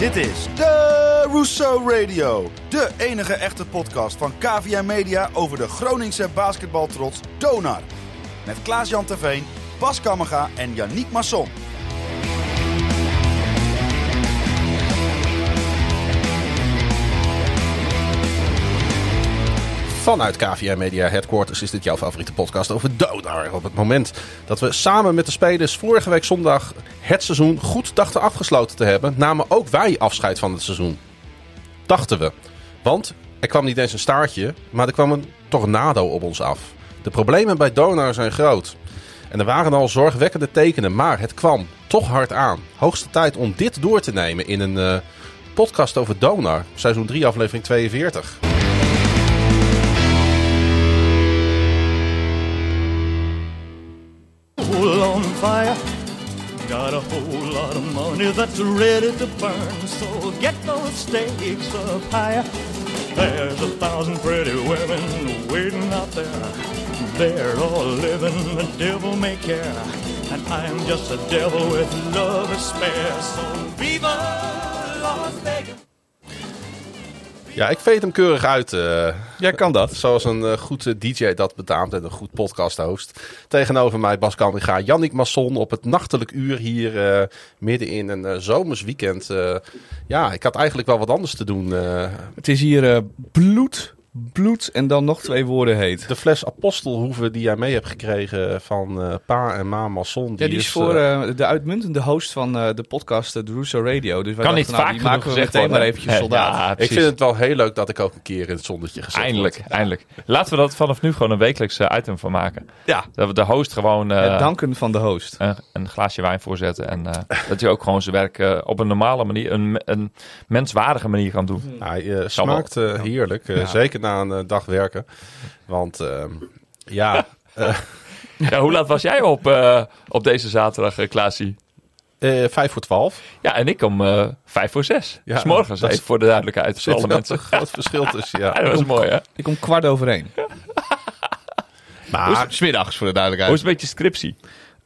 Dit is de Rousseau Radio. De enige echte podcast van KVM Media over de Groningse basketbaltrots Donar. Met Klaas-Jan Terveen, Bas Kammerga en Yannick Masson. Vanuit KVM Media Headquarters is dit jouw favoriete podcast over Donar. Op het moment dat we samen met de spelers vorige week zondag het seizoen goed dachten afgesloten te hebben, namen ook wij afscheid van het seizoen. Dachten we. Want er kwam niet eens een staartje, maar er kwam een tornado op ons af. De problemen bij Donar zijn groot. En er waren al zorgwekkende tekenen, maar het kwam toch hard aan. Hoogste tijd om dit door te nemen in een eh, podcast over Donar. Seizoen 3, aflevering 42. On fire. Got a whole lot of money that's ready to burn. So get those stakes up higher. There's a thousand pretty women waiting out there. They're all living the devil may care. And I'm just a devil with love to spare. So viva Las Vegas. Ja, ik veet hem keurig uit. eh, Ja, kan dat. zoals een eh, goed eh, DJ dat betaamt en een goed podcast-host. Tegenover mij Bas Kamminga, Jannik Masson op het nachtelijk uur hier midden in een zomers weekend. Eh, ja, ik had eigenlijk wel wat anders te doen. Het is hier bloed, bloed en dan nog twee woorden heet. de fles apostelhoeven die jij mee hebt gekregen van eh, pa en ma Masson. Ja, die is voor eh, eh, de uitmuntende host van eh, de podcast uh, The Russo Radio. Dus wij Kan niet dachten, nou, vaak die maken we gezegd meteen worden. maar eventjes soldaat. Ja, ik vind het wel heel leuk dat ik ook een keer in het zonnetje gezet Eindelijk, word. eindelijk. Laten we dat vanaf nu gewoon een wekelijks item van maken. Ja, Dat we de host gewoon eh, het danken van de host. een, een glaasje wijn voorzetten. En eh, dat hij ook gewoon zijn werk op een normale manier, een, een menswaardige manier kan doen. Hij smaakt heerlijk, Ja. zeker na een eh, dag werken. Want ehm, ja, Ja, hoe laat was jij op, eh, op deze zaterdag, uh, Klaasie? eh, vijf voor twaalf. Ja, en ik om eh, vijf voor zes. Ja, morgens, dat is- even voor de duidelijkheid. Voor alle mensen. een groot verschil tussen, ja. Ja, dat was mooi, hè? Ik kom kwart over één. Maar Smiddags voor de Hoe duidelijkheid. is een beetje scriptie?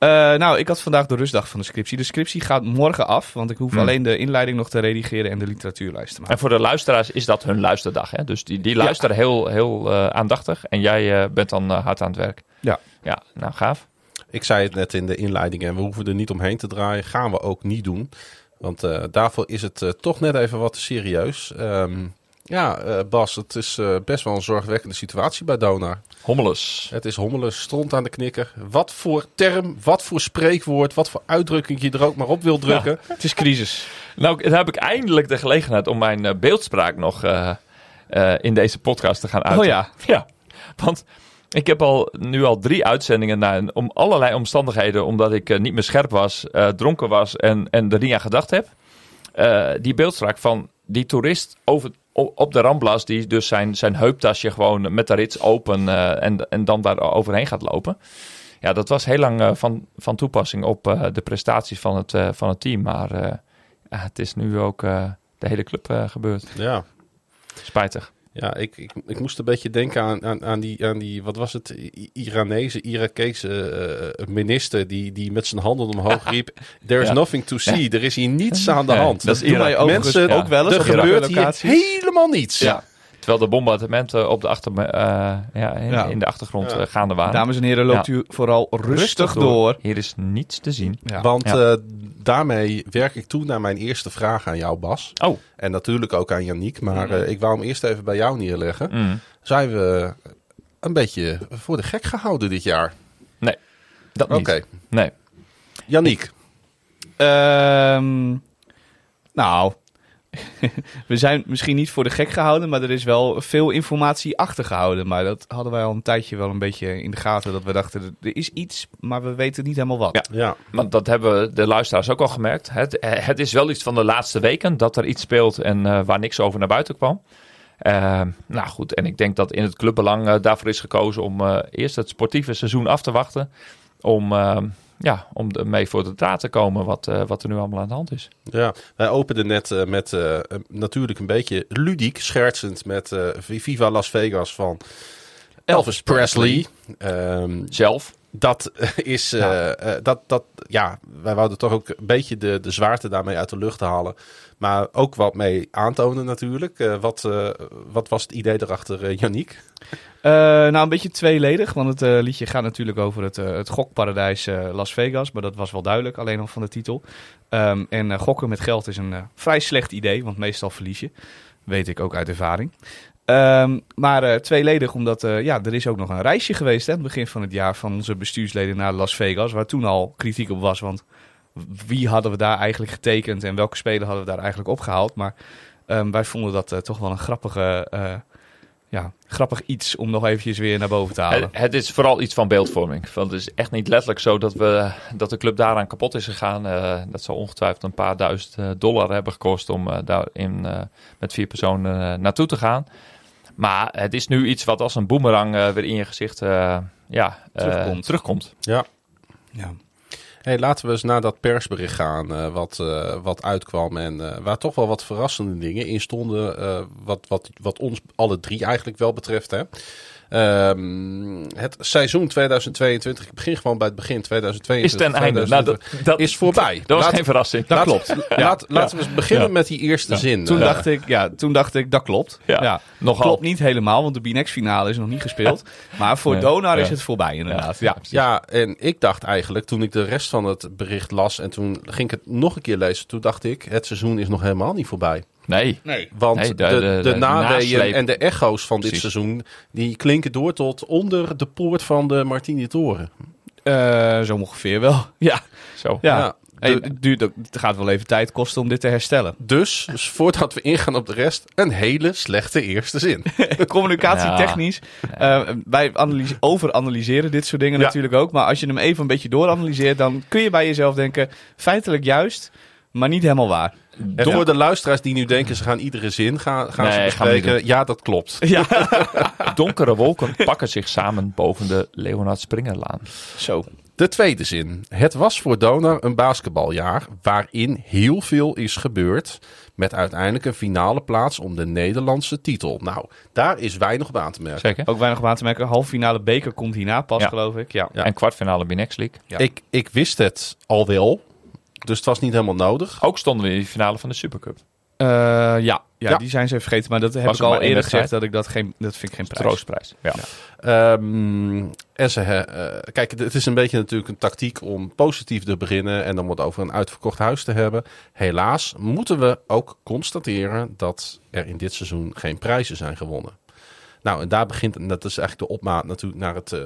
Eh, nou, ik had vandaag de rustdag van de scriptie. De scriptie gaat morgen af, want ik hoef Hmm. alleen de inleiding nog te redigeren en de literatuurlijst te maken. En voor de luisteraars is dat hun luisterdag, hè? Dus die, die luisteren heel, heel eh, aandachtig. En jij eh, bent dan hard aan het werk. Ja. Ja, nou gaaf. ik zei het net in de inleiding en we hoeven er niet omheen te draaien. Gaan we ook niet doen. Want eh, daarvoor is het eh, toch net even wat serieus. Ehm, ja, eh, Bas, het is eh, best wel een zorgwekkende situatie bij Donar. Hommeles. Het is hommelen, stront aan de knikker. Wat voor term, wat voor spreekwoord, wat voor uitdrukking je er ook maar op wil drukken. Het is crisis. Nou, dan heb ik eindelijk de gelegenheid om mijn eh, beeldspraak nog in deze podcast te gaan uiten. Oh ja. Ja, want ik heb al, nu al drie uitzendingen na, een- om allerlei omstandigheden, omdat ik niet meer scherp was, dronken was en, en er niet aan gedacht heb. Die beeldspraak van die toerist over, op de Ramblas, die dus zijn, zijn heuptasje gewoon met de rits open eh, en, en dan daar overheen gaat lopen. Ja, dat was heel lang eh, van, van toepassing op eh, de prestaties van het, van het team. Maar ja, het is nu ook de hele club gebeurd. Ja, Spijtig. Ja ik, ik, ik moest een beetje denken aan, aan, aan, die, aan die, wat was het, I- Iranese, Irakese eh, minister die, die met zijn handen omhoog riep. There is Ja. nothing to see. Er is hier niets aan de hand. dat is Irak. Mensen, ook wel eens er gebeurt hier helemaal niets. Ja. Terwijl de bombardementen op de, achter, eh, ja, in, Ja. in de achtergrond Ja. eh, gaande waren. Dames en heren, loopt u vooral rustig, door. Hier is niets te zien. Ja. Want Ja. eh, daarmee werk ik toe naar mijn eerste vraag aan jou, Bas. Oh. En natuurlijk ook aan Yannick. Maar eh, ik wou hem eerst even bij jou neerleggen. Mm. Zijn we een beetje voor de gek gehouden dit jaar? Dat Oké. niet. Nee. Yannick. Ehm, nou, we zijn misschien niet voor de gek gehouden, maar er is wel veel informatie achtergehouden. Maar dat hadden wij al een tijdje wel een beetje in de gaten. Dat we dachten, er is iets, maar we weten niet helemaal wat. Ja. Ja, Want dat hebben de luisteraars ook al gemerkt. Het, eh, het is wel iets van de laatste weken dat er iets speelt en eh, waar niks over naar buiten kwam. Eh, nou goed, en ik denk dat in het clubbelang eh, daarvoor is gekozen om eh, eerst het sportieve seizoen af te wachten. Om, eh, ja, om ermee voor de draad te komen wat, eh, wat er nu allemaal aan de hand is. ja. wij openden net eh, met eh, natuurlijk een beetje ludiek, schertsend met Viva Las Vegas van Elvis Presley. Ehm, Zelf. Dat is. eh, eh, dat, dat, ja, wij wouden toch ook een beetje de, de zwaarte daarmee uit de lucht halen. Maar ook wat mee aantonen natuurlijk. Eh, wat, wat was het idee erachter? Uh, nou, een beetje tweeledig, want het liedje gaat natuurlijk over het, het gokparadijs Las Vegas. Maar dat was wel duidelijk, alleen al van de titel. Um, en gokken met geld is een vrij slecht idee, want meestal verlies je. Weet ik ook uit ervaring. Um, maar tweeledig, omdat ja, er is ook nog een reisje geweest hè, aan het begin van het jaar van onze bestuursleden naar Las Vegas. Waar toen al kritiek op was, want wie hadden we daar eigenlijk getekend en welke spelen hadden we daar eigenlijk opgehaald. Maar um, wij vonden dat toch wel een grappige ja, grappig iets om nog eventjes weer naar boven te halen. Het, het, is vooral iets van beeldvorming. Want het is echt niet letterlijk zo dat, we, dat de club daaraan kapot is gegaan. Dat zal ongetwijfeld een paar duizend dollar hebben gekost om uh, daarin met vier personen naartoe te gaan. Maar het is nu iets wat als een boemerang weer in je gezicht ja, terugkomt. terugkomt. Ja. ja. Hey, laten we eens naar dat persbericht gaan uh, wat, uh, wat uitkwam en uh, waar toch wel wat verrassende dingen in stonden. wat, wat, wat ons alle drie eigenlijk wel betreft. Hè. Um, het seizoen 2022, ik begin gewoon bij het begin 2022. Is ten einde. Nou, dat, dat, is voorbij. Dat was laat, geen verrassing. Dat klopt. Ja. Laat, laten we eens beginnen ja. met die eerste zin. Toen, dacht ik, ja, toen dacht ik, dat klopt. Ja. Nogal. Klopt niet helemaal, want de Binex finale is nog niet gespeeld. Maar voor nee. Donar is het voorbij inderdaad. Ja. Ja. en ik dacht eigenlijk, toen ik de rest van het bericht las en toen ging ik het nog een keer lezen, toen dacht ik, het seizoen is nog helemaal niet voorbij. Nee. nee. Want Nee, de, de- de, de- de naweeën nasleep. en de echo's van dit Precies. seizoen, die klinken door tot onder de poort van de Martini Toren. Eh, zo ongeveer wel. Ja. Zo. ja. Ja, Hey, duurt, ook- het gaat wel even tijd kosten om dit te herstellen. Dus, dus voordat we ingaan op de rest, een hele slechte eerste zin. Communicatietechnisch. eh, wij analyse- overanalyseren dit soort dingen Ja. natuurlijk ook. Maar als je hem even een beetje dooranalyseert, dan kun je bij jezelf denken: feitelijk juist, maar niet helemaal waar. En voor de luisteraars die nu denken, ze gaan iedere zin gaan, gaan ze gaan bespreken. Ja, dat klopt. Ja, Donkere wolken pakken zich samen boven de Leonard Springerlaan. zo. De tweede zin. Het was voor Donar een basketbaljaar waarin heel veel is gebeurd. Met uiteindelijk een finale plaats om de Nederlandse titel. Nou, daar is weinig op aan te merken. Zeker. Ook weinig op aan te merken. Halve finale beker komt hierna pas, Ja. geloof ik. Ja. Ja. En kwartfinale Binex League. Ja. Ik, ik wist het al wel. Dus het was niet helemaal nodig. Ook stonden we in de finale van de Supercup. Eh, ja. Ja, Ja. die zijn ze even vergeten. Maar dat heb Was ik al eerder gezegd. Dat ik dat geen, dat vind ik geen prijs. Troostprijs. Ja. Ehm, en ze, eh, kijk, het is een beetje natuurlijk een tactiek om positief te beginnen en dan het over een uitverkocht huis te hebben. Helaas moeten we ook constateren dat er in dit seizoen geen prijzen zijn gewonnen. Nou, en daar begint, en dat is eigenlijk de opmaat natuurlijk naar het, eh,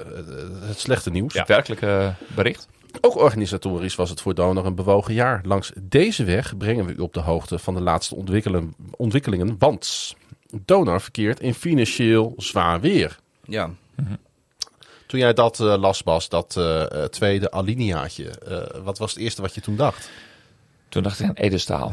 het slechte nieuws. Het werkelijke bericht. Ook organisatorisch was het voor Donor een bewogen jaar. Langs deze weg brengen we u op de hoogte van de laatste ontwikkelen, ontwikkelingen, want Donor verkeert in financieel zwaar weer. Ja. Toen jij dat eh, las, Bas, dat eh, tweede alineaatje, eh, wat was het eerste wat je toen dacht? Toen dacht ik aan Edestaal.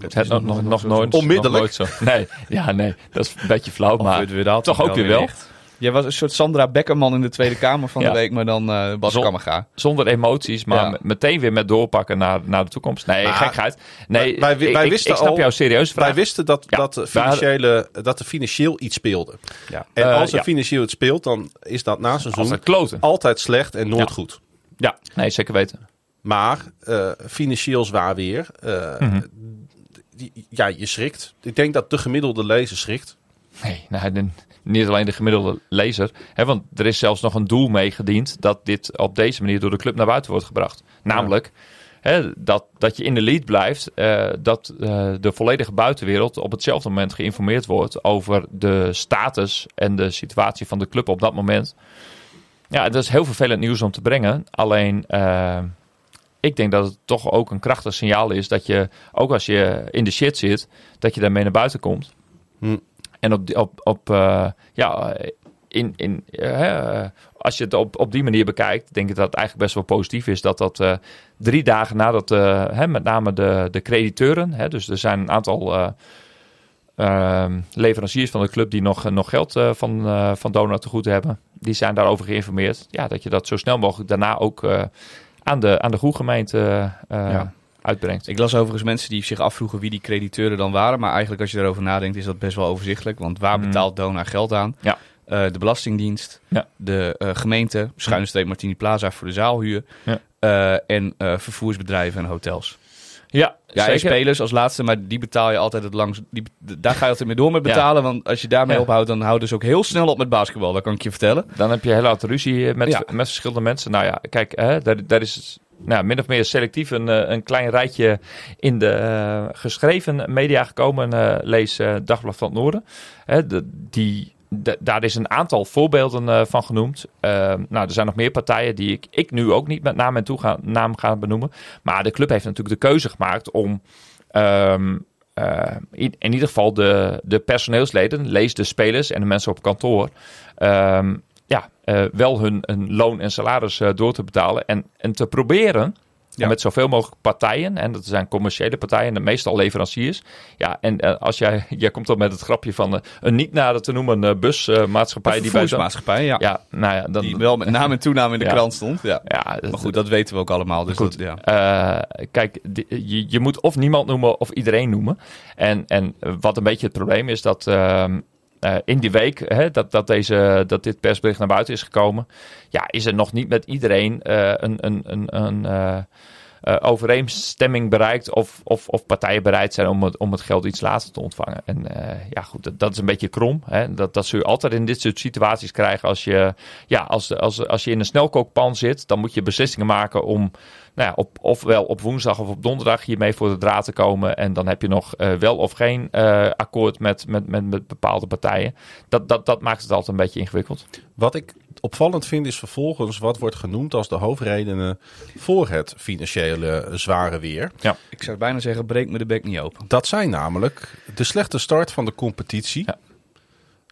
Het had nog, nog, nog nooit, Onmiddellijk? nog nooit zo. Nee, ja, nee, dat is een beetje flauw, maar weer dat, toch ook weer wel. echt. Jij was een soort Sandra Beckerman in de Tweede Kamer van Ja. de week, maar dan eh Bas Zon- Kammerga. Zonder emoties, maar Ja. meteen weer met doorpakken naar, naar de toekomst. Nee, Maar- gekheid. Nee, Wij- wij- wij ik, wisten ik snap al- jouw serieuze vraag. Wij wisten dat, Ja, dat, de financiële, dat er financieel iets speelde. Ja. En Eh, als er financieel iets speelt, dan is dat na seizoen kloten. altijd slecht en nooit Ja. goed. Ja, nee, zeker weten. Maar eh, financieel zwaar weer, eh, Mhm. die- ja, je schrikt. Ik denk dat de gemiddelde lezer schrikt. Nee, nou, niet alleen de gemiddelde lezer. Hè, want er is zelfs nog een doel mee gediend dat dit op deze manier door de club naar buiten wordt gebracht. Namelijk hè, dat, dat je in de lead blijft. eh, dat eh, de volledige buitenwereld op hetzelfde moment geïnformeerd wordt over de status en de situatie van de club op dat moment. Ja, dat is heel vervelend nieuws om te brengen. Alleen, eh, ik denk dat het toch ook een krachtig signaal is dat je, ook als je in de shit zit, dat je daarmee naar buiten komt. Hm. En op, op, op eh, ja, in, in, eh, als je het op, op die manier bekijkt, denk ik dat het eigenlijk best wel positief is dat dat eh, drie dagen nadat eh, hè, met name de, de crediteuren, hè, dus er zijn een aantal eh, ehm, leveranciers van de club die nog, nog geld eh, van, eh van te goed hebben, die zijn daarover geïnformeerd. Ja, dat je dat zo snel mogelijk daarna ook eh, aan de, aan de goede gemeente eh. Uitbrengt. Ik las overigens mensen die zich afvroegen wie die crediteuren dan waren. Maar eigenlijk als je erover nadenkt is dat best wel overzichtelijk. Want waar Mm. betaalt Dona geld aan? Ja. eh, de Belastingdienst, Ja. de eh, gemeente, schuine streep Martini Plaza voor de zaalhuur Ja. eh, en vervoersbedrijven en hotels. Ja, Ja, en spelers als laatste, maar die betaal je altijd het langst. Die, daar ga je altijd mee door met betalen, want als je daarmee Ja. ophoudt, dan houden ze ook heel snel op met basketbal. Dat kan ik je vertellen. Dan heb je heel wat ruzie met, Ja. met verschillende mensen. Nou ja, kijk, hè, daar, daar is nou, min of meer selectief een, eh, een klein rijtje in de eh, geschreven media gekomen. Eh, lees Dagblad van het Noorden. De, die, daar is een aantal voorbeelden van genoemd. Eh, nou, er zijn nog meer partijen die ik, ik nu ook niet met naam en toe naam ga benoemen. Maar de club heeft natuurlijk de keuze gemaakt om... ehm, eh, in, in ieder geval de, de personeelsleden, lees de spelers en de mensen op kantoor, ehm, ja, eh, wel hun, hun loon en salaris eh, door te betalen. En, en te proberen, Ja. en met zoveel mogelijk partijen, en dat zijn commerciële partijen, en meestal leveranciers. Ja, en eh, als jij, jij komt dan met het grapje van een niet nader te noemen busmaatschappij. die bij ja. ja, nou ja, dan, Die wel met naam en toename in de Ja. krant stond. Ja. ja, Maar goed, dat weten we ook allemaal. Dus Goed. dat, ja. Kijk, je, je moet of niemand noemen of iedereen noemen. En, en wat een beetje het probleem is dat eh, in die week hè, dat, dat, deze, dat dit persbericht naar buiten is gekomen, ja, is er nog niet met iedereen eh, een, een, een, een eh, overeenstemming bereikt of, of, of partijen bereid zijn om het, om het geld iets later te ontvangen. En ja, goed, dat, dat is een beetje krom. Hè? Dat, dat zul je altijd in dit soort situaties krijgen als je, ja, als, als, als je in een snelkookpan zit, dan moet je beslissingen maken om nou ja, op, ofwel op woensdag of op donderdag hiermee voor de draad te komen. En dan heb je nog eh, wel of geen eh, akkoord met, met, met, met bepaalde partijen. Dat, dat, dat maakt het altijd een beetje ingewikkeld. Wat ik opvallend vind is vervolgens wat wordt genoemd als de hoofdredenen voor het financiële zware weer. Ik zou bijna zeggen, breek me de bek niet open. Dat zijn namelijk de slechte start van de competitie. Ja.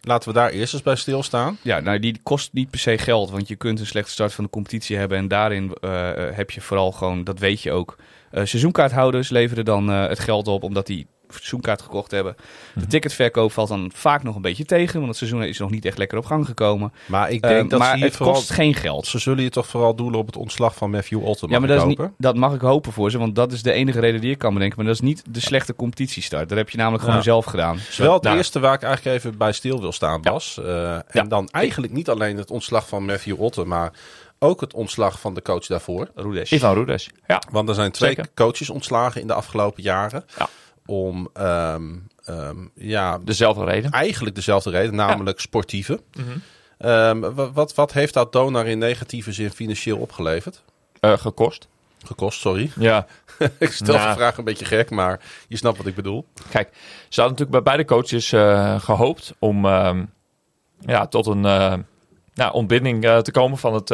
Laten we daar eerst eens bij stilstaan. Ja, nou, die kost niet per se geld, want je kunt een slechte start van de competitie hebben. En daarin eh, heb je vooral gewoon, dat weet je ook, eh, seizoenkaarthouders leveren dan eh, het geld op omdat die seizoenkaart gekocht hebben. De Mhm. ticketverkoop valt dan vaak nog een beetje tegen, want het seizoen is nog niet echt lekker op gang gekomen. Maar ik denk Eh, dat maar ze het vooral... kost geen geld. Ze zullen je toch vooral doelen op het ontslag van Matthew Otten. Ja, maar dat, is niet, dat mag ik hopen voor ze, want dat is de enige reden die ik kan bedenken. Maar dat is niet de slechte competitiestart. Dat heb je namelijk gewoon zelf gedaan. Is wel het Nou. eerste waar ik eigenlijk even bij stil wil staan, Bas. Eh, en Ja. dan eigenlijk niet alleen het ontslag van Matthew Otten, maar ook het ontslag van de coach daarvoor. Roedes. Ivan Roedes. Ja, Want er zijn twee Zeker. coaches ontslagen in de afgelopen jaren. Ja. Om ehm, ehm, ja, dezelfde reden. eigenlijk dezelfde reden, namelijk sportieve. Mhm. Ehm, wa- wat, wat heeft dat Donar in negatieve zin financieel opgeleverd? Eh, gekost. Gekost, sorry. Ja, ik stel Nou. de vraag een beetje gek, maar je snapt wat ik bedoel. Kijk, ze hadden natuurlijk bij beide coaches eh, gehoopt om ja, tot een eh, nou, ontbinding te komen van het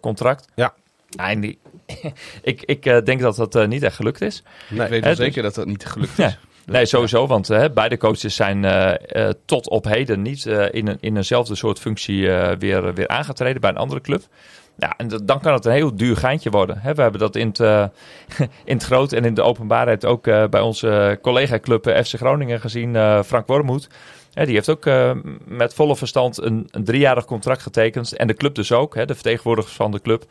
contract. Ja. Nou, en die, ik ik eh, denk dat dat eh, niet echt gelukt is. Ik weet wel dus- zeker dat dat niet gelukt is. Nee, sowieso, want eh, beide coaches zijn tot op heden niet in, een, in eenzelfde soort functie weer, weer aangetreden bij een andere club. Ja, en dan kan het een heel duur geintje worden. Hè, we hebben dat in het, in het groot en in de openbaarheid ook bij onze collega-club FC Groningen gezien, Frank Wormoed. Die heeft ook met volle verstand een, een driejarig contract getekend. En de club dus ook, hè, de vertegenwoordigers van de club.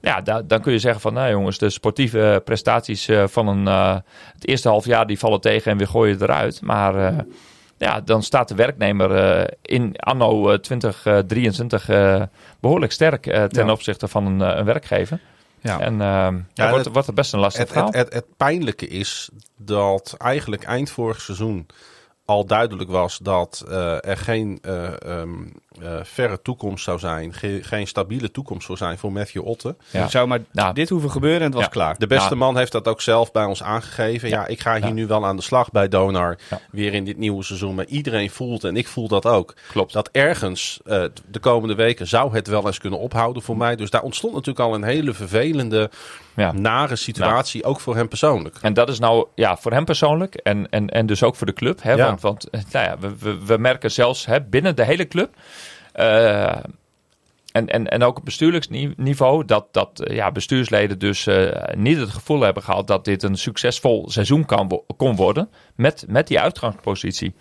Ja, da- dan kun je zeggen van, nou jongens, de sportieve prestaties eh, van een, eh, het eerste half jaar die vallen tegen en we gooien eruit. Maar eh, ja, dan staat de werknemer in anno eh, 2023 eh, behoorlijk sterk ten Ja. opzichte van een, een werkgever. Ja. En ja, wordt, het- wordt het best een lastig Het, verhaal. het, het, het pijnlijke is dat eigenlijk eind vorig seizoen al duidelijk was dat er geen eh, ehm, eh, verre toekomst zou zijn, ge- geen stabiele toekomst zou zijn voor Matthew Otten. Ja. Er zou maar Nou. dit hoeven gebeuren en het was Ja. klaar. De beste Ja. man heeft dat ook zelf bij ons aangegeven. Ja, Ja. ik ga hier Ja. nu wel aan de slag bij Donar. Ja. Weer in dit nieuwe seizoen. Maar iedereen voelt, en ik voel dat ook, Klopt. dat ergens eh, de komende weken zou het wel eens kunnen ophouden voor mij. Dus daar ontstond natuurlijk al een hele vervelende, Ja. nare situatie, ook voor hem persoonlijk. En dat is nou ja, voor hem persoonlijk en, en, en dus ook voor de club. Hè? Ja. Want, want nou ja, we, we, we merken zelfs hè, binnen de hele club. Eh, en, en, en ook op bestuurlijk ni- niveau. Dat, dat eh, ja, bestuursleden dus eh, niet het gevoel hebben gehad dat dit een succesvol seizoen kan, wo- kon worden. Met, met die uitgangspositie.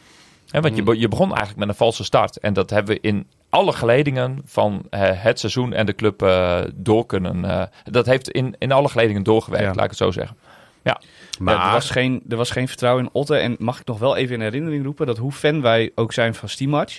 Want je, be- je begon eigenlijk met een valse start. En dat hebben we in alle geledingen van het seizoen en de club door kunnen. dat heeft in, in alle geledingen doorgewerkt, Ja. laat ik het zo zeggen. Ja. Maar Ja, er, was geen, er was geen vertrouwen in Otte. En mag ik nog wel even in herinnering roepen dat hoe fan wij ook zijn van Stimac.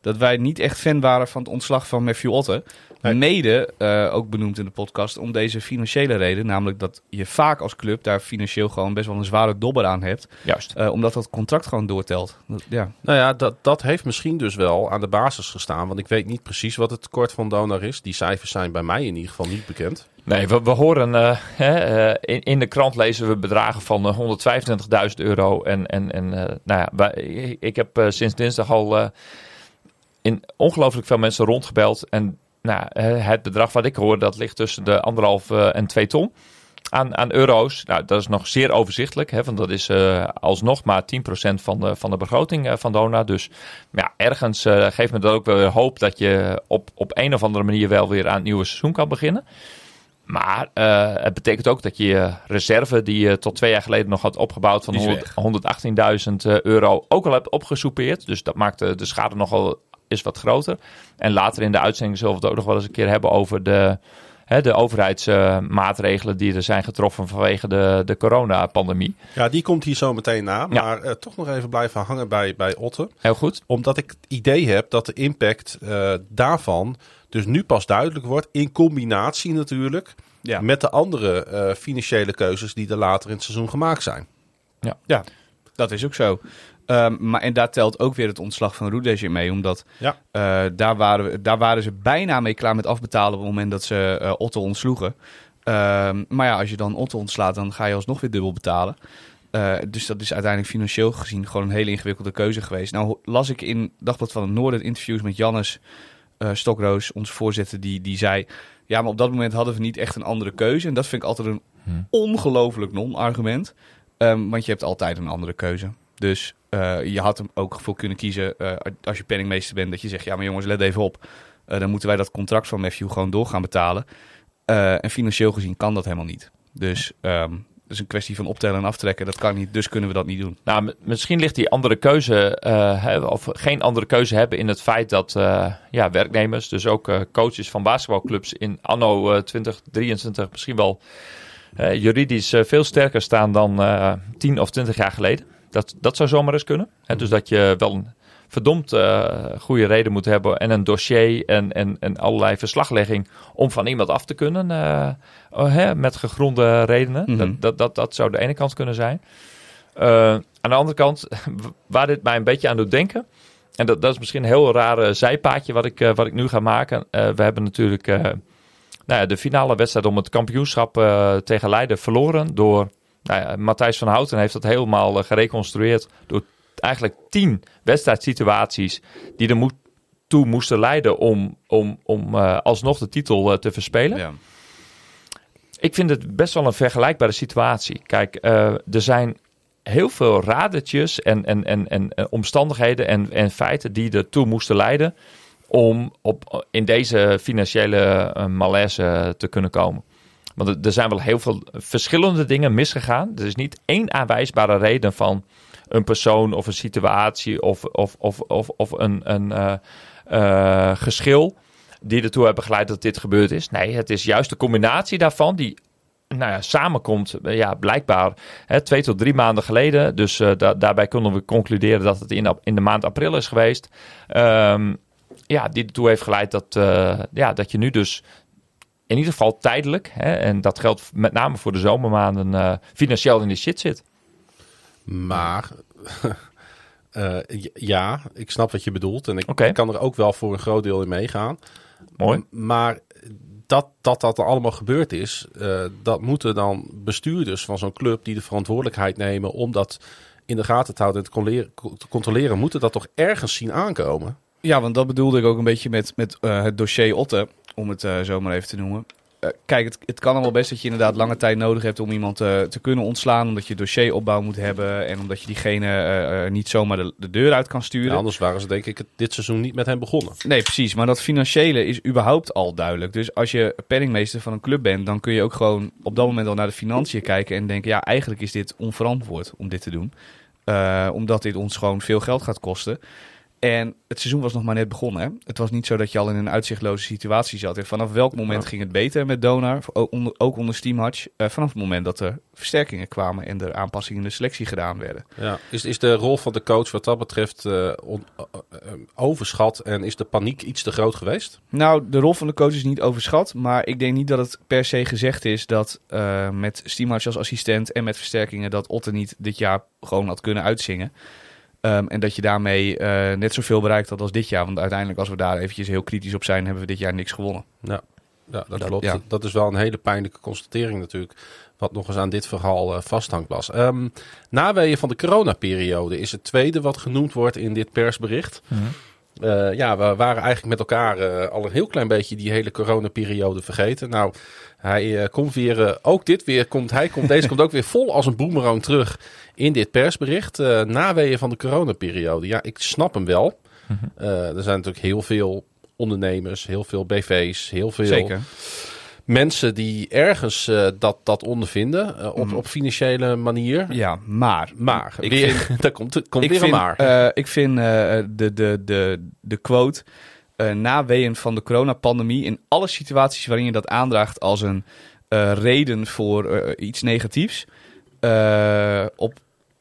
Dat wij niet echt fan waren van het ontslag van Matthew Otten. Nee. Mede, eh, ook benoemd in de podcast, om deze financiële reden. Namelijk dat je vaak als club daar financieel gewoon best wel een zware dobber aan hebt. Juist. eh, omdat dat contract gewoon doortelt. Dat- ja. Nou ja, dat, dat heeft misschien dus wel aan de basis gestaan. Want ik weet niet precies wat het tekort van Donar is. Die cijfers zijn bij mij in ieder geval niet bekend. Nee, we, we horen eh, hè, eh, in, in de krant lezen we bedragen van eh, 125.000 euro. En, en, en eh, nou ja, wij, ik- heb sinds dinsdag al eh, in ongelooflijk veel mensen rondgebeld. En nou, het bedrag wat ik hoor, dat ligt tussen de anderhalf eh, en twee ton aan, aan euro's. Nou, dat is nog zeer overzichtelijk, hè, want dat is eh, alsnog maar 10% van de, van de begroting eh, van Dona. Dus ja, ergens geeft me dat ook wel weer hoop dat je op, op een of andere manier wel weer aan het nieuwe seizoen kan beginnen. Maar het betekent ook dat je reserve, die je tot twee jaar geleden nog had opgebouwd van Die is 100 118.000 eh, euro, ook al hebt opgesoupeerd. Dus dat maakt de, de schade nogal is wat groter. En later in de uitzending zullen we het ook nog wel eens een keer hebben over de, hè, de overheidsmaatregelen die er zijn getroffen vanwege de, de coronapandemie. Ja, die komt hier zo meteen na. Ja. Maar eh, toch nog even blijven hangen bij, bij Otte. Heel goed. Omdat ik het idee heb dat de impact eh, daarvan dus nu pas duidelijk wordt. In combinatie natuurlijk Ja. met de andere eh, financiële keuzes die er later in het seizoen gemaakt zijn. Ja, dat is ook zo. Ehm, maar, en daar telt ook weer het ontslag van in mee. Omdat Ja. eh, daar, waren we, daar waren ze bijna mee klaar met afbetalen op het moment dat ze eh Otto ontsloegen. Ehm, maar ja, als je dan Otto ontslaat, dan ga je alsnog weer dubbel betalen. Eh, dus dat is uiteindelijk financieel gezien gewoon een hele ingewikkelde keuze geweest. Nou las ik in Dagblad van het Noorden interviews met Jannes Stokroos, onze voorzitter, die, die zei... Ja, maar op dat moment hadden we niet echt een andere keuze. En dat vind ik altijd een ongelooflijk non-argument. Ehm, want je hebt altijd een andere keuze. Dus eh, je had hem ook voor kunnen kiezen eh, als je penningmeester bent. Dat je zegt, ja maar jongens, let even op. Eh, dan moeten wij dat contract van Matthew gewoon door gaan betalen. En financieel gezien kan dat helemaal niet. Dus ehm het is een kwestie van optellen en aftrekken. Dat kan niet, dus kunnen we dat niet doen. Nou, misschien ligt die andere keuze, of geen andere keuze hebben in het feit dat ja, werknemers, dus ook coaches van basketbalclubs in anno eh, 2023 misschien wel juridisch veel sterker staan dan eh 10 of 20 jaar geleden. Dat, dat zou zomaar eens kunnen. Hè, dus dat je wel een verdomd eh, goede reden moet hebben en een dossier en, en, en allerlei verslaglegging om van iemand af te kunnen eh, oh, hè, met gegronde redenen. Mhm. dat, dat, dat, dat zou de ene kant kunnen zijn. Eh, aan de andere kant, waar dit mij een beetje aan doet denken. En dat, dat is misschien een heel rare zijpaadje wat ik, wat ik nu ga maken. We hebben natuurlijk nou ja, de finale wedstrijd om het kampioenschap tegen Leiden verloren. Door nou ja, Matthijs van Houten heeft dat helemaal eh, gereconstrueerd. Door eigenlijk tien wedstrijdsituaties die er moet, toe moesten leiden om, om, om eh, alsnog de titel eh, te verspelen. Ja. Ik vind het best wel een vergelijkbare situatie. Kijk, er zijn heel veel radertjes en, en, en, en omstandigheden en, en feiten die ertoe moesten leiden om op, in deze financiële malaise te kunnen komen. Want er- zijn wel heel veel verschillende dingen misgegaan. Er is niet één aanwijsbare reden van een persoon of een situatie of, of, of, of, of een, een eh, eh, geschil die ertoe hebben geleid dat dit gebeurd is. Nee, het is juist de combinatie daarvan die nou ja, samenkomt. eh, Ja, blijkbaar hè, twee tot drie maanden geleden. Dus da- daarbij kunnen we concluderen dat het in, in de maand april is geweest. Ehm, ja, die ertoe heeft geleid dat, ja, dat je nu dus in ieder geval tijdelijk, hè, en dat geldt met name voor de zomermaanden, eh, financieel in de shit zit. Maar eh, ja, ik snap wat je bedoelt. En ik, kan er ook wel voor een groot deel in meegaan. Mooi. Maar dat dat, dat er allemaal gebeurd is, eh, dat moeten dan bestuurders van zo'n club die de verantwoordelijkheid nemen om dat in de gaten te houden en te controleren moeten dat toch ergens zien aankomen. Ja, want dat bedoelde ik ook een beetje met, met eh, het dossier Otte, om het eh, zo maar even te noemen. Eh, kijk, het, het kan allemaal best dat je inderdaad lange tijd nodig hebt om iemand te kunnen ontslaan. Omdat je dossieropbouw moet hebben en omdat je diegene niet zomaar de, de deur uit kan sturen. Ja, anders waren ze denk ik dit seizoen niet met hem begonnen. Nee, precies. Maar dat financiële is überhaupt al duidelijk. Dus als je penningmeester van een club bent, dan kun je ook gewoon op dat moment al naar de financiën kijken en denken: ja, eigenlijk is dit onverantwoord om dit te doen. Omdat dit ons gewoon veel geld gaat kosten. En het seizoen was nog maar net begonnen. Hè? Het was niet zo dat je al in een uitzichtloze situatie zat. En vanaf welk moment ging het beter met Donar? Ook onder, Steamhatch. Eh, vanaf het moment dat er versterkingen kwamen en er aanpassingen in de selectie gedaan werden. Ja. Is, is de rol van de coach wat dat betreft eh, on- eh, overschat en is de paniek iets te groot geweest? Nou, de rol van de coach is niet overschat. Maar ik denk niet dat het per se gezegd is dat met Steamhatch als assistent en met versterkingen dat Otte niet dit jaar gewoon had kunnen uitzingen. Ehm, en dat je daarmee eh, net zoveel bereikt had als dit jaar. Want uiteindelijk, als we daar eventjes heel kritisch op zijn, hebben we dit jaar niks gewonnen. Ja, ja dat, Dat- klopt. ja. Dat is wel een hele pijnlijke constatering natuurlijk. Wat nog eens aan dit verhaal eh, vasthangt, Bas. Ehm naweeën van de coronaperiode is het tweede wat genoemd wordt in dit persbericht. Eh, ja, we waren eigenlijk met elkaar eh, al een heel klein beetje die hele coronaperiode vergeten. Nou, hij eh, komt weer, ook dit weer, komt, hij komt, deze komt ook weer vol als een boemerang terug in dit persbericht. Naweeën van de coronaperiode. Ja, ik snap hem wel. Eh, er zijn natuurlijk heel veel ondernemers, heel veel BV's, heel veel Zeker. Mensen die ergens eh, dat, dat ondervinden eh, op, Mhm. op financiële manier. Ja, maar. Maar, Ik weer, vind- daar komt, komt ik weer vind, maar. eh, ik vind de, de, de, de quote na weeën van de coronapandemie in alle situaties waarin je dat aandraagt als een reden voor iets negatiefs. op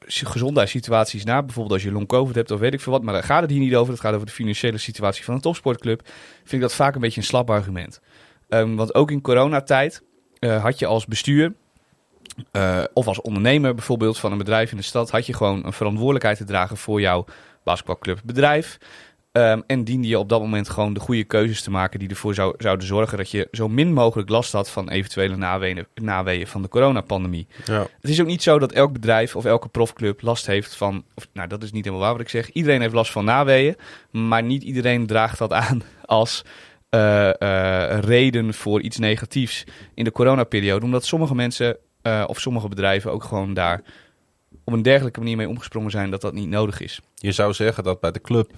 gezondheidssituaties na, bijvoorbeeld als je long covid hebt of weet ik veel wat, maar daar gaat het hier niet over. Het gaat over de financiële situatie van een topsportclub. Vind ik dat vaak een beetje een slap argument. Ehm, want ook in coronatijd eh, had je als bestuur eh, of als ondernemer bijvoorbeeld van een bedrijf in de stad, had je gewoon een verantwoordelijkheid te dragen voor jouw basketbalclub bedrijf. Ehm, en diende je op dat moment gewoon de goede keuzes te maken die ervoor zou, zouden zorgen dat je zo min mogelijk last had van eventuele naweeën, naweeën van de coronapandemie. ja. Het is ook niet zo dat elk bedrijf of elke profclub last heeft van. Of, nou, dat is niet helemaal waar wat ik zeg. Iedereen heeft last van naweeën. Maar niet iedereen draagt dat aan als eh, eh, reden voor iets negatiefs in de coronaperiode. Omdat sommige mensen eh, of sommige bedrijven ook gewoon daar op een dergelijke manier mee omgesprongen zijn dat dat niet nodig is. Je zou zeggen dat bij de club,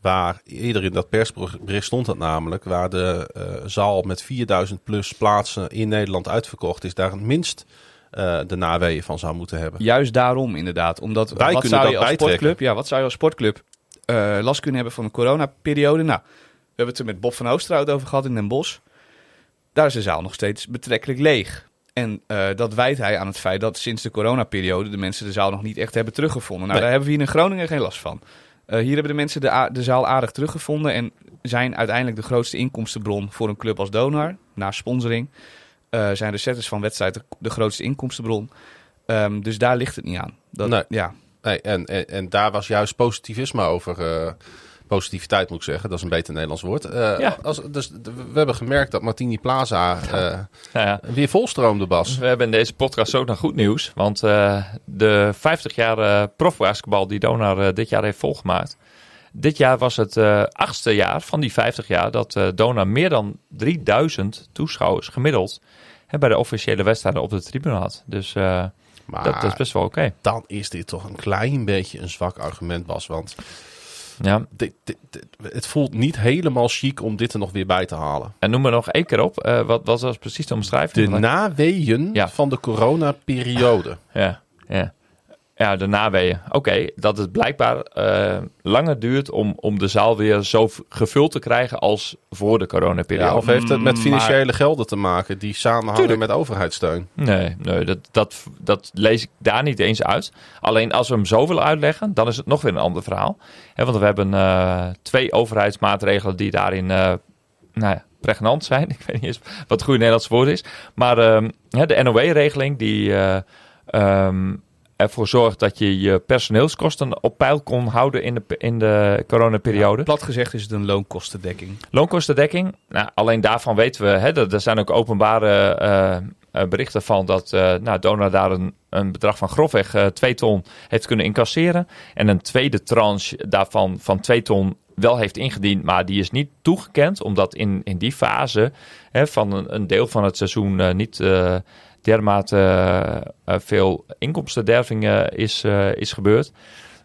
waar eerder in dat persbericht stond dat namelijk, waar de zaal met 4000 plus plaatsen in Nederland uitverkocht is, daar het minst de naweeën van zou moeten hebben. Juist daarom inderdaad. Omdat Wij wat kunnen zou je dat als bijtrekken. sportclub, ja, wat zou je als sportclub last kunnen hebben van een coronaperiode? Nou, hebben het er met Bob van Oosterhout over gehad in Den Bosch. Daar is de zaal nog steeds betrekkelijk leeg. En eh, dat wijt hij aan het feit dat sinds de coronaperiode de mensen de zaal nog niet echt hebben teruggevonden. Nou, Nee. daar hebben we hier in Groningen geen last van. Eh, hier hebben de mensen de, de zaal aardig teruggevonden en zijn uiteindelijk de grootste inkomstenbron voor een club als Donar. Na sponsoring eh, zijn de setters van wedstrijden de grootste inkomstenbron. Ehm, dus daar ligt het niet aan. Dat, Nee. ja. Nee, en, en, en daar was juist positivisme over. Positiviteit moet ik zeggen, dat is een beter Nederlands woord. Eh, Ja. als, dus, we hebben gemerkt dat Martini Plaza eh, Nou ja, weer volstroomde, Bas. we hebben in deze podcast ook nog goed nieuws. Want eh, de 50 jaar profbasketbal die Donar dit jaar heeft volgemaakt. Dit jaar was het achtste jaar van die 50 jaar dat Donar meer dan 3000 toeschouwers gemiddeld hè, bij de officiële wedstrijden op de tribune had. Dus Maar dat, dat is best wel oké. dan is dit toch een klein beetje een zwak argument, Bas. Want Ja. dit, dit- dit- het voelt niet helemaal chic om dit er nog weer bij te halen. En noem me nog één keer op. eh, wat, wat was precies de omschrijving? De naweeën Ja. van de coronaperiode. Ja, ja. Ja, de naweeën. Oké, dat het blijkbaar eh, langer duurt om, om de zaal weer zo gevuld te krijgen als voor de coronaperiode. Ja, of heeft het met maar- financiële gelden te maken die samenhangen Tuurlijk. met overheidssteun? Nee, nee dat, dat, dat lees ik daar niet eens uit. Alleen als we hem zo willen uitleggen, dan is het nog weer een ander verhaal. Hè, want we hebben eh, twee overheidsmaatregelen die daarin eh, nou ja, pregnant zijn. Ik weet niet eens wat het goede Nederlands woord is. Maar ehm, de NOW-regeling die eh, ehm, ervoor zorgt dat je je personeelskosten op peil kon houden in de, in de coronaperiode. Plat gezegd is het een loonkostendekking. Loonkostendekking, nou, alleen daarvan weten we, hè, er, er zijn ook openbare eh, eh, berichten van dat eh nou, Dona daar een, een bedrag van grofweg eh 2 ton heeft kunnen incasseren. En een tweede tranche daarvan van 2 ton wel heeft ingediend, maar die is niet toegekend, omdat in, in die fase hè, van een, een deel van het seizoen niet dermate eh, eh, veel inkomstenderving eh, is, eh, is gebeurd.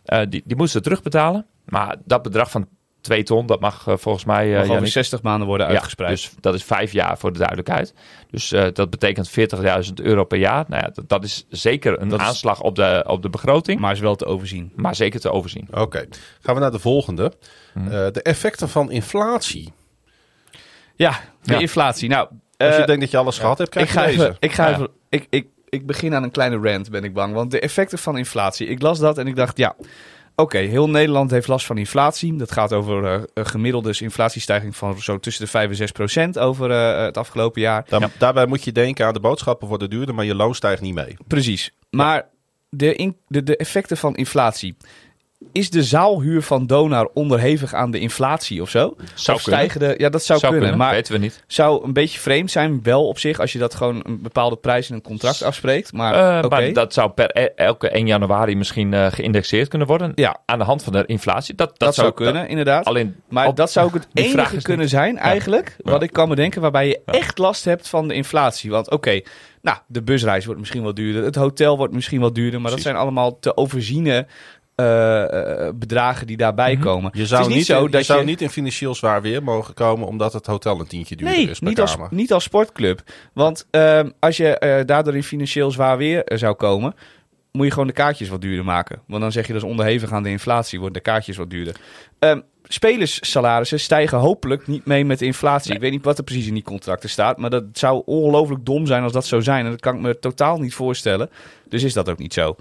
Eh, die, die moesten ze terugbetalen. Maar dat bedrag van 2 ton, dat mag volgens mij... eh, Mag Yannick. 60 maanden worden Ja, uitgespreid. dus dat is vijf jaar voor de duidelijkheid. Dus eh, dat betekent 40.000 euro per jaar. Nou ja, dat, dat is zeker een Dat is- aanslag op de, op de begroting, maar, maar is wel te overzien. zeker te overzien. Oké, gaan we naar de volgende. Mhm. Eh, de effecten van inflatie. Ja, de Ja. inflatie. Nou, Als je eh, denkt dat je alles gehad hebt, ik krijg ga deze. even, ik ga Ja. even, ik, ik, ik begin aan een kleine rant, ben ik bang. Want de effecten van inflatie. Ik las dat en ik dacht, ja, oké, heel Nederland heeft last van inflatie. Dat gaat over eh, een gemiddelde inflatiestijging van zo tussen de 5 en 6 procent over eh, het afgelopen jaar. Dan- Daarbij moet je denken aan de boodschappen worden duurder, maar je loon stijgt niet mee. Precies. Maar de, in, de, de effecten van inflatie. Is de zaalhuur van Donar onderhevig aan de inflatie of zo? Zou of stijgen de, ja, dat zou, kunnen. Maar weten we niet. zou een beetje vreemd zijn, wel op zich, als je dat gewoon een bepaalde prijs in een contract afspreekt. Maar Eh. Maar dat zou per e- elke 1 januari misschien eh, geïndexeerd kunnen worden. Ja. Aan de hand van de inflatie. Dat, dat, dat, zou kunnen, inderdaad. alleen maar op- dat zou ook het enige kunnen niet- zijn, eigenlijk, wat ik kan bedenken, waarbij je Ja. echt last hebt van de inflatie. Want oké, nou, de busreis wordt misschien wel duurder, het hotel wordt misschien wel duurder, maar Precies. dat zijn allemaal te overziene eh, eh, bedragen die daarbij Mhm. komen. Je zou, is niet niet, zo in, je dat zou je- niet in financieel zwaar weer mogen komen, omdat het hotel een tientje duurder Nee, is per niet als, niet als sportclub. Want ehm, als je eh, daardoor in financieel zwaar weer eh, zou komen, moet je gewoon de kaartjes wat duurder maken. Want dan zeg je dat is onderhevig aan de inflatie, worden de kaartjes wat duurder. Ehm spelerssalarissen stijgen hopelijk niet mee met de inflatie. Nee. Ik weet niet wat er precies in die contracten staat, maar dat zou ongelooflijk dom zijn als dat zo zijn. En dat kan ik me totaal niet voorstellen. Dus is dat ook niet zo.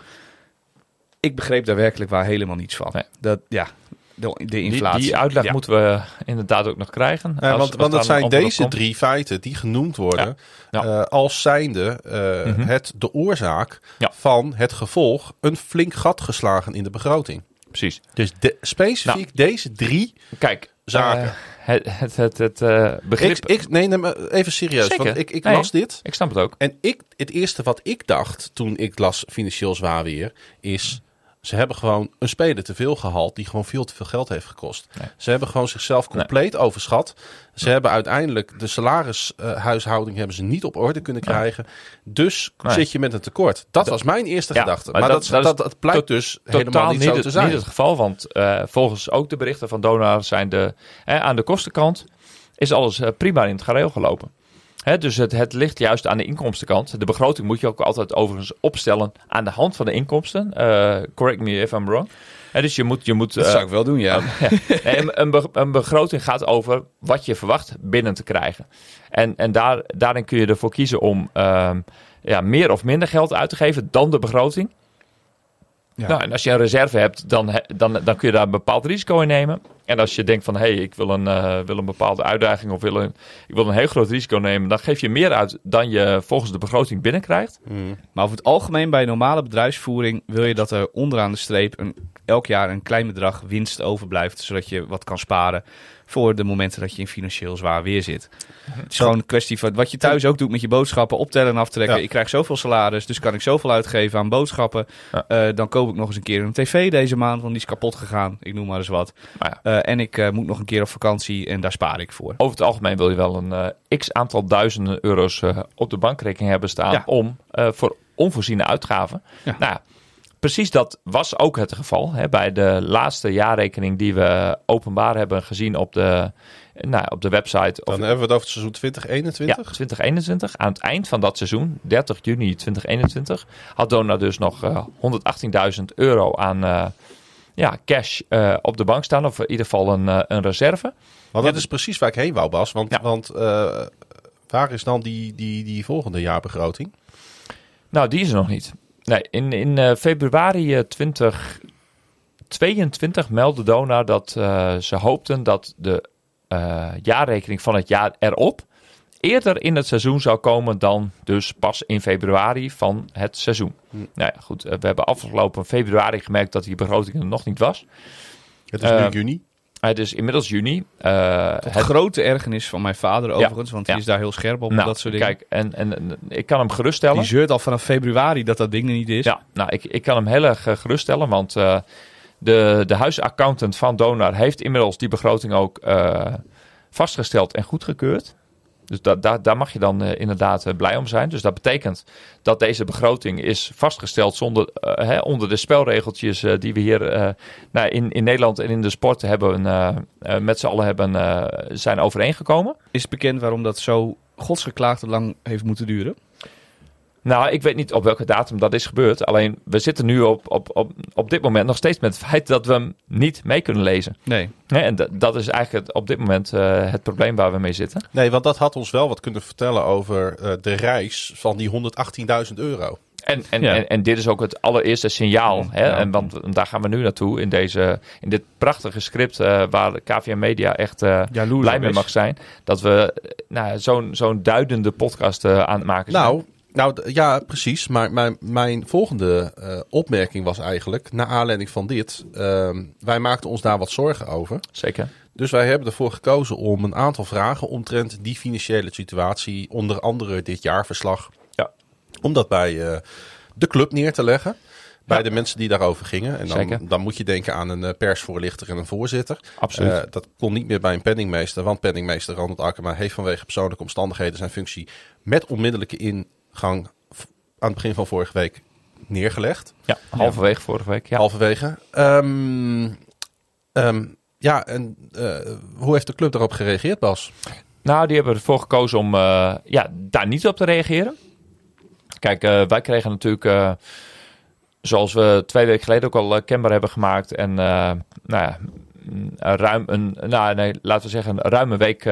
Ik begreep daar werkelijk waar helemaal niets van. Nee. Dat, ja, de, de inflatie. die uitleg Ja. moeten we inderdaad ook nog krijgen. Ja, Als- want want een zijn deze komt. drie feiten die genoemd worden Ja. eh, als zijnde eh, Mhm. het de oorzaak Ja. van het gevolg een flink gat geslagen in de begroting. Precies. Dus de, specifiek deze drie Kijk, Zaken. eh, het het, het, het eh, begrip... Ik, ik, nee, nee, maar even serieus. Zeker. Want ik, ik Nee. las dit. ik snap het ook. En ik, het eerste wat ik dacht toen ik las financieel zwaar weer, is ze hebben gewoon een speler te veel gehaald die gewoon veel te veel geld heeft gekost. Nee. Ze hebben gewoon zichzelf compleet overschat. Ze hebben uiteindelijk de salarishuishouding hebben ze niet op orde kunnen krijgen. Dus zit je met een tekort. Dat was mijn eerste Ja, gedachte. maar Maar, dat- dat, blijkt dus helemaal niet zo het, te zijn. niet het geval, want eh, volgens ook de berichten van Donar zijn de, hè, aan de kostenkant is alles eh, prima in het gareel gelopen. Dus het, het ligt juist aan de inkomstenkant. De begroting moet je ook altijd overigens opstellen aan de hand van de inkomsten. Eh, correct me if I'm wrong. Dus je moet, je moet Dat eh, zou ik wel doen, ja. Nee, een, een, be- een begroting gaat over wat je verwacht binnen te krijgen. En, en daar, daarin kun je ervoor kiezen om ehm, ja, meer of minder geld uit te geven dan de begroting. Ja. Nou, en als je een reserve hebt, dan, dan, dan kun je daar een bepaald risico in nemen. En als je denkt van, hé, hey, ik wil een, eh, wil een bepaalde uitdaging of wil een, ik wil een heel groot risico nemen, dan geef je meer uit dan je volgens de begroting binnenkrijgt. Mm. Maar over het algemeen bij normale bedrijfsvoering wil je dat er onderaan de streep een, elk jaar een klein bedrag winst overblijft, zodat je wat kan sparen voor de momenten dat je in financieel zwaar weer zit. Het is gewoon een kwestie van wat je thuis ook doet met je boodschappen, optellen en aftrekken. Ja. Ik krijg zoveel salaris, dus kan ik zoveel uitgeven aan boodschappen. Ja. Eh, dan koop ik nog eens een keer een tv deze maand, want die is kapot gegaan. Ik noem maar eens wat. Ja, Eh, en ik eh, moet nog een keer op vakantie en daar spaar ik voor. over het algemeen wil je wel een x aantal duizenden euro's op de bankrekening hebben staan om voor onvoorziene uitgaven. Nou, ja, precies dat was ook het geval hè, bij de laatste jaarrekening die we openbaar hebben gezien op de, nou, op de website. Dan Of, hebben we het over het seizoen ja, 2021. 2021. Aan het eind van dat seizoen, 30 juni 2021, had Dona dus nog eh 118.000 euro aan eh, ja, cash eh, op de bank staan. Of in ieder geval een, een reserve. Want dat is precies waar ik heen wou, Bas. Want, Ja. want waar is dan die, die, die volgende jaarbegroting? Nou, die is er nog niet. Nee, in, in eh, februari eh, 2022 meldde Dona dat eh, ze hoopten dat de eh, jaarrekening van het jaar erop eerder in het seizoen zou komen dan dus pas in februari van het seizoen. Hm. Nou ja, goed, eh, we hebben afgelopen februari gemerkt dat die begroting er nog niet was. Het is Eh, nu juni. Het is inmiddels juni. Eh, Het grote ergernis van mijn vader overigens, want ja. is daar heel scherp op, nou, dat soort dingen. Kijk, en, en, en ik kan hem geruststellen. Die zeurt al vanaf februari dat dat ding er niet is. Ja, nou, ik, ik kan hem heel erg eh, geruststellen, want eh, de, de huisaccountant van Donar heeft inmiddels die begroting ook vastgesteld en goedgekeurd. Dus da, da, daar mag je dan eh, inderdaad eh, blij om zijn. Dus dat betekent dat deze begroting is vastgesteld zonder, eh, hè, onder de spelregeltjes die we hier nou, in, in Nederland en in de sport hebben, met z'n allen hebben, zijn overeengekomen. Is bekend waarom dat zo godsgeklaagd lang heeft moeten duren? Nou, ik weet niet op welke datum dat is gebeurd. Alleen we zitten nu op, op, op, op dit moment nog steeds met het feit dat we hem niet mee kunnen lezen. Nee. Hè, en dat- dat is eigenlijk het- op dit moment eh, het probleem waar we mee zitten. Nee, want dat had ons wel wat kunnen vertellen over eh, de reis van die 118.000 euro. En, en, Ja. en, en dit is ook het allereerste signaal. Hè? Ja. En want daar gaan we nu naartoe in, deze, in dit prachtige script eh, waar de KVM Media echt eh, Jaloers blij mee is. mag zijn. Dat we nou, zo'n zo'n duidende podcast eh, aan het maken zijn. Nou, nou ja, precies. Maar mijn, mijn volgende eh, opmerking was eigenlijk, naar aanleiding van dit, ehm, wij maakten ons daar wat zorgen over. Zeker. Dus wij hebben ervoor gekozen om een aantal vragen omtrent die financiële situatie, onder andere dit jaarverslag, Ja. om dat bij eh, de club neer te leggen. Bij Ja. de mensen die daarover gingen. En dan, Zeker. dan moet je denken aan een eh, persvoorlichter en een voorzitter. Absoluut. Dat kon niet meer bij een penningmeester, want penningmeester Ronald Akkema heeft vanwege persoonlijke omstandigheden zijn functie met onmiddellijke ingang v- aan het begin van vorige week neergelegd. ja, halverwege vorige week. Ja. Halverwege. Ehm, ehm, ja, en eh, hoe heeft de club daarop gereageerd, Bas? Nou, die hebben ervoor gekozen om eh, ja, daar niet op te reageren. Kijk, eh, wij kregen natuurlijk, zoals we twee weken geleden ook al kenbaar hebben gemaakt. En nou ja, ruim een, nou nee, laten we zeggen, een ruime week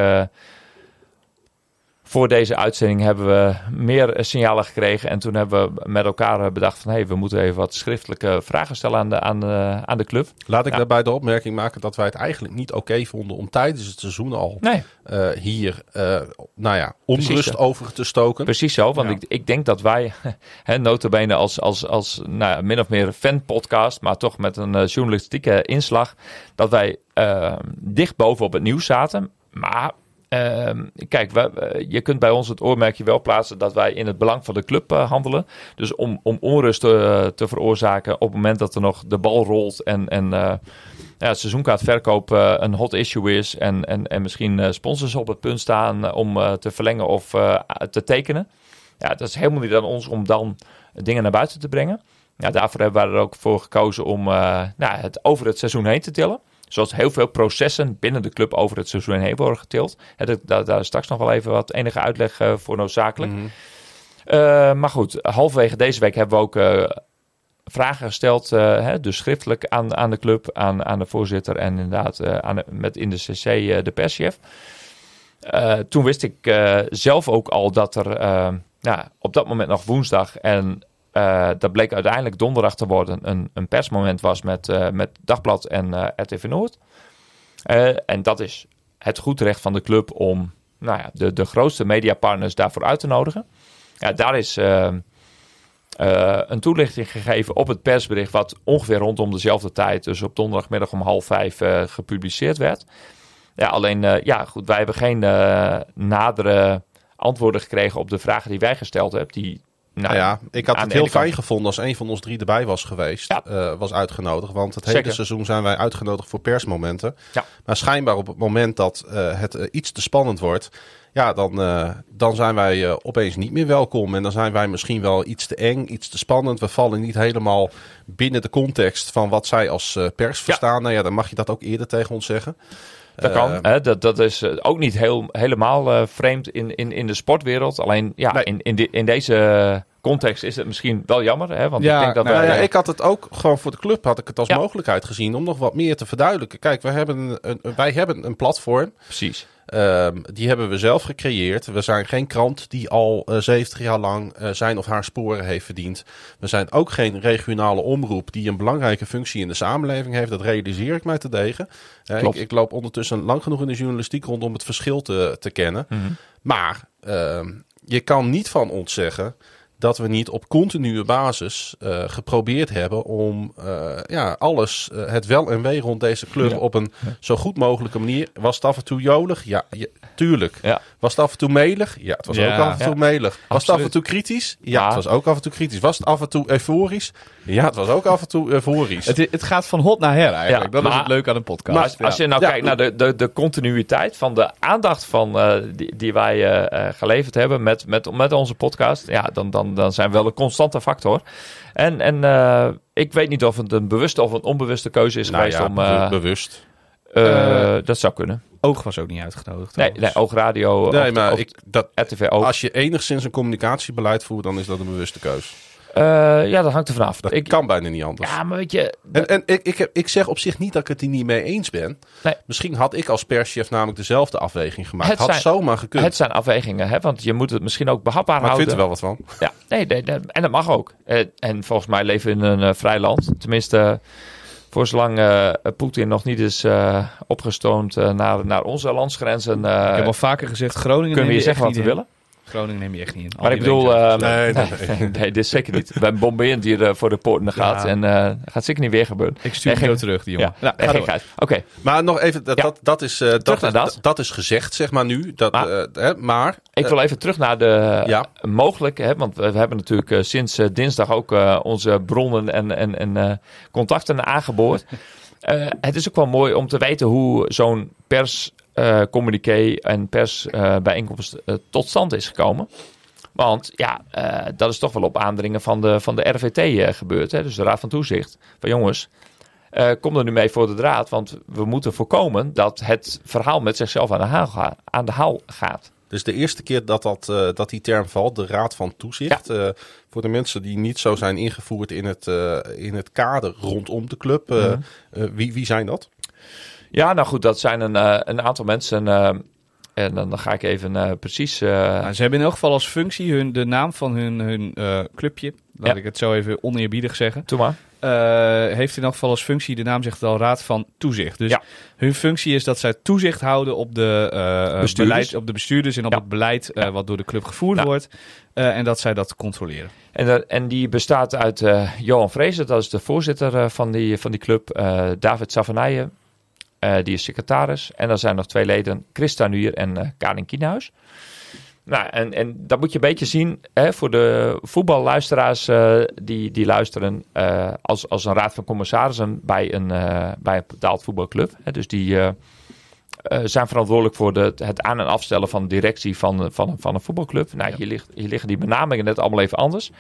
voor deze uitzending hebben we meer eh, signalen gekregen. En toen hebben we met elkaar eh, bedacht van, hé, hey, we moeten even wat schriftelijke vragen stellen aan de, aan de, aan de club. Laat ik Ja. daarbij de opmerking maken dat wij het eigenlijk niet oké vonden om tijdens het seizoen al Nee, eh, hier, eh, nou ja, onrust over te stoken. Precies zo, want Ja. ik, ik denk dat wij, hè, notabene als, als, als nou, ja, min of meer fan-podcast, maar toch met een eh, journalistieke inslag, dat wij eh, dicht bovenop het nieuws zaten. Maar ehm, kijk, we- je kunt bij ons het oormerkje wel plaatsen dat wij in het belang van de club eh, handelen. Dus om, om onrust te, te veroorzaken op het moment dat er nog de bal rolt en... en eh, ja, seizoenkaartverkoop eh, een hot issue is en, en, en misschien eh, sponsors op het punt staan eh, om eh, te verlengen of eh, te tekenen. Ja, dat is helemaal niet aan ons om dan dingen naar buiten te brengen. Daarvoor hebben we er ook voor gekozen om eh, nou, het over het seizoen heen te tillen. Zoals heel veel processen binnen de club over het seizoen heen worden getild. Daar, daar is straks nog wel even wat enige uitleg eh, voor noodzakelijk. Mhm. Eh, maar goed, halverwege deze week hebben we ook eh, vragen gesteld, hè, dus schriftelijk aan, aan de club, aan, aan de voorzitter en inderdaad aan de- met in de CC de perschef. Toen wist ik zelf ook al dat er ja, op dat moment nog woensdag en eh, dat bleek uiteindelijk donderdag te worden een, een persmoment was met, eh, met Dagblad en eh, RTV Noord. En dat is het goed recht van de club om nou ja, de, de grootste mediapartners daarvoor uit te nodigen. Ja, daar is een toelichting gegeven op het persbericht, wat ongeveer rondom dezelfde tijd, dus op donderdagmiddag om half vijf, gepubliceerd werd. Ja, alleen, ja, goed, wij hebben geen nadere antwoorden gekregen op de vragen die wij gesteld hebben. Die, nou, ja, ik had het heel fijn gevonden als een van ons drie erbij was geweest. Ja. eh, was uitgenodigd. Want het hele seizoen zijn wij uitgenodigd voor persmomenten. Ja. Maar schijnbaar op het moment dat eh, het eh, iets te spannend wordt. Ja, dan, dan zijn wij opeens niet meer welkom. En dan zijn wij misschien wel iets te eng, iets te spannend. We vallen niet helemaal binnen de context van wat zij als pers verstaan. Nou ja, dan mag je dat ook eerder tegen ons zeggen. Dat kan. Hè, dat, dat is ook niet heel, helemaal vreemd in, in, in de sportwereld. Alleen ja, Nee. in, in, de, in deze context is het misschien wel jammer. Hè, want Ja, ik denk dat nou wij, ja, eh, ik had het ook gewoon voor de club had ik het als Ja. mogelijkheid gezien om nog wat meer te verduidelijken. Kijk, we hebben een, wij hebben een platform. Precies. Ehm, die hebben we zelf gecreëerd. We zijn geen krant die al eh, 70 jaar lang eh, zijn of haar sporen heeft verdiend. We zijn ook geen regionale omroep die een belangrijke functie in de samenleving heeft. Dat realiseer ik mij te degen. Eh, ik, Klopt. ik loop ondertussen lang genoeg in de journalistiek rond om het verschil te, te kennen. Mhm. Maar ehm, je kan niet van ons zeggen dat we niet op continue basis eh, geprobeerd hebben om eh, ja, alles, eh, het wel en wee rond deze club Ja. op een zo goed mogelijke manier. Was het af en toe jolig? Ja, ja, tuurlijk. Ja. Was het af en toe melig? Ja, het was Ja. ook af en toe Ja. melig. Was het af en toe kritisch? Ja, Ja. het was ook af en toe kritisch. Was het af en toe euforisch? Ja, het was ook af en toe euforisch. Het, het gaat van hot naar her eigenlijk. Ja, dat is het leuke aan een podcast. Maar als, je nou Ja. kijkt naar de, de, de continuïteit van de aandacht van, eh, die, die wij geleverd hebben met, met, met onze podcast, ja, dan, dan, dan zijn we wel een constante factor. En, en eh, ik weet niet of het een bewuste of een onbewuste keuze is nou geweest ja, om. eh, bewust. eh, dat zou kunnen. Oog was ook niet uitgenodigd. Nee, nee oogradio, Nee, of, maar of ik, dat, RTV ook. als je enigszins een communicatiebeleid voert, dan is dat een bewuste keus. Eh, ja, dat hangt er vanaf. Dat Ik, kan bijna niet anders. ja, maar weet je, En, en ik, ik, heb, ik zeg op zich niet dat ik het er niet mee eens ben. Nee. Misschien had ik als perschef namelijk dezelfde afweging gemaakt. Het had zijn- zomaar gekund. het zijn afwegingen, hè, want je moet het misschien ook behapbaar maar ik houden. vind er wel wat van. Ja, nee, nee, nee, en dat mag ook. Eh, en volgens mij leven we in een eh, vrij land. Tenminste, voor zolang eh, Poetin nog niet is eh, opgestoomd eh, naar, naar onze landsgrenzen, eh, Ik heb al vaker gezegd, Groningen kunnen we hier zeggen wat we willen. In. Groningen neem je echt niet in. Al Maar ik bedoel, eh, Nee, nee, nee, nee, dit is zeker niet. Wij bombarderen die er voor de poorten gaat. Ja. En eh, dat gaat zeker niet weer gebeuren. ik stuur hem geen- terug, die jongen. Ja, Nou. Oké, Maar nog even, dat, Ja. dat, dat, is, eh, dat, is, dat. dat is gezegd, zeg maar nu. Dat, Maar- eh, hè, maar ik wil even terug naar de Ja. mogelijk, hè, want we, we hebben natuurlijk eh, sinds eh, dinsdag ook eh, onze bronnen en, en, en eh, contacten aangeboord. Eh, het is ook wel mooi om te weten hoe zo'n perscommuniqué en persbijeenkomst eh, tot stand is gekomen. Want ja, eh, dat is toch wel op aandringen van de, van de RVT eh, gebeurd. Hè? Dus de Raad van Toezicht. Van jongens, eh, kom er nu mee voor de draad. Want we moeten voorkomen dat het verhaal met zichzelf aan de haal, ga- aan de haal gaat. Dus de eerste keer dat, dat, eh, dat die term valt, de Raad van Toezicht. eh, voor de mensen die niet zo zijn ingevoerd in het, eh, in het kader rondom de club. eh, Mhm. eh, wie, wie zijn dat? Ja, nou goed, dat zijn een, eh, een aantal mensen. eh, en dan, dan ga ik even eh, precies. Nou, ze hebben in elk geval als functie hun, de naam van hun, hun clubje. Laat Ja. ik het zo even oneerbiedig zeggen. Doe maar. heeft in elk geval als functie, de naam zegt al, Raad van Toezicht. Dus Ja. hun functie is dat zij toezicht houden op de, Bestuurders. beleid, op de bestuurders en op Ja. het beleid wat door de club gevoerd wordt. En dat zij dat controleren. En, en die bestaat uit Johan Vrezen, dat is de voorzitter van, die, van die club. David Savanaye, die is secretaris. En dan zijn nog twee leden, Christa Nuier en eh Karin Kienhuis. Nou, en, en dat moet je een beetje zien hè, voor de voetballuisteraars eh, die, die luisteren eh, als, als een raad van commissarissen bij een, eh, bij een betaald voetbalclub. Hè, dus die eh, eh, zijn verantwoordelijk voor de, het aan- en afstellen van de directie van, van, van een voetbalclub. Nou, hier, ligt, hier liggen die benamingen net allemaal even anders.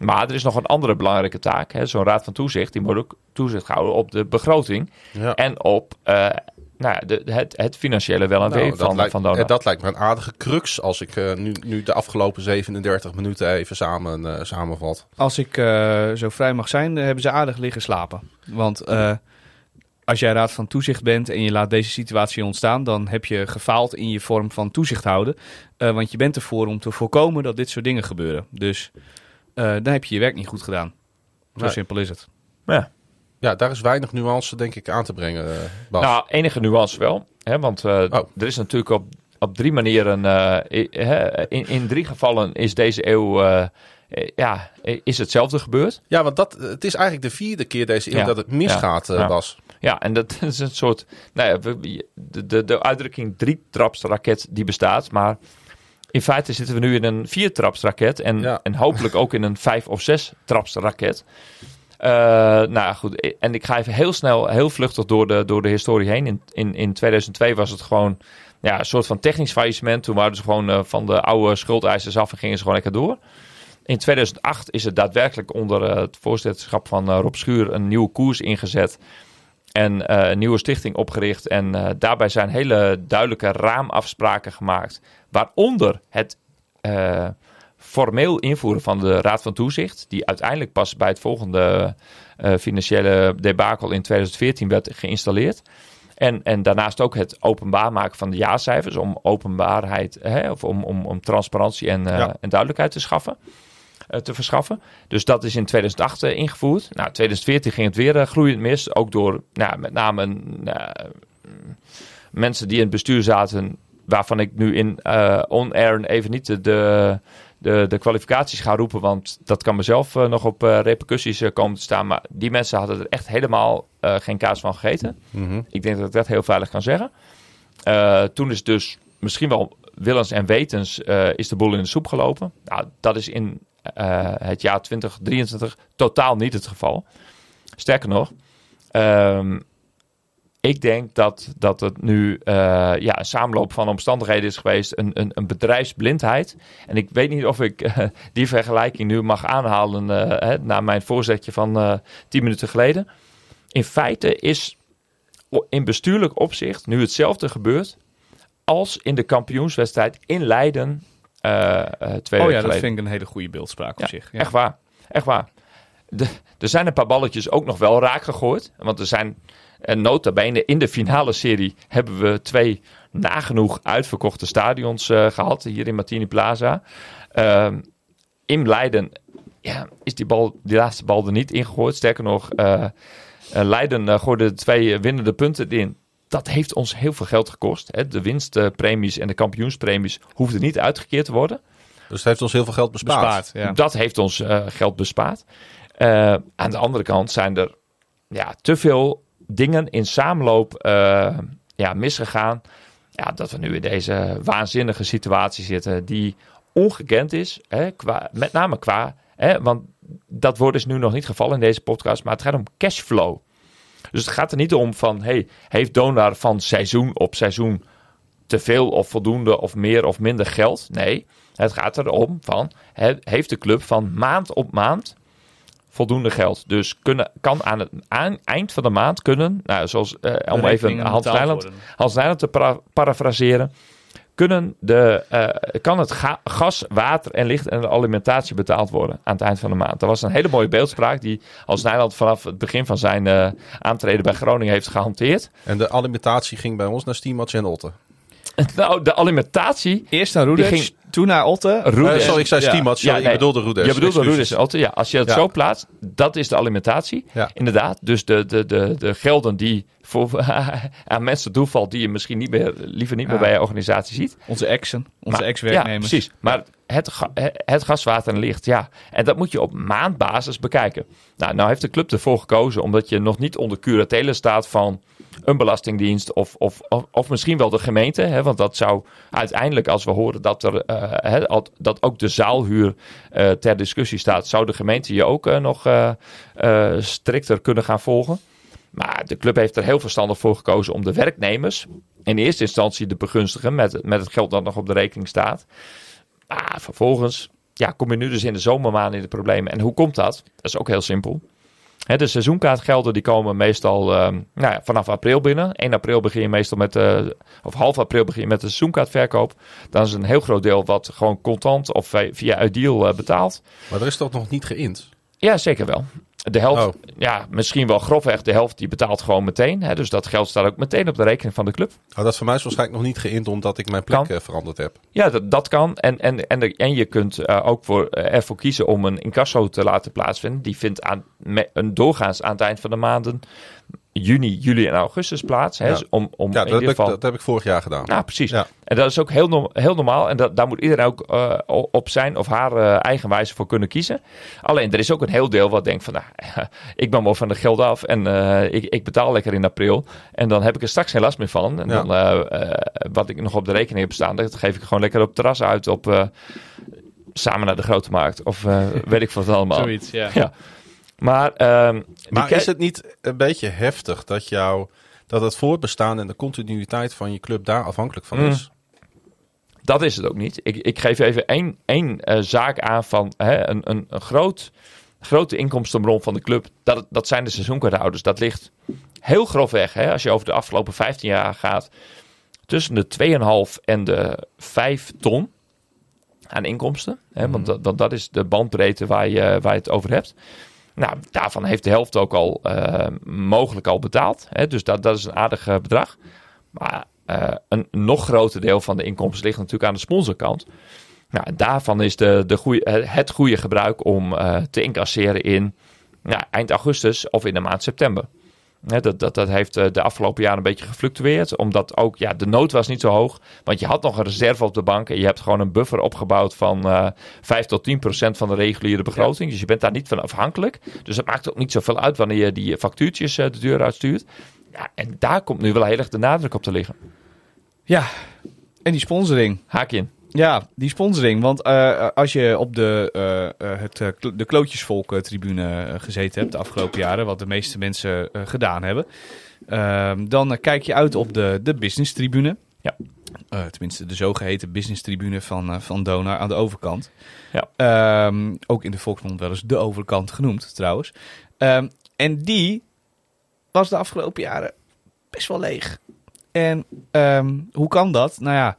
Maar er is nog een andere belangrijke taak. hè. Zo'n raad van toezicht die moet ook toezicht houden op de begroting Ja. en op eh, nou ja, de, het, het financiële wel en Nou, dat, van, lijkt, van dat lijkt me een aardige crux als ik eh, nu, nu de afgelopen 37 minuten even samen, eh, samenvat. Als ik eh, zo vrij mag zijn, hebben ze aardig liggen slapen. Want eh, als jij raad van toezicht bent en je laat deze situatie ontstaan, dan heb je gefaald in je vorm van toezicht houden. Eh, want je bent ervoor om te voorkomen dat dit soort dingen gebeuren. Dus eh, dan heb je je werk niet goed gedaan. Zo Nee. simpel is het. ja. Ja, daar is weinig nuance denk ik aan te brengen, eh, Bas. Nou, enige nuance wel. Hè, want eh, Oh. er is natuurlijk op, op drie manieren, eh, hè, in, in drie gevallen is deze eeuw, ja, is hetzelfde gebeurd. Ja, want dat, het is eigenlijk de vierde keer deze eeuw Ja. dat het misgaat, Ja. Ja. En dat is een soort, nou de, de, de uitdrukking drietrapsraket die bestaat, maar in feite zitten we nu in een viertrapsraket en, Ja. en hopelijk ook in een vijf of zes trapsraket. Eh, nou goed. En ik ga even heel snel, heel vluchtig door de, door de historie heen. In, in, in 2002 was het gewoon ja, een soort van technisch faillissement. Toen waren ze gewoon eh, van de oude schuldeisers af en gingen ze gewoon lekker door. In 2008 is het daadwerkelijk onder eh, het voorzitterschap van Rob Schuur een nieuwe koers ingezet. En een nieuwe stichting opgericht. En daarbij zijn hele duidelijke raamafspraken gemaakt. Waaronder het eh, formeel invoeren van de Raad van Toezicht. Die uiteindelijk pas bij het volgende eh, financiële debakel in 2014 werd geïnstalleerd. En, en daarnaast ook het openbaar maken van de jaarcijfers. Om openbaarheid, hè, of om, om, om transparantie en, eh, Ja. en duidelijkheid te schaffen. te verschaffen. Dus dat is in 2008 eh, ingevoerd. Nou, 2014 ging het weer eh, groeiend mis. Ook door nou, met name mensen die in het bestuur zaten. Waarvan ik nu in eh, on-air even niet de, de, de, kwalificaties ga roepen, want dat kan mezelf eh, nog op eh, repercussies komen te staan. Maar die mensen hadden er echt helemaal geen kaas van gegeten. Mhm. Ik denk dat ik dat heel veilig kan zeggen. Toen is dus misschien wel willens en wetens is de boel in de soep gelopen. Nou, dat is in het jaar 2023 totaal niet het geval. Sterker nog, ehm, ik denk dat, dat het nu eh, ja, een samenloop van omstandigheden is geweest, een, een, een bedrijfsblindheid. En ik weet niet of ik eh, die vergelijking nu mag aanhalen eh, hè, na mijn voorzetje van 10 minuten geleden. In feite is in bestuurlijk opzicht nu hetzelfde gebeurd als in de kampioenswedstrijd in Leiden twee Oh ja, dat geleden. vind ik een hele goede beeldspraak op Ja, zich. Ja. Echt waar. Echt waar. De, er zijn een paar balletjes ook nog wel raak gegooid. Want er zijn, en nota bene, in de finale serie hebben we twee nagenoeg uitverkochte stadions eh, gehad. Hier in Martini Plaza. Ehm, in Leiden ja, is die, bal, die laatste bal er niet ingegooid. Sterker nog, eh, eh, Leiden eh, gooide de twee winnende punten in. Dat heeft ons heel veel geld gekost. Hè. De winstpremies en de kampioenspremies hoefden niet uitgekeerd te worden. Dus het heeft ons heel veel geld bespaard. Bespaard, ja. Dat heeft ons eh, geld bespaard. Eh, aan de andere kant zijn er ja, te veel dingen in samenloop eh, ja, misgegaan. Ja, dat we nu in deze waanzinnige situatie zitten die ongekend is. Hè, qua, met name qua, hè, want dat woord is nu nog niet gevallen in deze podcast, maar het gaat om cashflow. Dus het gaat er niet om van, hey, heeft Donar van seizoen op seizoen te veel of voldoende of meer of minder geld? Nee, het gaat erom van, he- heeft de club van maand op maand voldoende geld? Dus kunnen, kan aan het aan- eind van de maand kunnen, nou, zoals eh, om even Hans Nijland, worden. Hans Nijland te para- parafraseren, kunnen de, eh, kan het ga- gas, water en licht en de alimentatie betaald worden aan het eind van de maand. Dat was een hele mooie beeldspraak die Hans Nijland vanaf het begin van zijn eh, aantreden bij Groningen heeft gehanteerd. En de alimentatie ging bij ons naar Stiemats en Otte. Nou, de alimentatie Eerst naar Roeders, ging- toen naar Otte. Roeders. Eh, sorry, ik zei Ja. Stiemats. Ja, nee. ik bedoelde Roeders. Je bedoelt de Excuses. Roeders Alten. Ja, als je het Ja. zo plaatst, dat is de alimentatie. Ja. Inderdaad. Dus de, de, de, de gelden die voor, aan mensen toevalt die je misschien niet meer, liever niet meer bij je organisatie ziet. Onze exen, onze ex-werknemers. Ja, precies. Maar het, het gas, water en licht, ja. En dat moet je op maandbasis bekijken. Nou, nou heeft de club ervoor gekozen omdat je nog niet onder curatele staat van een belastingdienst of, of, of, misschien wel de gemeente. Hè, want dat zou uiteindelijk, als we horen dat, er, eh, dat ook de zaalhuur eh, ter discussie staat, zou de gemeente je ook eh, nog strikter kunnen gaan volgen. Maar de club heeft er heel verstandig voor gekozen om de werknemers in eerste instantie te begunstigen met, met het geld dat nog op de rekening staat. Maar vervolgens ja, kom je nu dus in de zomermaanden in de problemen. En hoe komt dat? Dat is ook heel simpel. De seizoenkaartgelden die komen meestal ehm, nou ja, vanaf april binnen. 1 april begin je meestal met, eh, of half april begin je met de seizoenkaartverkoop. Dan is een heel groot deel wat gewoon contant of via- Uitdeal eh, betaald. Maar er is toch nog niet geïnd? Ja, zeker wel. De helft, Oh. ja, misschien wel grofweg de helft, die betaalt gewoon meteen. Hè, dus dat geld staat ook meteen op de rekening van de club. Oh, dat voor mij is waarschijnlijk nog niet geïnd omdat ik mijn plek Kan. eh, veranderd heb. Ja, dat, dat kan. En, en, en, de- en je kunt eh, ook voor, eh, ervoor kiezen om een incasso te laten plaatsvinden. Die vindt aan, me, een doorgaans aan het eind van de maanden juni, juli en augustus plaats. Hè, Ja. Dus om, om Ja, in dat heb, ieder ik, geval... dat heb ik vorig jaar gedaan. Nou, precies. Ja. En dat is ook heel, heel normaal. En dat, daar moet iedereen ook eh, op zijn of haar eh, eigen wijze voor kunnen kiezen. Alleen, er is ook een heel deel wat denkt van... Nou, ik ben mooi van het geld af en eh, ik, ik betaal lekker in april. En dan heb ik er straks geen last meer van. En Ja. dan, wat ik nog op de rekening heb staan... dat geef ik gewoon lekker op terras uit op... eh, samen naar de grote markt. Of eh, weet ik wat allemaal. Zoiets, ja. Maar, ehm, Maar is het niet een beetje heftig dat, jou, dat het voortbestaan en de continuïteit van je club daar afhankelijk van Mm. is? Dat is het ook niet. Ik, ik geef even één, één eh, zaak aan van hè, een, een, een groot, grote inkomstenbron van de club. Dat, dat zijn de seizoenkaarthouders. Dat ligt heel grofweg, hè, als je over de afgelopen 15 jaar gaat, tussen de 2,5 en de 5 ton aan inkomsten. Hè, Want dat, dat, dat is de bandbreedte waar je, waar je het over hebt. Nou, daarvan heeft de helft ook al eh, mogelijk al betaald. Hè, dus dat, dat is een aardig eh, bedrag. Maar eh, een nog groter deel van de inkomsten ligt natuurlijk aan de sponsorkant. Nou, en daarvan is de, de het goede gebruik om te incasseren in ja, eind augustus of in de maand september. Dat, dat, dat heeft eh, de afgelopen jaren een beetje gefluctueerd. Omdat ook ja, de nood was niet zo hoog. Want je had nog een reserve op de bank. En je hebt gewoon een buffer opgebouwd van eh 5 tot 10 procent van de reguliere begroting. Dus je bent daar niet van afhankelijk. Dus het maakt ook niet zoveel uit wanneer je die factuurtjes eh, de deur uitstuurt. Ja, en daar komt nu wel heel erg de nadruk op te liggen. Ja, en die sponsoring. Haak in. Ja, die sponsoring. Want eh, als je op de, eh, het, de Klootjesvolk-tribune gezeten hebt de afgelopen jaren, wat de meeste mensen gedaan hebben, ehm, dan kijk je uit op de, de business-tribune. Ja. Tenminste, de zogeheten business-tribune van, van Donar aan de overkant. Ja. Ehm, ook in de volksmond wel eens de overkant genoemd, trouwens. Ehm, en die was de afgelopen jaren best wel leeg. En hoe kan dat? Nou ja,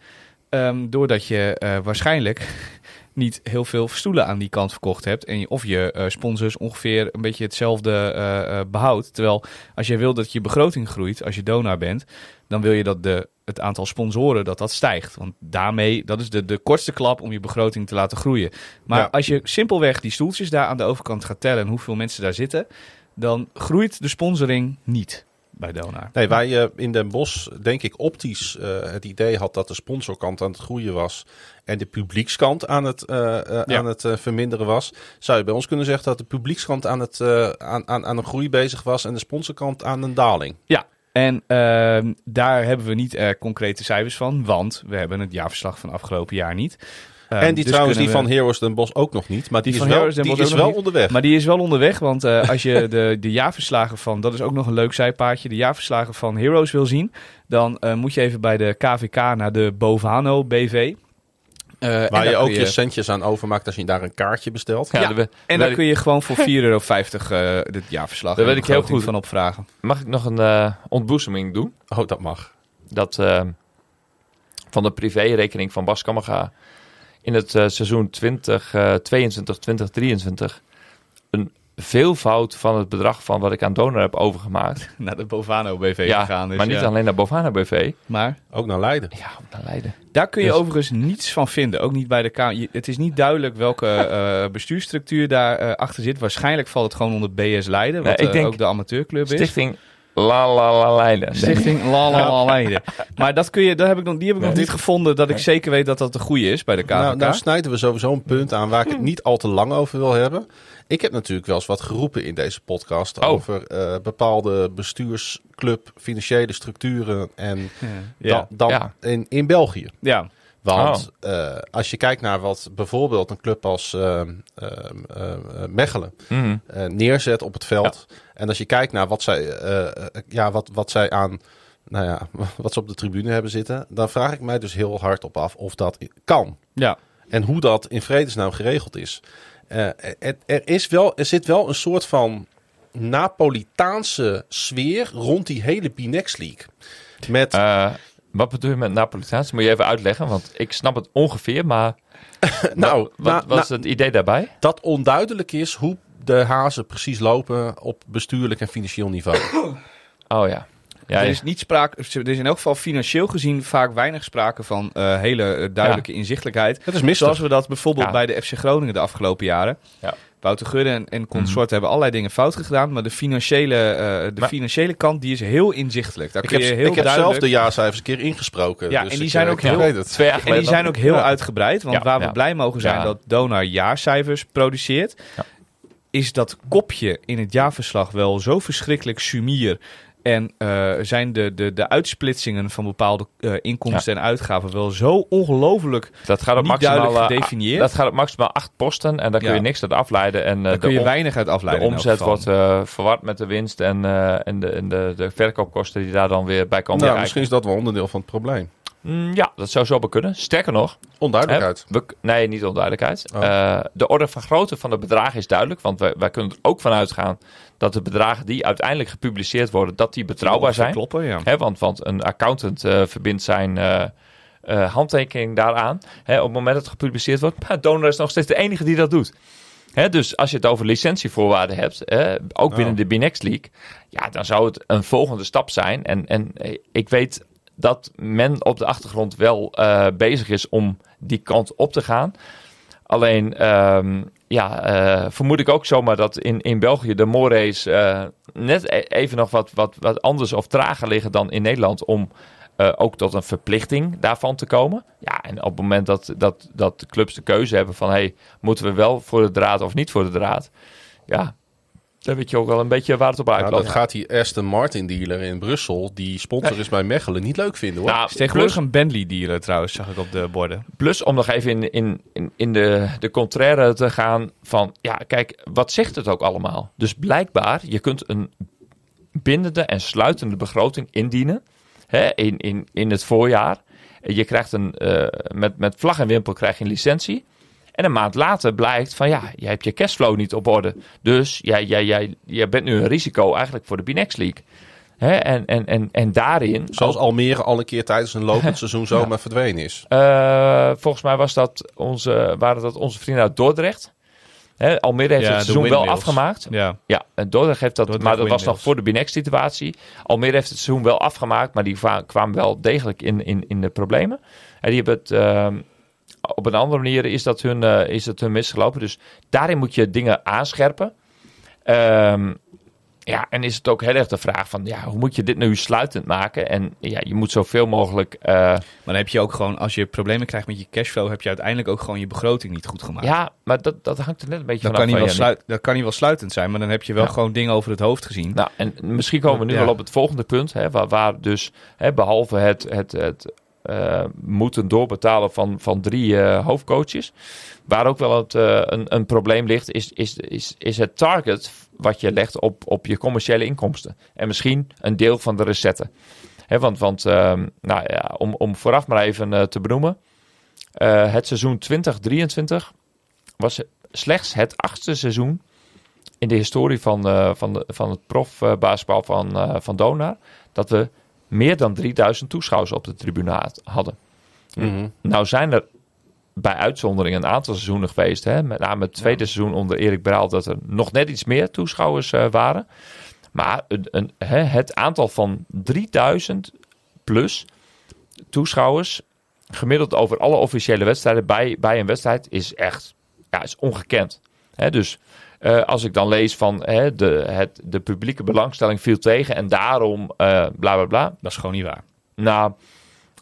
Ehm, doordat je eh, waarschijnlijk niet heel veel stoelen aan die kant verkocht hebt. En of je eh, sponsors ongeveer een beetje hetzelfde eh, eh, behoudt. Terwijl als je wil dat je begroting groeit, als je donaar bent, dan wil je dat de, het aantal sponsoren dat dat stijgt. Want daarmee, dat is de, de kortste klap om je begroting te laten groeien. Maar Ja. als je simpelweg die stoeltjes daar aan de overkant gaat tellen en hoeveel mensen daar zitten, dan groeit de sponsoring niet bij Donar. Nee, waar je in Den Bosch, denk ik, optisch eh, het idee had dat de sponsorkant aan het groeien was en de publiekskant aan het, eh, eh, Ja. aan het eh, verminderen was, zou je bij ons kunnen zeggen dat de publiekskant aan, het, eh, aan, aan, aan een groei bezig was en de sponsorkant aan een daling. Ja, en ehm, daar hebben we niet eh, concrete cijfers van, want we hebben het jaarverslag van afgelopen jaar niet. Ehm, en die dus trouwens, die van Heroes Den Bosch ook nog niet, maar die, Die is wel, die is wel niet. onderweg. Maar die is wel onderweg, want eh, als je de, de jaarverslagen van, dat is ook nog een leuk zijpaadje, de jaarverslagen van Heroes wil zien, dan eh, moet je even bij de KVK naar de Bovano BV. Eh, en Waar je ook je centjes aan overmaakt als je daar een kaartje bestelt. Ja, En daar kun je gewoon voor 4,50 euro eh dit jaarverslag Daar weet ik heel goed. van opvragen. Mag ik nog een eh, ontboezeming doen? Oh, dat mag. dat eh, van de privérekening van Bas Kammerga in het eh, seizoen 2022, 2023 een veelvoud van het bedrag van wat ik aan donor heb overgemaakt. Naar de Bovano BV ja, gegaan. Dus maar niet ja. alleen naar Bovana BV. Maar Ook naar Leiden. Ja, naar Leiden. Daar kun je Dus- overigens niets van vinden. Ook niet bij de Kamer. Het is niet duidelijk welke eh, bestuursstructuur daar eh, achter zit. Waarschijnlijk valt het gewoon onder BS Leiden. Wat Nee, ik eh, denk ook de amateurclub is. Stichting La La La Leiden. Stichting La La La Leiden. Maar dat kun je, dat heb ik nog, die heb ik nog niet gevonden dat ik zeker weet dat dat de goede is bij de KVK. Nou, nou snijden we sowieso een punt aan waar ik het niet al te lang over wil hebben. Ik heb natuurlijk wel eens wat geroepen in deze podcast Oh. over eh, bepaalde bestuursclub, financiële structuren en ja. dan, dan Ja. In, in België. ja. Want eh, als je kijkt naar wat bijvoorbeeld een club als ehm, eh, Mechelen Mhm. eh, neerzet op het veld. En als je kijkt naar wat zij, eh, eh, ja, wat, wat zij aan, nou ja, wat ze op de tribune hebben zitten, dan vraag ik mij dus heel hard op af of dat kan. ja. En hoe dat in vredesnaam geregeld is. Eh, er, er, is wel, er zit wel een soort van Napolitaanse sfeer rond die hele Binex League. Met, Eh, wat bedoel je met Napolitaans? Moet je even uitleggen, want ik snap het ongeveer, maar nou, wat na- was na- het idee daarbij? dat onduidelijk is hoe de hazen precies lopen op bestuurlijk en financieel niveau. Oh ja. Ja, er ja. is niet sprake, er is in elk geval financieel gezien vaak weinig sprake van eh, hele eh, duidelijke inzichtelijkheid. Het is mistig. Zoals we dat bijvoorbeeld Ja. bij de FC Groningen de afgelopen jaren. Wouter Gudde en, en consorten hebben allerlei dingen fout gedaan. Maar de financiële, eh, de Maar- financiële kant die is heel inzichtelijk. Daar Ik kun heb, je heel ik heb zelf de jaarcijfers een keer ingesproken. Ja, dus en die zijn eh, ook heel- En die zijn ook heel Ja. uitgebreid. Want Ja, waar we ja. blij mogen zijn Ja. dat Donar jaarcijfers produceert... Ja. is dat kopje in het jaarverslag wel zo verschrikkelijk sumier... En eh, zijn de, de, de uitsplitsingen van bepaalde eh, inkomsten en uitgaven wel zo ongelooflijk... Dat gaat op Niet maximaal, duidelijk eh, gedefinieerd. Dat gaat op maximaal acht posten en daar kun Ja. je niks uit afleiden. En eh, Daar de, kun je om- weinig uit de afleiden. elk omzet wordt eh, verward met de winst en, eh, en, de, en de, de verkoopkosten die daar dan weer bij komen. Nou, kijken. misschien is dat wel onderdeel van het probleem. Mm, ja, dat zou zo wel kunnen. Sterker nog, Onduidelijkheid. hè, we, nee, niet onduidelijkheid. Oh. Eh, de orde van grootte van de bedragen is duidelijk, want wij, wij kunnen er ook van uitgaan dat de bedragen die uiteindelijk gepubliceerd worden, dat die betrouwbaar zijn. Kloppen, ja. Hè, want, want een accountant eh, verbindt zijn eh, handtekening daaraan. Hè, op het moment dat het gepubliceerd wordt. Maar donor is nog steeds de enige die dat doet. Hè, dus als je het over licentievoorwaarden hebt, hè, ook binnen Oh. de Binex League, ja, dan zou het een volgende stap zijn. En, en ik weet dat men op de achtergrond wel eh, bezig is om die kant op te gaan. Alleen, ehm, ja, eh, vermoed ik ook zomaar dat in, in België de Morays eh, net e- even nog wat, wat, wat anders of trager liggen dan in Nederland om ook tot een verplichting daarvan te komen. Ja, en op het moment dat, dat, dat de clubs de keuze hebben van, hey, moeten we wel voor de draad of niet voor de draad? Ja, dan weet je ook wel een beetje waar het op Nou, uitloopt. dat gaat die Aston Martin dealer in Brussel, die sponsor is bij Mechelen, niet leuk vinden hoor. Nou, is tegenwoordig plus- een Bentley dealer trouwens, zag ik op de borden. Plus om nog even in, in, in, in de, de contraire te gaan van, ja, kijk, wat zegt het ook allemaal? Dus blijkbaar, je kunt een bindende en sluitende begroting indienen hè, in, in, in het voorjaar. Je krijgt een, eh, met, met vlag en wimpel krijg je een licentie. En een maand later blijkt van, ja, jij hebt je cashflow niet op orde. Dus jij, jij, jij, jij bent nu een risico eigenlijk voor de Binex League. Hè, en, en, en, en daarin... Zoals Almere al een keer tijdens een lopend seizoen zomaar verdwenen is. Eh, volgens mij was dat onze, waren dat onze vrienden uit Dordrecht. Hè, Almere heeft Ja, het de seizoen wel afgemaakt. Ja, Ja, en Dordrecht heeft dat, Dordrecht maar dat was nog voor de Binex-situatie. Almere heeft het seizoen wel afgemaakt, maar die kwamen wel degelijk in, in, in de problemen. En die hebben het ehm, op een andere manier is dat, hun, eh, is dat hun misgelopen. Dus daarin moet je dingen aanscherpen. Ehm, ja, en is het ook heel erg de vraag van, ja, hoe moet je dit nu sluitend maken? En ja, je moet zoveel mogelijk eh, maar dan heb je ook gewoon, als je problemen krijgt met je cashflow, heb je uiteindelijk ook gewoon je begroting niet goed gemaakt. Ja, maar dat, dat hangt er net een beetje vanaf. kan, niet wel van, sluit, dat kan niet wel sluitend zijn, maar dan heb je wel Ja. gewoon dingen over het hoofd gezien. Nou, en misschien komen we nu Ja. wel op het volgende punt. Hè, waar, waar dus, hè, behalve het, het, het eh, moeten doorbetalen van, van drie eh, hoofdcoaches. Waar ook wel het, eh, een, een probleem ligt, is, is, is, is het target wat je legt op, op je commerciële inkomsten. En misschien een deel van de recetten. Want want ehm, nou ja, om, om vooraf maar even te benoemen. het seizoen 2023 was slechts het achtste seizoen in de historie van, van, van het profbasketbal van, van Donar. Dat we meer dan 3000 toeschouwers op de tribune had- hadden. Mhm. Nou zijn er bij uitzondering een aantal seizoenen geweest. Hè? Met name het tweede seizoen onder Erik Braal. Dat er nog net iets meer toeschouwers eh, waren. Maar een, een, hè, het aantal van 3000 plus toeschouwers. Gemiddeld over alle officiële wedstrijden bij, bij een wedstrijd is echt ja, is ongekend. Hè, dus eh, als ik dan lees van hè, de, het, de publieke belangstelling viel tegen en daarom eh bla bla bla. Dat is gewoon niet waar. Nou,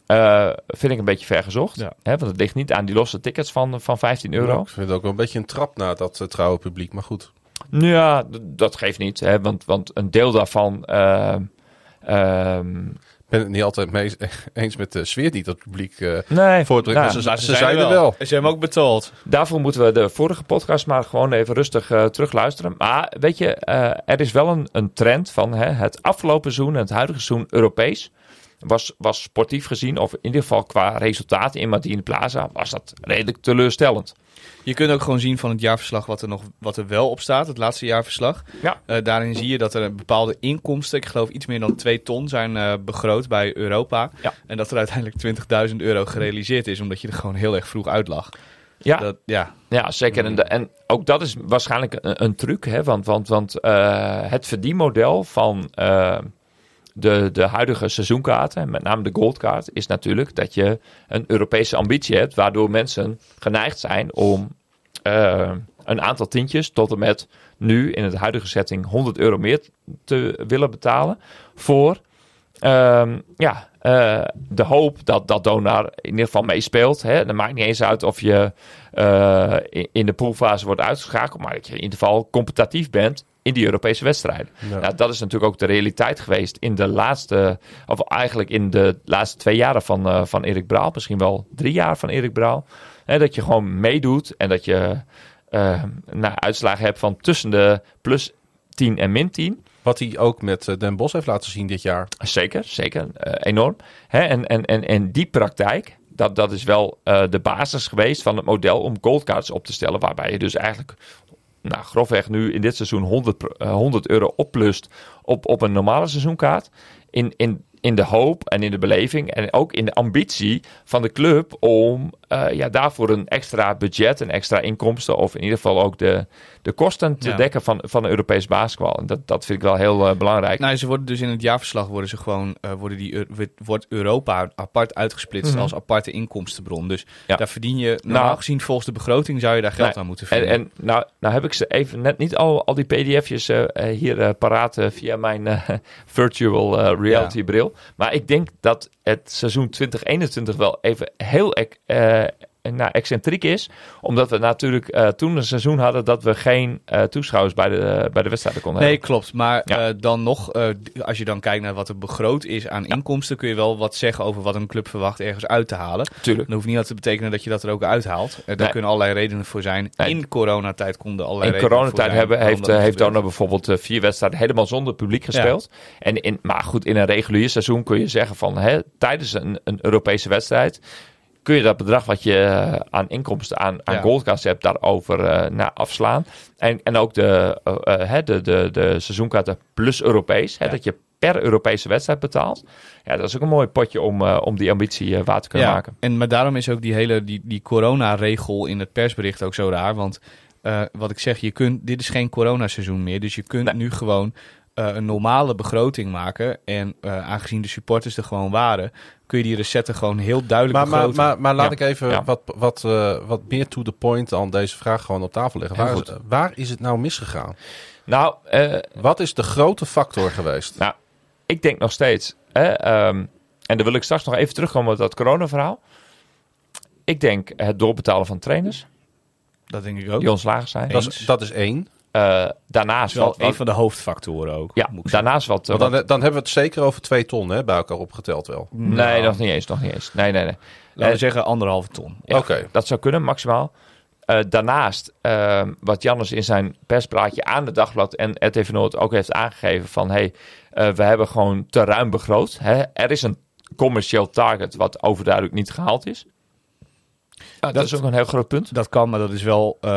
eh, vind ik een beetje vergezocht. Ja. Hè, want het ligt niet aan die losse tickets van, van 15 euro. Ik vind het ook wel een beetje een trap naar dat trouwe publiek, maar goed. Ja, dat geeft niet. Hè, want, want een deel daarvan. eh, ehm, ben het niet altijd mee eens met de sfeer die dat publiek eh nee, nou, ze, Maar ze, zeiden wel. Ze hebben hem ook betaald. Daarvoor moeten we de vorige podcast maar gewoon even rustig eh, terugluisteren. Maar weet je, eh, er is wel een, een trend van hè, het afgelopen seizoen en het huidige seizoen Europees. Was, was sportief gezien, of in ieder geval qua resultaten in Martine Plaza, was dat redelijk teleurstellend. Je kunt ook gewoon zien van het jaarverslag wat er, nog, wat er wel op staat, het laatste jaarverslag. Ja. Eh, daarin zie je dat er bepaalde inkomsten, ik geloof iets meer dan 2 ton, zijn eh, begroot bij Europa. Ja. En dat er uiteindelijk 20.000 euro gerealiseerd is, omdat je er gewoon heel erg vroeg uit lag. Ja, Dat, ja. Ja, zeker. En, de- en ook dat is waarschijnlijk een, een truc. Hè? Want, want, want eh, het verdienmodel van de, de huidige seizoenkaarten, met name de goldkaart, is natuurlijk dat je een Europese ambitie hebt, waardoor mensen geneigd zijn om eh, een aantal tientjes tot en met nu in het huidige setting 100 euro meer te willen betalen voor ehm, ja, eh, de hoop dat, dat Donar in ieder geval meespeelt. Hè. Dat maakt niet eens uit of je eh, in, in de poolfase wordt uitgeschakeld, maar dat je in ieder geval competitief bent in die Europese wedstrijden. Ja. Nou, dat is natuurlijk ook de realiteit geweest in de laatste, of eigenlijk in de laatste twee jaren van, eh, van Erik Braal, misschien wel drie jaar van Erik Braal. Hè, dat je gewoon meedoet en dat je nou, uitslagen hebt van tussen de plus 10 en min 10. Wat hij ook met eh, Den Bos heeft laten zien dit jaar. Zeker, zeker. eh, enorm. Hè, en, en, en, en die praktijk, dat, dat is wel eh, de basis geweest van het model om goldcards op te stellen. Waarbij je dus eigenlijk, nou, grofweg nu in dit seizoen 100, pro- eh, 100 euro opplust op, op een normale seizoenkaart. In, in, in de hoop en in de beleving en ook in de ambitie van de club om eh, ja, daarvoor een extra budget, een extra inkomsten of in ieder geval ook de, de kosten te Ja. dekken van, van de Europees basketbal. En dat, dat vind ik wel heel eh, belangrijk. Nou, ze worden dus in het jaarverslag worden ze gewoon, eh, worden die, wordt Europa apart uitgesplitst Mhm. als aparte inkomstenbron. Dus Ja. daar verdien je, normaal Nou. gezien volgens de begroting zou je daar geld aan moeten En, vinden. en nou, nou heb ik ze even net niet al, al die pdf'jes hier paraat via mijn virtual reality bril. Maar ik denk dat het seizoen 2021 wel even heel eh, nou, excentriek is. Omdat we natuurlijk eh, toen een seizoen hadden dat we geen eh, toeschouwers bij de, bij de wedstrijden konden Nee, hebben. klopt. Maar Ja. eh, dan nog, eh, als je dan kijkt naar wat er begroot is aan inkomsten, kun je wel wat zeggen over wat een club verwacht ergens uit te halen. Tuurlijk. Dat hoeft niet altijd te betekenen dat je dat er ook uithaalt. Eh, daar Nee. kunnen allerlei redenen voor zijn. Nee. In coronatijd konden allerlei In redenen coronatijd hebben, heeft, dat eh, heeft. Donor bijvoorbeeld eh, vier wedstrijden helemaal zonder publiek gespeeld. En in, maar goed, in een regulier seizoen kun je zeggen van hè, tijdens een, een Europese wedstrijd kun je dat bedrag wat je eh, aan inkomsten aan, aan Ja. Goldcast hebt daarover eh naar afslaan. En, en ook de, hè, de, de, de seizoenkaarten plus Europees, hè, Ja. dat je per Europese wedstrijd betaalt. Ja, dat is ook een mooi potje om, om die ambitie eh, waar te kunnen ja, maken. En, maar daarom is ook die hele die, die corona-regel in het persbericht ook zo raar. Want wat ik zeg, je kunt, dit is geen coronaseizoen meer. Dus je kunt Nee. nu gewoon een normale begroting maken. En eh, aangezien de supporters er gewoon waren, kun je die recetten gewoon heel duidelijk Maar, maar, begroten. maar, maar laat Ja, ik even ja. wat, wat, eh, wat meer to the point dan deze vraag gewoon op tafel leggen. Waar, is, waar is het nou misgegaan? Nou, eh, Wat is de grote factor geweest? Nou, ik denk nog steeds. Hè, ehm, en dan wil ik straks nog even terugkomen op dat corona-verhaal. Ik denk het doorbetalen van trainers dat denk ik ook. die ontslagen zijn. Dat is, dat is één. Eh, Dat daarnaast is wel wat, een van de hoofdfactoren ook. ja, moet ik zeggen. daarnaast wat. Wat- dan, dan hebben we het zeker over twee ton hè, bij elkaar opgeteld wel. nee, Nou, nog niet eens, nog niet eens. Nee, nee, nee. Laten we Eh, zeggen anderhalve ton. Ja, Oké. Dat zou kunnen, maximaal. Eh, daarnaast, ehm, wat Jannes in zijn perspraatje aan de Dagblad en RTV Noord ook heeft aangegeven van... hey, eh, we hebben gewoon te ruim begroot. Hè? Er is een commercieel target wat overduidelijk niet gehaald is. Ja, dat, is ook een heel groot punt. Dat kan, maar dat is wel eh,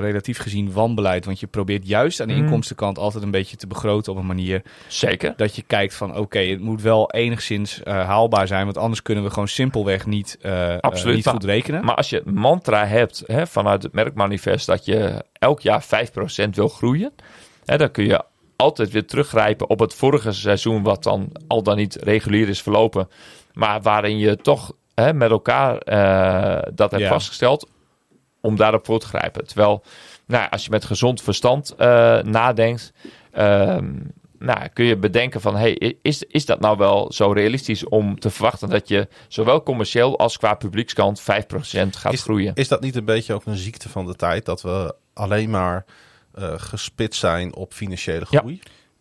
relatief gezien wanbeleid. Want je probeert juist aan de Mm. inkomstenkant altijd een beetje te begroten op een manier Zeker. dat je kijkt van oké, het moet wel enigszins eh, haalbaar zijn. Want anders kunnen we gewoon simpelweg niet, eh, Absoluut, niet goed rekenen. Maar als je het mantra hebt hè, vanuit het merkmanifest dat je elk jaar 5% wil groeien, hè, dan kun je altijd weer teruggrijpen op het vorige seizoen, wat dan al dan niet regulier is verlopen, maar waarin je toch hè, met elkaar eh, dat hebt Ja. vastgesteld om daarop voor te grijpen. Terwijl, nou, als je met gezond verstand eh, nadenkt, ehm, nou, kun je bedenken van, hey, is, is dat nou wel zo realistisch om te verwachten dat je zowel commercieel als qua publiekskant 5% gaat Is- groeien? Is dat niet een beetje ook een ziekte van de tijd? Dat we alleen maar eh gespitst zijn op financiële Ja.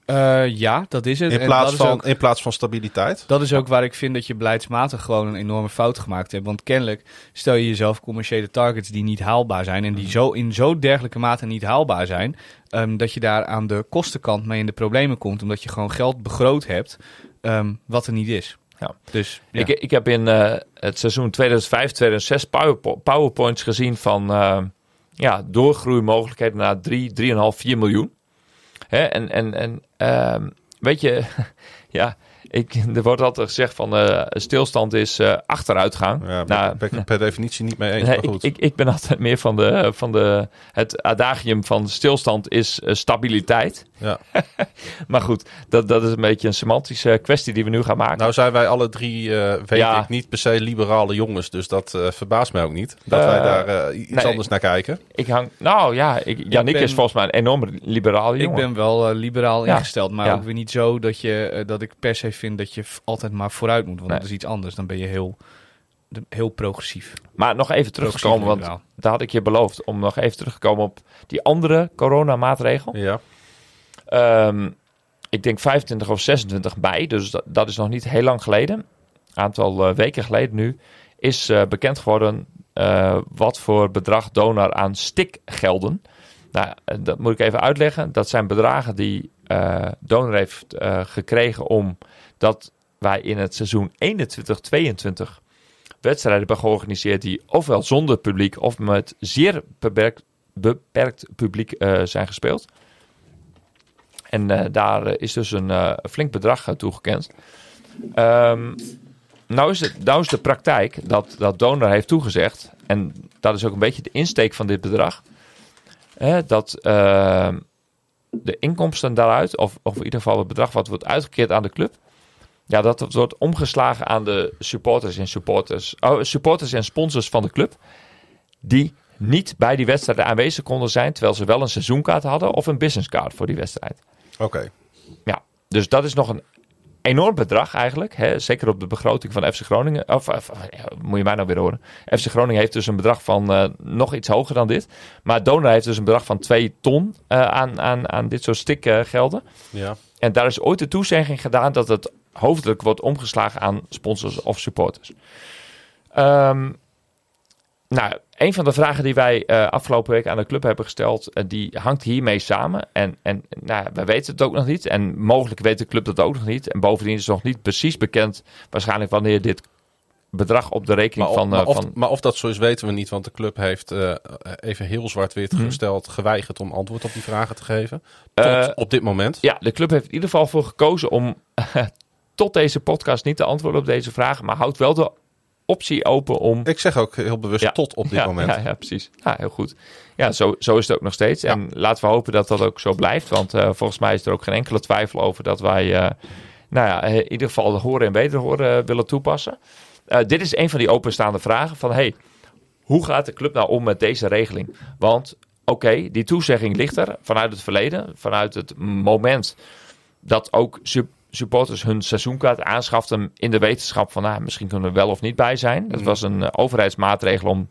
Eh, ja, dat is het. In plaats, dat is van, ook- in plaats van stabiliteit? Dat is ook waar ik vind dat je beleidsmatig gewoon een enorme fout gemaakt hebt. Want kennelijk stel je jezelf commerciële targets die niet haalbaar zijn. En Mhm. die zo in zo dergelijke mate niet haalbaar zijn. ehm, dat je daar aan de kostenkant mee in de problemen komt. Omdat je gewoon geld begroot hebt ehm, wat er niet is. Ja. Dus ja. Ik, ik heb in eh, het seizoen 2005, 2006 powerpo- powerpoints gezien van eh, ja, doorgroeimogelijkheden naar 3, 3,5, 4 miljoen. Hè? En, en, en ehm, weet je, ja, ik, er wordt altijd gezegd van eh, stilstand is eh, achteruitgang. Ja, ben, Nou, ben ik het per definitie niet mee eens. Nee, maar ik, goed. ik, ik ben altijd meer van, de, van de, het adagium van stilstand is eh, stabiliteit. Ja. Maar goed, dat, dat is een beetje een semantische kwestie die we nu gaan maken. Nou zijn wij alle drie, eh, weet Ja. ik, niet per se liberale jongens. Dus dat eh, verbaast mij ook niet. Dat wij daar iets nee. anders naar kijken. Ik hang, nou ja, ik, Jannik ben- is volgens mij een enorme liberale Ik jongen. ben wel liberaal Ja. ingesteld, maar Ja. ook weer niet zo dat, je, dat ik per se vind dat je altijd maar vooruit moet. Want Nee. dat is iets anders. Dan ben je heel, heel progressief. Maar nog even terug te komen, want daar had ik je beloofd om nog even terug te komen op die andere coronamaatregel. Ja. Ehm, ik denk 25 of 26 mei, dus dat, dat is nog niet heel lang geleden. Een aantal eh, weken geleden nu, is eh, bekend geworden eh, wat voor bedrag Donar aan stikgelden. Nou, dat moet ik even uitleggen. Dat zijn bedragen die eh Donar heeft eh, gekregen omdat wij in het seizoen 21-22 wedstrijden hebben georganiseerd die ofwel zonder publiek of met zeer beperkt, publiek eh, zijn gespeeld. En eh, daar is dus een eh, flink bedrag toegekend. Ehm, nou, is het, nou de praktijk dat, dat donor heeft toegezegd, en dat is ook een beetje de insteek van dit bedrag, hè, dat ehm, de inkomsten daaruit, of, of in ieder geval het bedrag wat wordt uitgekeerd aan de club, ja, dat wordt omgeslagen aan de supporters en supporters, oh, supporters en sponsors van de club, die niet bij die wedstrijden aanwezig konden zijn, terwijl ze wel een seizoenkaart hadden of een businesscard voor die wedstrijd. Oké. Ja, dus dat is nog een enorm bedrag eigenlijk. Hè? Zeker op de begroting van FC Groningen. Of, of, ja, moet je mij nou weer horen. FC Groningen heeft dus een bedrag van eh, nog iets hoger dan dit. Maar Donor heeft dus een bedrag van 2 ton eh, aan, aan, aan dit soort stikgelden. Ja. En daar is ooit de toezegging gedaan dat het hoofdelijk wordt omgeslagen aan sponsors of supporters. Ehm, nou, een van de vragen die wij eh, afgelopen week aan de club hebben gesteld, eh, die hangt hiermee samen. En, en nou, wij weten het ook nog niet. En mogelijk weet de club dat ook nog niet. En bovendien is het nog niet precies bekend, waarschijnlijk wanneer dit bedrag op de rekening Maar, of, van... eh, maar, of, van maar of dat zo is, weten we niet. Want de club heeft even heel zwart-wit Mhm. gesteld, geweigerd om antwoord op die vragen te geven. Tot op dit moment. Ja, de club heeft in ieder geval voor gekozen om tot deze podcast niet te antwoorden op deze vragen, maar houdt wel de optie open om Ik zeg ook heel bewust Ja. tot op dit ja, moment. Ja, ja, precies. Ja, heel goed. Ja, zo, zo is het ook nog steeds. En laten we hopen dat dat ook zo blijft. Want eh, volgens mij is er ook geen enkele twijfel over dat wij, eh, nou ja, in ieder geval de horen en beter horen eh, willen toepassen. Eh, dit is een van die openstaande vragen van, hey, hoe gaat de club nou om met deze regeling? Want, oké, die toezegging ligt er vanuit het verleden, vanuit het moment dat ook sup- supporters hun seizoenkaart aanschaften in de wetenschap van, nou, misschien kunnen we er wel of niet bij zijn. Dat was een eh, overheidsmaatregel om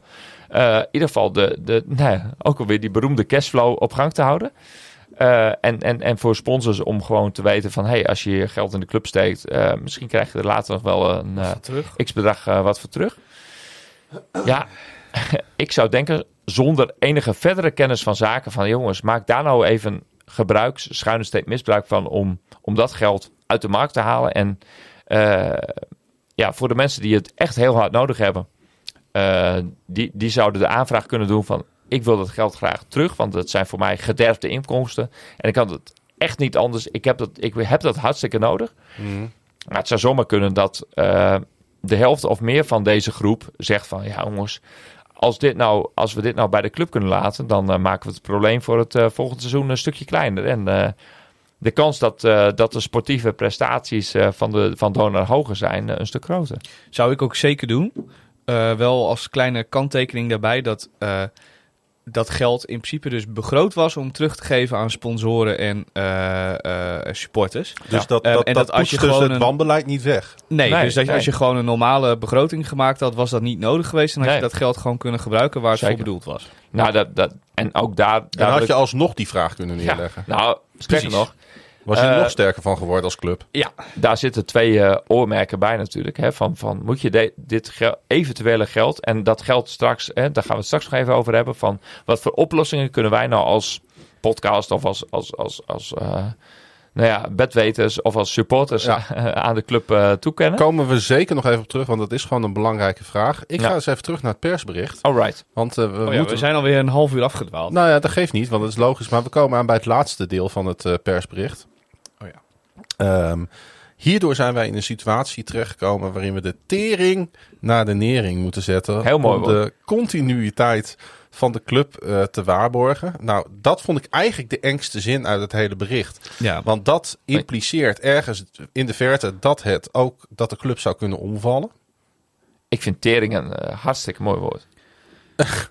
eh, in ieder geval de, de, nou ja, ook alweer die beroemde cashflow op gang te houden. Eh, en, en, en voor sponsors om gewoon te weten van, hey, als je je geld in de club steekt, misschien krijg je er later nog wel een terug. x bedrag eh, wat voor terug. Ja, ik zou denken, zonder enige verdere kennis van zaken, van jongens, maak daar nou even gebruik, schuine steek misbruik van om, om dat geld uit de markt te halen. En eh, ja, voor de mensen die het echt heel hard nodig hebben, eh, die, die zouden de aanvraag kunnen doen van ik wil dat geld graag terug, want het zijn voor mij gederfde inkomsten. En ik kan het echt niet anders. Ik heb dat, ik heb dat hartstikke nodig. Maar het zou zomaar kunnen dat eh, de helft of meer van deze groep zegt van ja jongens, als, dit nou, als we dit nou bij de club kunnen laten, dan maken we het probleem voor het volgende seizoen een stukje kleiner. En de kans dat, eh, dat de sportieve prestaties eh, van, de, van Donor hoger zijn, eh, een stuk groter. Zou ik ook zeker doen. Eh, wel als kleine kanttekening daarbij dat eh, dat geld in principe dus begroot was om terug te geven aan sponsoren en eh, eh, supporters. Dus Ja. dat, dat, en dat, dat als je dus gewoon het een- wanbeleid niet weg. Nee, Nee, dus dat, nee. als je gewoon een normale begroting gemaakt had, was dat niet nodig geweest. En had Nee. je dat geld gewoon kunnen gebruiken waar het Zeker. voor bedoeld was. Nou, dat, dat, en ook daar. Dan had je alsnog die vraag kunnen ja, neerleggen. nou, sterker nog, Was je er Eh, nog sterker van geworden als club? Ja, daar zitten twee eh, oormerken bij natuurlijk. Hè, van, van moet je de- dit gel- eventuele geld en dat geld straks, hè, daar gaan we het straks nog even over hebben. Van wat voor oplossingen kunnen wij nou als podcast of als, als, als, als eh, nou ja, bedweters of als supporters Ja. aan de club eh, toekennen? Komen we zeker nog even op terug, want dat is gewoon een belangrijke vraag. Ik Ja. ga eens even terug naar het persbericht. Alright. Want eh, we Oh ja, moeten... we zijn alweer een half uur afgedwaald. Nou ja, dat geeft niet, want dat is logisch. Maar we komen aan bij het laatste deel van het eh, persbericht. Oh ja. Ehm, hierdoor zijn wij in een situatie terechtgekomen waarin we de tering naar de nering moeten zetten. Heel mooi om de continuïteit van de club eh, te waarborgen. Nou, dat vond ik eigenlijk de engste zin uit het hele bericht. Ja, Want dat impliceert ergens in de verte dat, het ook, dat de club zou kunnen omvallen. Ik vind tering een eh, hartstikke mooi woord.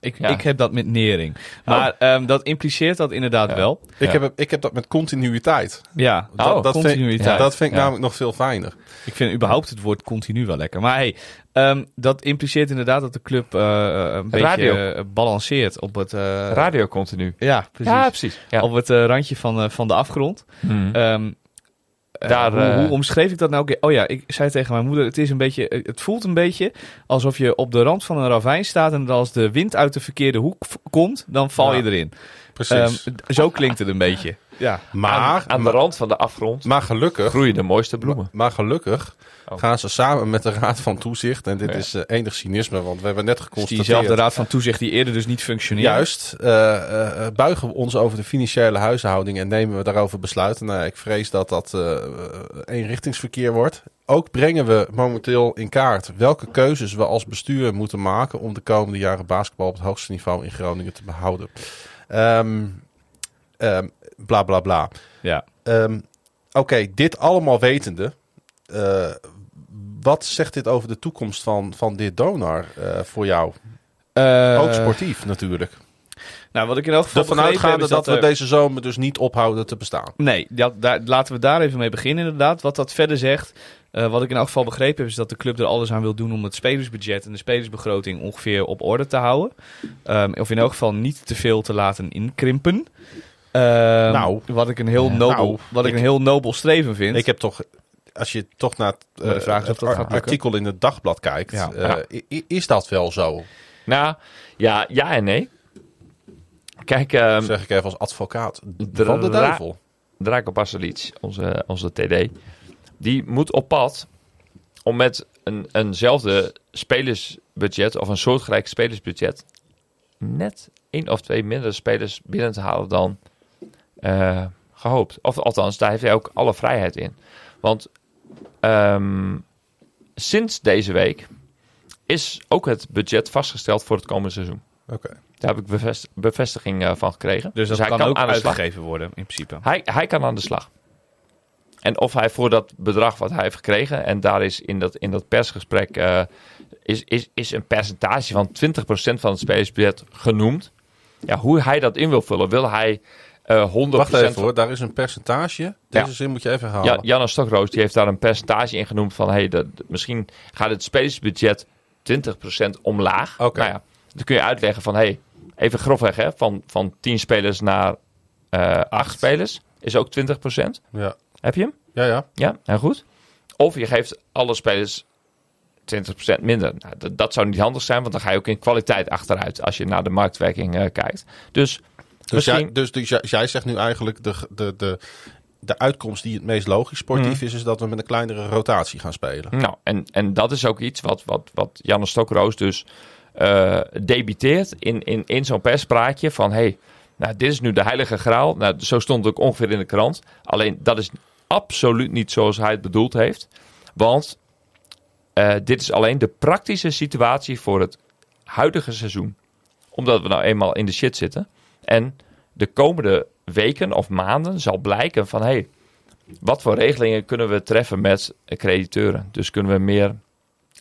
ik, ja. ik heb dat met nering. Maar ehm, dat impliceert dat inderdaad Ja. wel. Ik, Ja. heb, ik heb dat met continuïteit. Ja, Dat, Oh, dat vind, continuïteit. ja, dat vind ik Ja. namelijk nog veel fijner. Ik vind überhaupt het woord continu wel lekker. Maar hey, ehm, dat impliceert inderdaad dat de club eh, een Radio. beetje eh, balanceert op het... eh, Radio continu. Ja, precies. Ja, precies. Ja. Op het eh, randje van, eh, van de afgrond. Mhm. Ehm, eh, Daar, hoe, eh, hoe omschreef ik dat nou? Oké, Oh ja, ik zei tegen mijn moeder: het is een beetje, eh, het voelt een beetje alsof je op de rand van een ravijn staat en als de wind uit de verkeerde hoek komt, dan val Ja. je erin. Precies. Ehm, zo klinkt het een beetje. Ja. maar, aan, aan de rand van de afgrond maar gelukkig groeien de mooiste bloemen. Maar, maar gelukkig Oh. gaan ze samen met de Raad van Toezicht. En dit Ja. is eh, enig cynisme, want we hebben net Dus geconstateerd. diezelfde raad van toezicht die eerder dus niet functioneert. Juist, eh, eh, buigen we ons over de financiële huishouding en nemen we daarover besluiten. Nou, ik vrees dat dat eenrichtingsverkeer wordt. Ook brengen we momenteel in kaart welke keuzes we als bestuur moeten maken om de komende jaren basketbal op het hoogste niveau in Groningen te behouden. Ehm, ehm, bla bla bla. Ja. Ehm, Oké, dit allemaal wetende. Wat zegt dit over de toekomst van, van dit donar eh, voor jou? Eh, Ook sportief natuurlijk. Nou, wat ik in elk geval Ervan uitgaande dat, dat we deze zomer dus niet ophouden te bestaan. Nee, dat, daar, laten we daar even mee beginnen inderdaad. Wat dat verder zegt, eh, wat ik in elk geval begrepen heb... is dat de club er alles aan wil doen om het spelersbudget en de spelersbegroting ongeveer op orde te houden. Ehm, of in elk geval niet te veel te laten inkrimpen. Ehm, Nou. wat ik een heel nobel, nou, wat ik, ik- een heel nobel streven vind. Ik heb toch, als je toch naar het, eh, vraag het dat ar- artikel in het dagblad kijkt, Ja. eh, Ja. is dat wel zo? Nou, ja, ja en nee. Kijk, ehm zeg ik even als advocaat de van de duivel. Draco Pasalic, onze, onze TD, die moet op pad om met een, eenzelfde spelersbudget of een soortgelijk spelersbudget net één of twee minder spelers binnen te halen dan eh, gehoopt. Of althans, daar heeft hij ook alle vrijheid in. Want ehm, sinds deze week is ook het budget vastgesteld voor het komende seizoen. Oké. Daar heb ik bevest- bevestiging eh, van gekregen. dus dat hij kan, ook aan de slag. uitgegeven worden in principe. Hij, hij kan aan de slag. En of hij voor dat bedrag wat hij heeft gekregen, en daar is in dat, in dat persgesprek eh, is, is, is een percentage van 20% van het spelersbudget genoemd. Ja, hoe hij dat in wil vullen, wil hij eh 100%. Wacht even hoor, daar is een percentage. Deze Ja. zin moet je even herhalen. ja, Janne Stokroos die heeft daar een percentage in genoemd van hey, dat, misschien gaat het spelersbudget 20% omlaag. Oké. Nou ja, dan kun je uitleggen van hey, even grofweg hè, van, van 10 spelers naar eh 8 spelers is ook 20%. ja. Heb je hem? ja, ja. Ja, heel goed. Of je geeft alle spelers 20% minder. Nou, dat, dat zou niet handig zijn, want dan ga je ook in kwaliteit achteruit als je naar de marktwerking eh, kijkt. Dus, Dus, misschien... jij, dus, dus jij, jij zegt nu eigenlijk de, de, de, de uitkomst die het meest logisch sportief Mhm. is, is dat we met een kleinere rotatie gaan spelen. Nou, en, en dat is ook iets wat, wat, wat Janne Stokroos dus eh debiteert in, in, in zo'n perspraatje van... hey, nou, dit is nu de heilige graal. Nou, zo stond het ook ongeveer in de krant. Alleen, dat is absoluut niet zoals hij het bedoeld heeft. Want eh, dit is alleen de praktische situatie voor het huidige seizoen. Omdat we nou eenmaal in de shit zitten. En de komende weken of maanden zal blijken van... hey, wat voor regelingen kunnen we treffen met crediteuren? Dus kunnen we meer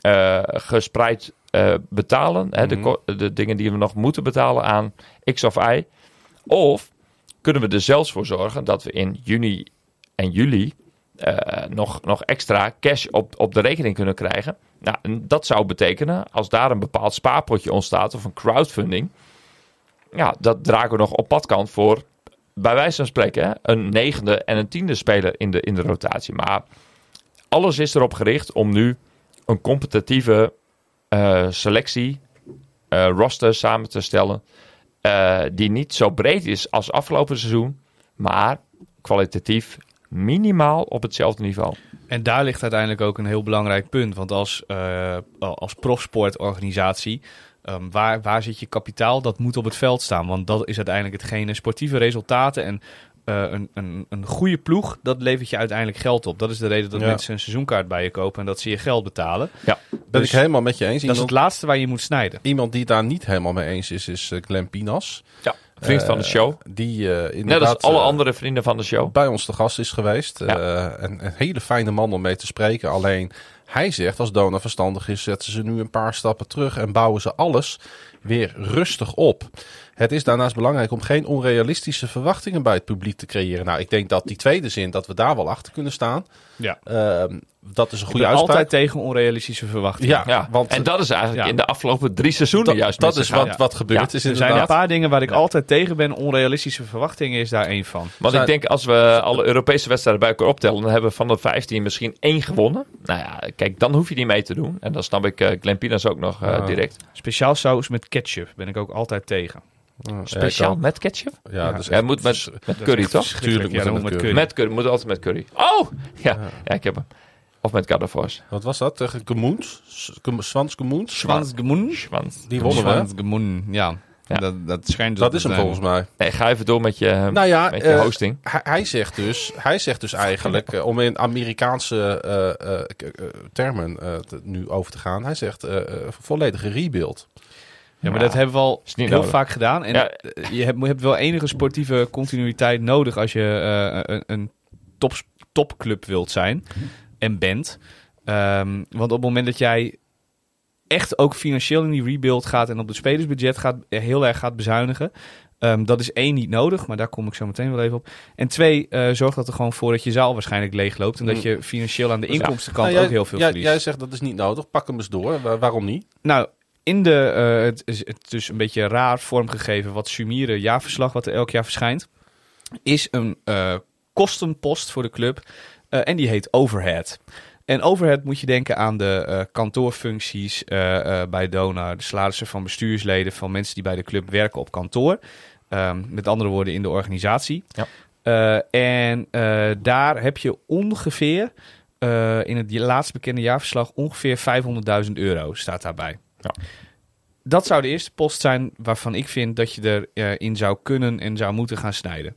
eh, gespreid eh, betalen, hè, de, Mhm. de dingen die we nog moeten betalen aan X of Y? Of kunnen we er zelfs voor zorgen dat we in juni en juli eh, nog, nog extra cash op, op de rekening kunnen krijgen? Nou, en dat zou betekenen, als daar een bepaald spaarpotje ontstaat of een crowdfunding, ja, dat Drago nog op pad kan voor bij wijze van spreken, een negende en een tiende speler in de, in de rotatie. Maar alles is erop gericht om nu een competitieve eh, selectie, eh, roster samen te stellen. eh, die niet zo breed is als afgelopen seizoen, maar kwalitatief minimaal op hetzelfde niveau. En daar ligt uiteindelijk ook een heel belangrijk punt. Want als, als profsportorganisatie, ehm, waar, waar zit je kapitaal? Dat moet op het veld staan. Want dat is uiteindelijk hetgene. Sportieve resultaten en eh, een, een, een goede ploeg, dat levert je uiteindelijk geld op. Dat is de reden dat Ja. mensen een seizoenkaart bij je kopen en dat ze je geld betalen. Ja, Ben Dus ik helemaal met je eens. Dat is het laatste waar je moet snijden. iemand die het daar niet helemaal mee eens is, is eh, Glenn Pinas. ja vriend van de Eh, show. Die eh Net inderdaad als alle andere vrienden van de show. bij ons te gast is geweest. Ja. Eh, en een hele fijne man om mee te spreken. Alleen hij zegt, als Dona verstandig is, zetten ze nu een paar stappen terug en bouwen ze alles weer rustig op. Het is daarnaast belangrijk om geen onrealistische verwachtingen bij het publiek te creëren. Nou, ik denk dat die tweede zin, dat we daar wel achter kunnen staan. Ja. Ehm, dat is een Ik goede ben uitspraak. altijd tegen onrealistische verwachtingen. Ja, Ja, want en dat is eigenlijk ja. in de afgelopen drie seizoenen dat, juist dat is wat, wat gebeurd Ja, is Er zijn een paar dingen waar ik Ja. altijd tegen ben. Onrealistische verwachtingen is daar één van. Want Zijn- ik denk als we alle Europese wedstrijden bij elkaar optellen, dan hebben we van de 15 misschien één gewonnen. Nou ja, kijk, dan hoef je niet mee te doen. En dan snap ik eh Glenn Pinas ook nog eh, Ja. direct. Speciaal saus met ketchup ben ik ook altijd tegen. Speciaal met ketchup? Ja, Ja. dus Ja, moet met, met curry, toch? Verschrikkelijk, Tuurlijk ja, moet dan het moet met met Met curry, moet altijd met curry. Oh! Ja, ja ik heb hem. Of met Gardefors. Wat was dat? Tegen Gemoens? Swans Gemoens? Schwans. Die wonnen we. Schwansgemoen, ja. Ja. Dat, dat schijnt Dat te is hem zijn. volgens mij. Nee, ga even door met je, Nou ja, met je eh, hosting. hij, hij zegt dus, hij zegt dus eigenlijk, eh, om in Amerikaanse eh, eh, eh, termen eh, te- nu over te gaan, hij zegt eh, eh, volledige rebuild. Ja, maar Ja, dat hebben we al heel nodig. vaak gedaan. En Ja. eh, je hebt, je hebt wel enige sportieve continuïteit nodig als je eh, een, een top, topclub wilt zijn en bent. Ehm, want op het moment dat jij echt ook financieel in die rebuild gaat en op het spelersbudget gaat, eh, heel erg gaat bezuinigen. ehm, dat is één niet nodig, maar daar kom ik zo meteen wel even op. En twee, eh zorg dat er gewoon voor dat je zaal waarschijnlijk leegloopt. En dat je financieel aan de Ja. inkomstenkant Nou, jij, ook heel veel jij, verliest. jij zegt dat is niet nodig, pak hem eens door. Wa- waarom niet? Nou, in de, eh, het is het is dus een beetje raar vormgegeven wat Sumire jaarverslag, wat er elk jaar verschijnt, is een eh, kostenpost voor de club eh, en die heet overhead. En overhead moet je denken aan de kantoorfuncties bij Donar, de salarissen van bestuursleden, van mensen die bij de club werken op kantoor. Ehm, met andere woorden, in de organisatie. Ja. En daar heb je ongeveer, in het laatst bekende jaarverslag, ongeveer 500.000 euro staat daarbij. Ja. Dat zou de eerste post zijn waarvan ik vind dat je erin in zou kunnen en zou moeten gaan snijden.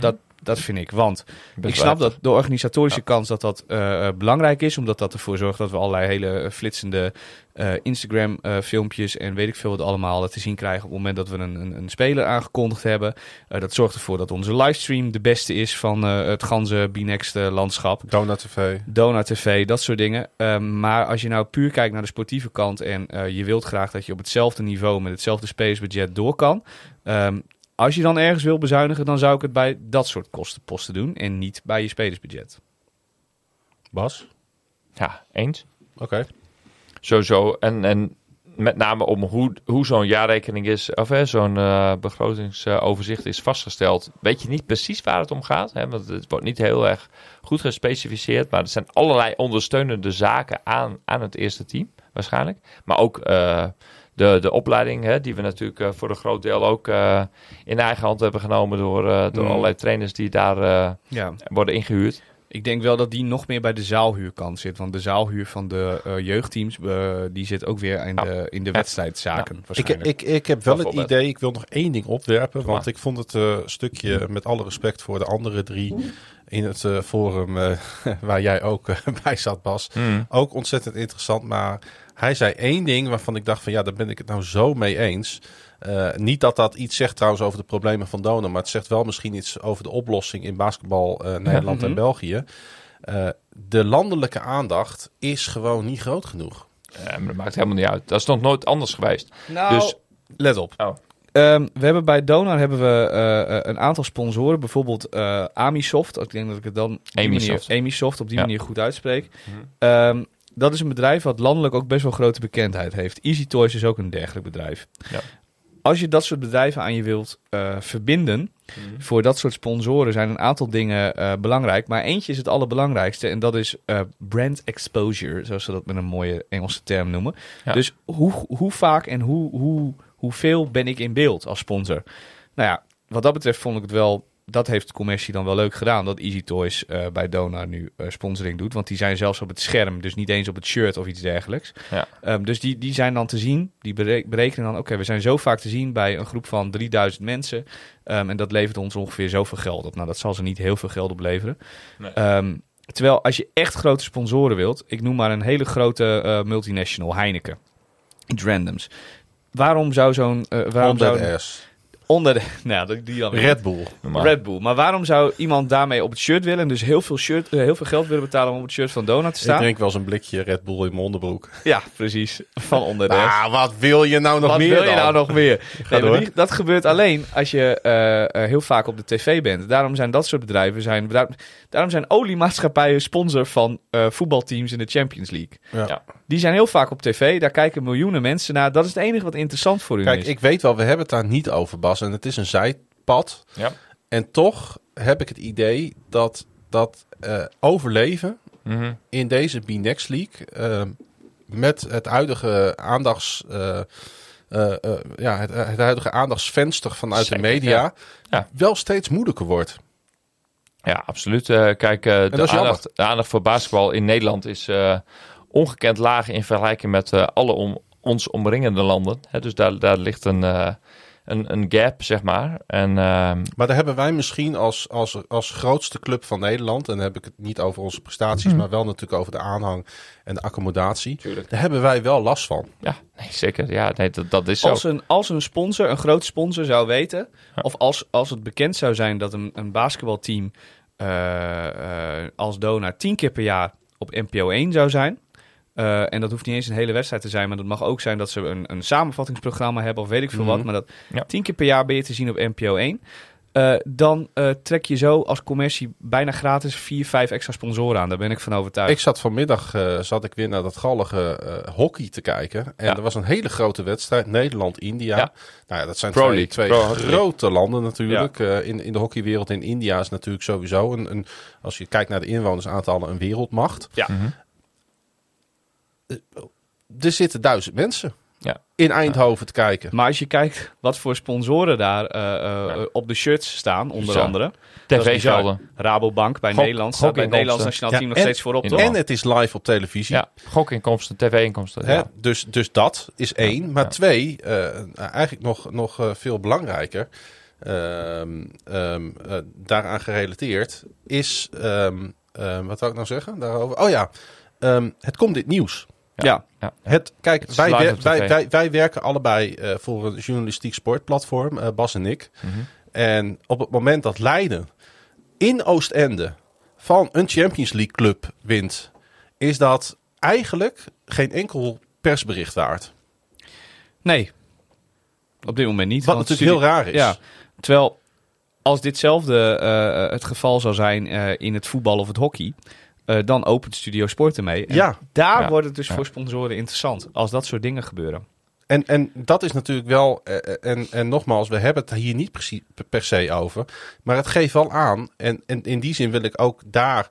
Dat, dat vind ik. Want ik snap dat de organisatorische kans dat dat eh, belangrijk is, omdat dat ervoor zorgt dat we allerlei hele eh, flitsende eh, Instagram-filmpjes en weet ik veel wat allemaal te zien krijgen op het moment dat we een, een, een speler aangekondigd hebben. Dat zorgt ervoor dat onze livestream de beste is van het ganse B-Next-landschap. Donut TV. Dona TV, dat soort dingen. Ehm, maar als je nou puur kijkt naar de sportieve kant en je wilt graag dat je op hetzelfde niveau met hetzelfde spelersbudget door kan. ehm, als je dan ergens wil bezuinigen, dan zou ik het bij dat soort kostenposten doen en niet bij je spelersbudget. Bas? Ja, eens. Oké. Sowieso. En, en met name om hoe, hoe zo'n jaarrekening is, of hè, zo'n eh, begrotingsoverzicht is vastgesteld. Weet je niet precies waar het om gaat. Hè, want het wordt niet heel erg goed gespecificeerd. Maar er zijn allerlei ondersteunende zaken aan, aan het eerste team, waarschijnlijk. Maar ook eh, de, de opleiding, hè, die we natuurlijk eh, voor een groot deel ook eh, in eigen hand hebben genomen door, eh, door Mm. allerlei trainers die daar eh, Ja. worden ingehuurd. Ik denk wel dat die nog meer bij de zaalhuurkant zit. Want de zaalhuur van de eh, jeugdteams, die zit ook weer in Ja. de, in de wedstrijdzaken. Ik, waarschijnlijk. ik, ik heb wel het idee, ik wil nog één ding opwerpen. Kom Want maar. ik vond het eh, stukje, met alle respect voor de andere drie in het eh, forum eh, waar jij ook bij zat, Bas. Mm. Ook ontzettend interessant. Maar hij zei één ding waarvan ik dacht van ja, daar ben ik het nou zo mee eens. Eh, niet dat dat iets zegt trouwens over de problemen van Donen. Maar het zegt wel misschien iets over de oplossing in basketbal eh, Nederland en Mhm. België. Eh, de landelijke aandacht is gewoon niet groot genoeg. Ja, maar dat maakt helemaal niet uit. Dat is nog nooit anders geweest. Nou, Dus- let op. Oh. Ehm, we hebben bij Donar hebben we een aantal sponsoren. Bijvoorbeeld eh Amisoft. Ik denk dat ik het dan Amisoft. manier, Amisoft op die Ja. manier goed uitspreek. Mhm. Ehm, dat is een bedrijf wat landelijk ook best wel grote bekendheid heeft. Easy Toys is ook een dergelijk bedrijf. Ja. Als je dat soort bedrijven aan je wilt eh, verbinden, voor dat soort sponsoren zijn een aantal dingen eh, belangrijk. Maar eentje is het allerbelangrijkste en dat is eh, brand exposure, zoals ze dat met een mooie Engelse term noemen. Ja. Dus hoe, hoe vaak en hoe, hoe, hoeveel ben ik in beeld als sponsor? Nou ja, wat dat betreft vond ik het wel. Dat heeft de commercie dan wel leuk gedaan. Dat Easy Toys eh, bij Donar nu eh, sponsoring doet. Want die zijn zelfs op het scherm. Dus niet eens op het shirt of iets dergelijks. Ja. Ehm, dus die, die zijn dan te zien. Die bere- berekenen dan. Oké, we zijn zo vaak te zien bij een groep van 3000 mensen. Ehm, en dat levert ons ongeveer zoveel geld op. Nou, dat zal ze niet heel veel geld opleveren. Nee. Ehm, terwijl als je echt grote sponsoren wilt. Ik noem maar een hele grote eh, multinational. Heineken. Iets randoms. Waarom zou zo'n... waarom zou. Onder de... Nou, die- dan. Red Bull. Normaal. Red Bull. Maar waarom zou iemand daarmee op het shirt willen en dus heel veel, shirt, eh, heel veel geld willen betalen om op het shirt van Donut te Ik staan? drink wel eens een blikje Red Bull in mijn onderbroek. Ja, precies. Van onder de. Ah, wat wil je nou nog Wat meer wil je dan? nou nog meer? Nee, maar door. die- dat gebeurt alleen als je eh, eh, heel vaak op de tv bent. Daarom zijn dat soort bedrijven, zijn, daar- daarom zijn oliemaatschappijen sponsor van voetbalteams in de Champions League. Ja. Ja. Die zijn heel vaak op tv, daar kijken miljoenen mensen naar. Dat is het enige wat interessant voor hun Kijk, is. ik weet wel, we hebben het daar niet over, Bas. En het is een zijpad. Ja. En toch heb ik het idee dat dat eh, overleven Mhm. in deze B-Next League... eh, met het huidige aandachts... eh, ja, het, het huidige aandachtsvenster vanuit Zeker, de media... ja. Ja. wel steeds moeilijker wordt. Ja, absoluut. Kijk, de, aandacht, de aandacht voor basketbal in Nederland is ongekend laag in vergelijking met alle om, ons omringende landen. Dus daar, daar ligt een, een, een gap, zeg maar. En ehm, Maar daar hebben wij misschien als, als, als grootste club van Nederland, en dan heb ik het niet over onze prestaties, Mhm. maar wel natuurlijk over de aanhang en de accommodatie. Tuurlijk. Daar hebben wij wel last van. ja, nee, zeker. Ja, nee, dat, dat is zo. Als een, als een sponsor, een groot sponsor zou weten, Ja. of als, als het bekend zou zijn dat een, een basketbalteam eh, eh, als donor tien keer per jaar op NPO 1 zou zijn. Eh, en dat hoeft niet eens een hele wedstrijd te zijn, maar dat mag ook zijn dat ze een, een samenvattingsprogramma hebben of weet ik veel wat. Mhm. Maar dat Ja. tien keer per jaar ben je te zien op NPO 1. Eh, dan eh, trek je zo als commercie bijna gratis vier, vijf extra sponsoren aan. Daar ben ik van overtuigd. Ik zat vanmiddag zat ik weer naar dat gallige hockey te kijken. En Ja. er was een hele grote wedstrijd, Nederland-India. Ja. Nou ja, dat zijn Pro twee, twee Pro grote landen natuurlijk. In, in de hockeywereld in India is natuurlijk sowieso, een, een, als je kijkt naar de inwonersaantallen, een wereldmacht. Ja. Mhm. Er zitten duizend mensen Ja. in Eindhoven te kijken. Maar als je kijkt wat voor sponsoren daar eh, eh, Ja. op de shirts staan, onder andere. Is TV-gelden. Rabobank bij Gok- Nederland staat bij het Nederlands. Nationaal Ja, Team nog en- steeds voorop, toch? En het is live op televisie. Ja, gokinkomsten, tv-inkomsten. Dus, dus dat is één. Maar Ja. twee, eh, eigenlijk nog, nog veel belangrijker, ehm, ehm, eh, daaraan gerelateerd, is, ehm, ehm, wat zou ik nou zeggen daarover? Oh ja, ehm, het komt dit nieuws. Ja. Ja. Het, kijk, Het wij, wij, wij, wij werken allebei eh, voor een journalistiek sportplatform, eh, Bas en ik. Mhm. En op het moment dat Leiden in Oostende van een Champions League club wint, is dat eigenlijk geen enkel persbericht waard. Nee. Op dit moment niet. Wat natuurlijk heel raar is. Ja. Terwijl, als ditzelfde eh, het geval zou zijn in het voetbal of het hockey, eh, dan opent Studio Sport ermee. En Ja. Daar Ja. wordt het dus Ja. voor sponsoren interessant, als dat soort dingen gebeuren. En, en dat is natuurlijk wel, eh, eh, en, en nogmaals, we hebben het hier niet precies per- se over, maar het geeft wel aan. En, en in die zin wil ik ook daar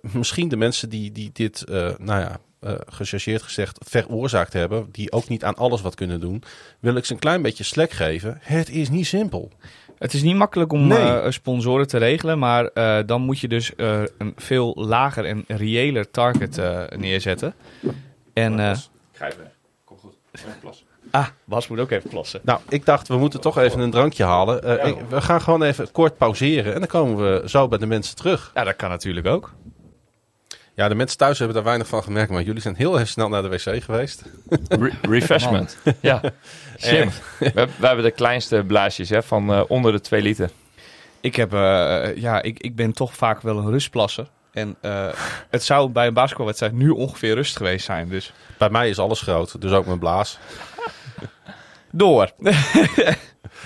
misschien de mensen die, die dit, eh, nou ja, eh gechargeerd gezegd, veroorzaakt hebben, die ook niet aan alles wat kunnen doen, wil ik ze een klein beetje slek geven. Het is niet simpel. Het is niet makkelijk om Nee. eh, sponsoren te regelen, maar eh, dan moet je dus eh, een veel lager en reëler target neerzetten. En, eh, weg. Kom goed. Plas. ah, Bas moet ook even plassen. Nou, ik dacht, we moeten toch even een drankje halen. Eh, ik- we gaan gewoon even kort pauzeren en dan komen we zo bij de mensen terug. Ja, dat kan natuurlijk ook. Ja, de mensen thuis hebben daar weinig van gemerkt, maar jullie zijn heel erg snel naar de wc geweest. Re- refreshment. ja, slim. We, we hebben de kleinste blaasjes hè, van eh, onder de 2 liter. Ik, heb, eh, ja, ik, ik ben toch vaak wel een rustplasser. En eh, het zou bij een basketbalwedstrijd nu ongeveer rust geweest zijn. Dus Bij mij is alles groot, dus ook mijn blaas. door.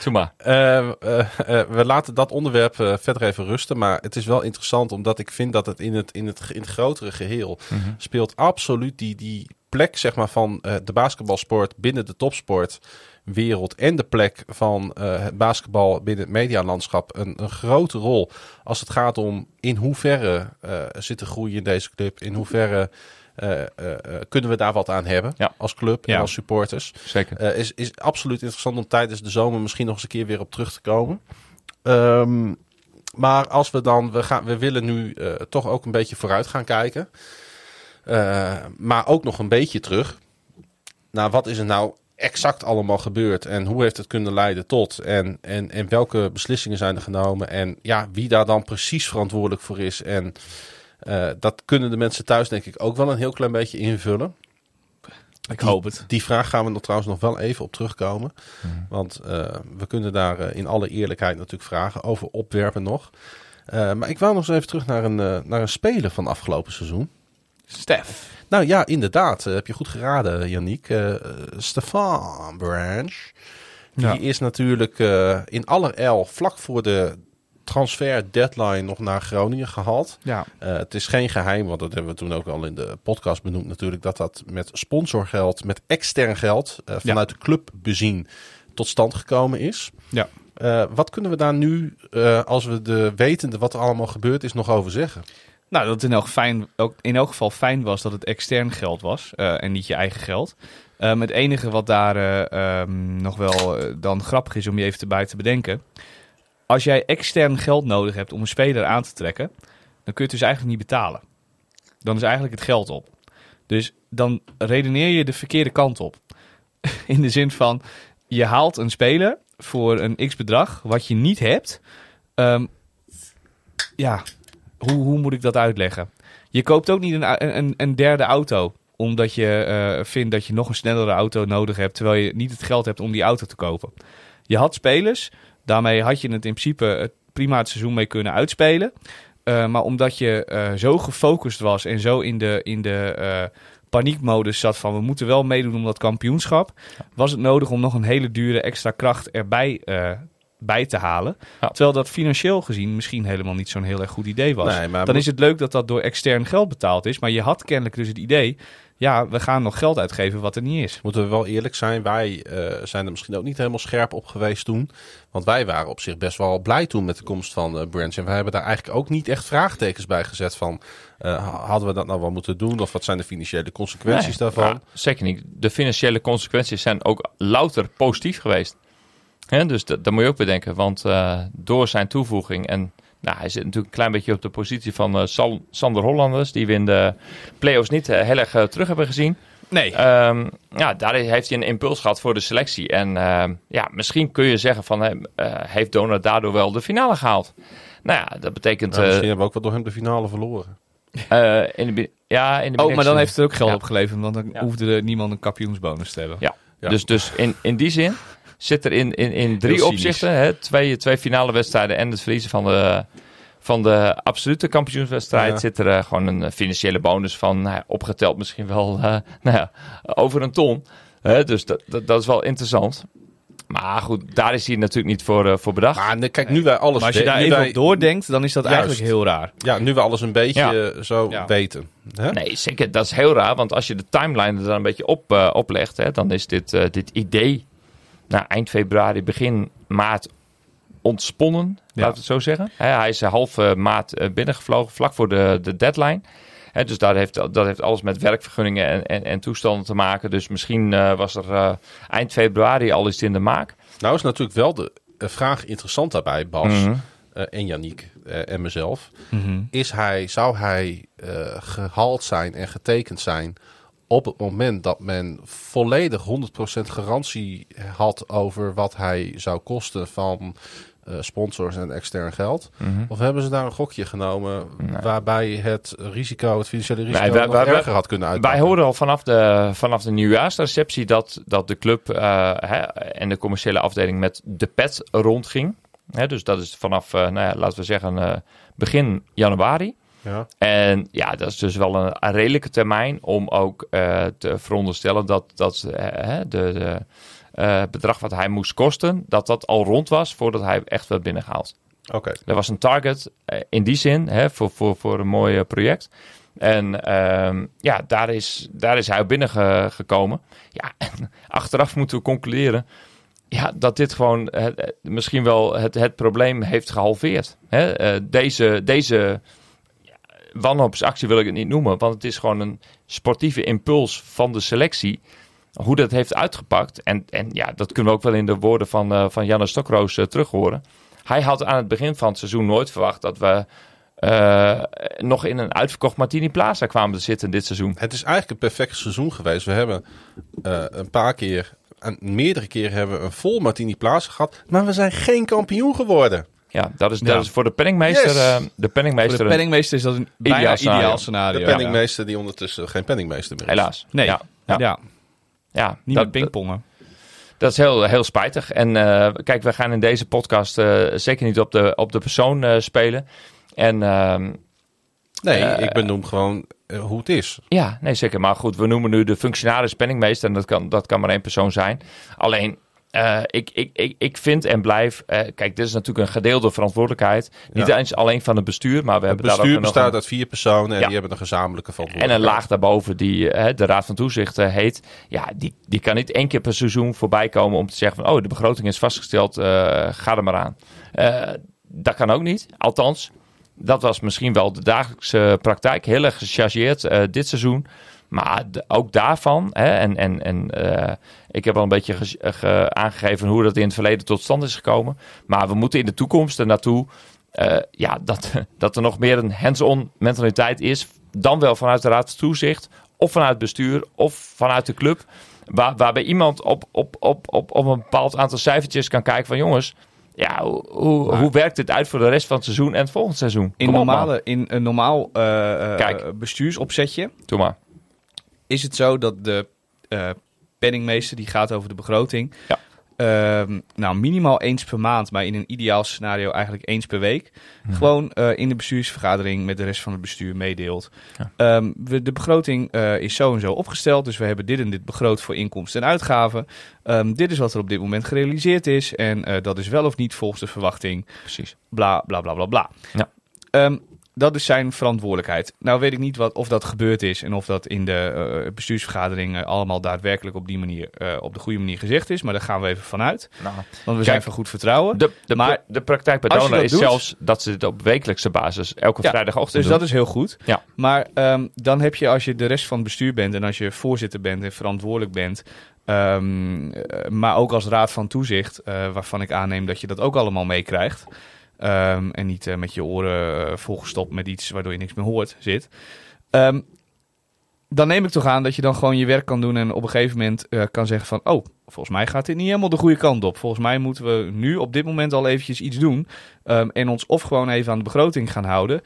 Doe maar. Eh, eh, eh, we laten dat onderwerp verder even rusten. Maar het is wel interessant, omdat ik vind dat het in het, in het, in het grotere geheel Mhm. speelt absoluut die, die plek zeg maar, van de basketbalsport binnen de topsportwereld. En de plek van het basketbal binnen het medialandschap een, een grote rol. Als het gaat om in hoeverre zit er groei in deze club. In hoeverre kunnen we daar wat aan hebben Ja. als club en Ja. als supporters. Zeker. Eh, is, is absoluut interessant om tijdens de zomer misschien nog eens een keer weer op terug te komen. Ehm, maar als we dan, we, gaan, we willen nu eh, toch ook een beetje vooruit gaan kijken. Eh, maar ook nog een beetje terug. Nou, wat is er nou exact allemaal gebeurd en hoe heeft het kunnen leiden tot? En, en, en welke beslissingen zijn er genomen? En ja, wie daar dan precies verantwoordelijk voor is. En eh, dat kunnen de mensen thuis denk ik ook wel een heel klein beetje invullen. Ik hoop het. Die vraag gaan we nog trouwens nog wel even op terugkomen. Want eh, we kunnen daar eh, in alle eerlijkheid natuurlijk vragen over opwerpen nog. Maar ik wou nog eens even terug naar een, naar een speler van afgelopen seizoen. Stef. Nou ja, inderdaad. heb je goed geraden, Yannick. Stefan Branch. Die Ja. is natuurlijk in allerijl vlak voor de transfer deadline nog naar Groningen gehaald. Ja. Eh, het is geen geheim, want dat hebben we toen ook al in de podcast benoemd natuurlijk, dat dat met sponsorgeld, met extern geld, eh, vanuit de club bezien, tot stand gekomen is. Ja. Eh, wat kunnen we daar nu, als we de wetende wat er allemaal gebeurd is, nog over zeggen? Nou, dat het in elk, fijn, ook, in elk geval fijn was dat het extern geld was en niet je eigen geld. Ehm, het enige wat daar eh, ehm, nog wel dan grappig is om je even erbij te bedenken. Als jij extern geld nodig hebt om een speler aan te trekken, dan kun je het dus eigenlijk niet betalen. Dan is eigenlijk het geld op. Dus dan redeneer je de verkeerde kant op. In de zin van, je haalt een speler voor een x bedrag wat je niet hebt. Ehm, ja, hoe, hoe moet ik dat uitleggen? Je koopt ook niet een, een, een derde auto omdat je eh, vindt dat je nog een snellere auto nodig hebt, terwijl je niet het geld hebt om die auto te kopen. Je had spelers, daarmee had je het in principe het prima het seizoen mee kunnen uitspelen. Eh, maar omdat je eh, zo gefocust was en zo in de, in de eh, paniekmodus zat van we moeten wel meedoen om dat kampioenschap, was het nodig om nog een hele dure extra kracht erbij eh, bij te halen. Ja. Terwijl dat financieel gezien misschien helemaal niet zo'n heel erg goed idee was. Nee, maar Dan is het leuk dat dat door extern geld betaald is, maar je had kennelijk dus het idee, ja, we gaan nog geld uitgeven wat er niet is. Moeten we wel eerlijk zijn, wij eh, zijn er misschien ook niet helemaal scherp op geweest toen. Want wij waren op zich best wel blij toen met de komst van eh Branch. En wij hebben daar eigenlijk ook niet echt vraagtekens bij gezet van... eh, hadden we dat nou wel moeten doen? Of wat zijn de financiële consequenties Nee, daarvan? ja, zeker niet. De financiële consequenties zijn ook louter positief geweest. Hè, dus dat, dat moet je ook bedenken. Want door zijn toevoeging en nou, hij zit natuurlijk een klein beetje op de positie van eh, Sal- Sander Hollanders, die we in de play-offs niet eh, heel erg eh, terug hebben gezien. Nee. Ehm, ja, daar heeft hij een impuls gehad voor de selectie. En ehm, ja, misschien kun je zeggen van eh, heeft Donald daardoor wel de finale gehaald. Nou ja, dat betekent... Nou, eh, misschien hebben we ook wel door hem de finale verloren. eh, in de, ja, in de oh, maar dan heeft het ook geld Ja. opgeleverd, want dan Ja. hoefde er niemand een kampioensbonus te hebben. Ja. Ja. Dus, dus in, in die zin zit er in, in, in drie opzichten, hè, twee, twee finale wedstrijden en het verliezen van de, van de absolute kampioenswedstrijd, Ja. zit er eh, gewoon een financiële bonus van nou opgeteld misschien wel eh, nou ja, over een ton. Hè, dus dat, dat, dat is wel interessant. Maar goed, daar is hij natuurlijk niet voor, eh, voor bedacht. Maar kijk, nu wij alles Maar als je daar nu even wij- op doordenkt, dan is dat Juist. eigenlijk heel raar. Ja, nu we alles een beetje Ja. zo Ja. weten. Hè? Nee, zeker. Dat is heel raar. Want als je de timeline er dan een beetje op oplegt, hè, dan is dit, dit idee nou, eind februari, begin maart ontsponnen. Ja. Laten we het zo zeggen. Hè, hij is eh, half eh, maart eh, binnengevlogen, vlak voor de, de deadline. Hè, dus daar heeft, dat heeft alles met werkvergunningen en, en, en toestanden te maken. Dus misschien eh, was er eh, eind februari al iets in de maak. Nou is natuurlijk wel de vraag interessant daarbij, Bas Mhm. en Yannick eh, en mezelf. Is hij, zou hij eh, gehaald zijn en getekend zijn op het moment dat men volledig 100% garantie had over wat hij zou kosten van eh, sponsors en extern geld? Mhm. Of hebben ze daar een gokje genomen waarbij het risico, het financiële risico Nee, wij- nog wij- wij- erger had kunnen uitpakken? Wij horen al vanaf de, vanaf de nieuwjaarsreceptie dat, dat de club eh, hè, en de commerciële afdeling met de pet rondging. Hè, dus dat is vanaf, eh, nou ja, laten we zeggen, begin januari. Ja. En ja, dat is dus wel een, een redelijke termijn om ook eh, te veronderstellen dat, dat eh, de, de eh, bedrag wat hij moest kosten, dat dat al rond was voordat hij echt werd binnengehaald. Oké. Er was een target in die zin hè, voor, voor, voor een mooi project. En ehm, ja, daar is, daar is hij binnengekomen. Ja, en achteraf moeten we concluderen ja, dat dit gewoon eh, misschien wel het, het probleem heeft gehalveerd. Hè? Deze deze wanhoopsactie wil ik het niet noemen, want het is gewoon een sportieve impuls van de selectie. Hoe dat heeft uitgepakt. En, en ja, dat kunnen we ook wel in de woorden van, eh van Janne Stokroos eh, terug horen. Hij had aan het begin van het seizoen nooit verwacht dat we eh, nog in een uitverkocht Martini Plaza kwamen te zitten dit seizoen. Het is eigenlijk een perfect seizoen geweest. We hebben een paar keer, en meerdere keren hebben we een vol Martini Plaza gehad. Maar we zijn geen kampioen geworden. Ja, dat is, Ja. dat is voor de penningmeester, Yes. eh, de Voor penningmeester de een- penningmeester is dat een bijna Ideaal ideaal scenario. scenario. De ja. penningmeester die ondertussen geen penningmeester meer is. helaas. Nee. Ja, ja, Ja, ja. niet dat, met pingpongen. Dat is heel, heel spijtig. En eh, kijk, we gaan in deze podcast eh, zeker niet op de, op de persoon eh, spelen. En ehm, Nee, ik benoem gewoon hoe het is. ja, nee zeker. Maar goed, we noemen nu de functionaris penningmeester. En dat kan, dat kan maar één persoon zijn. Alleen, eh, ik, ik, ik, ik vind en blijf... eh, kijk, dit is natuurlijk een gedeelde verantwoordelijkheid. Niet eens alleen van het bestuur, maar we Het hebben daar ook bestuur nog bestaat een- uit vier personen en Ja. die hebben een gezamenlijke En verantwoordelijkheid. een laag daarboven die eh, de Raad van Toezicht heet. Ja, die, die kan niet één keer per seizoen voorbij komen om te zeggen van... oh, de begroting is vastgesteld, ga er maar aan. Dat kan ook niet. Althans, dat was misschien wel de dagelijkse praktijk. Heel erg gechargeerd dit seizoen. Maar de- ook daarvan, hè, en, en, en eh, ik heb al een beetje ge- ge- aangegeven hoe dat in het verleden tot stand is gekomen. Maar we moeten in de toekomst er naartoe eh, ja, dat, dat er nog meer een hands-on mentaliteit is. Dan wel vanuit de Raad van Toezicht, of vanuit het bestuur, of vanuit de club. Waar, waarbij iemand op, op, op, op, op een bepaald aantal cijfertjes kan kijken van jongens, ja, hoe, hoe, hoe werkt dit uit voor de rest van het seizoen en het volgende seizoen? In, op, normale, in een normaal eh, eh, Kijk. bestuursopzetje Doe maar. Is het zo dat de eh, penningmeester, die gaat over de begroting, Ja. ehm, nou minimaal eens per maand, maar in een ideaal scenario eigenlijk eens per week, gewoon eh, in de bestuursvergadering met de rest van het bestuur meedeelt. Ja. Ehm, we, de begroting eh, is zo en zo opgesteld, dus we hebben dit en dit begroot voor inkomsten en uitgaven. Ehm, dit is wat er op dit moment gerealiseerd is en dat is wel of niet volgens de verwachting Precies. bla bla bla bla bla. Ja. Dat is zijn verantwoordelijkheid. Nou weet ik niet wat, of dat gebeurd is en of dat in de eh, bestuursvergaderingen allemaal daadwerkelijk op die manier, eh, op de goede manier gezegd is. Maar daar gaan we even vanuit. Nou, Want we zijn van goed vertrouwen. de, de, Maar de praktijk bij Dona is doet- zelfs dat ze dit op wekelijkse basis elke Ja, vrijdagochtend Dus doen. dat is heel goed. Ja. Maar ehm, dan heb je als je de rest van het bestuur bent en als je voorzitter bent en verantwoordelijk bent. ehm, eh, maar ook als raad van toezicht, eh, waarvan ik aanneem dat je dat ook allemaal meekrijgt. Ehm, en niet eh, met je oren eh, volgestopt met iets waardoor je niks meer hoort zit. Ehm, dan neem ik toch aan dat je dan gewoon je werk kan doen en op een gegeven moment eh, kan zeggen van... Oh, volgens mij gaat dit niet helemaal de goede kant op. Volgens mij moeten we nu op dit moment al eventjes iets doen. ehm, en ons of gewoon even aan de begroting gaan houden...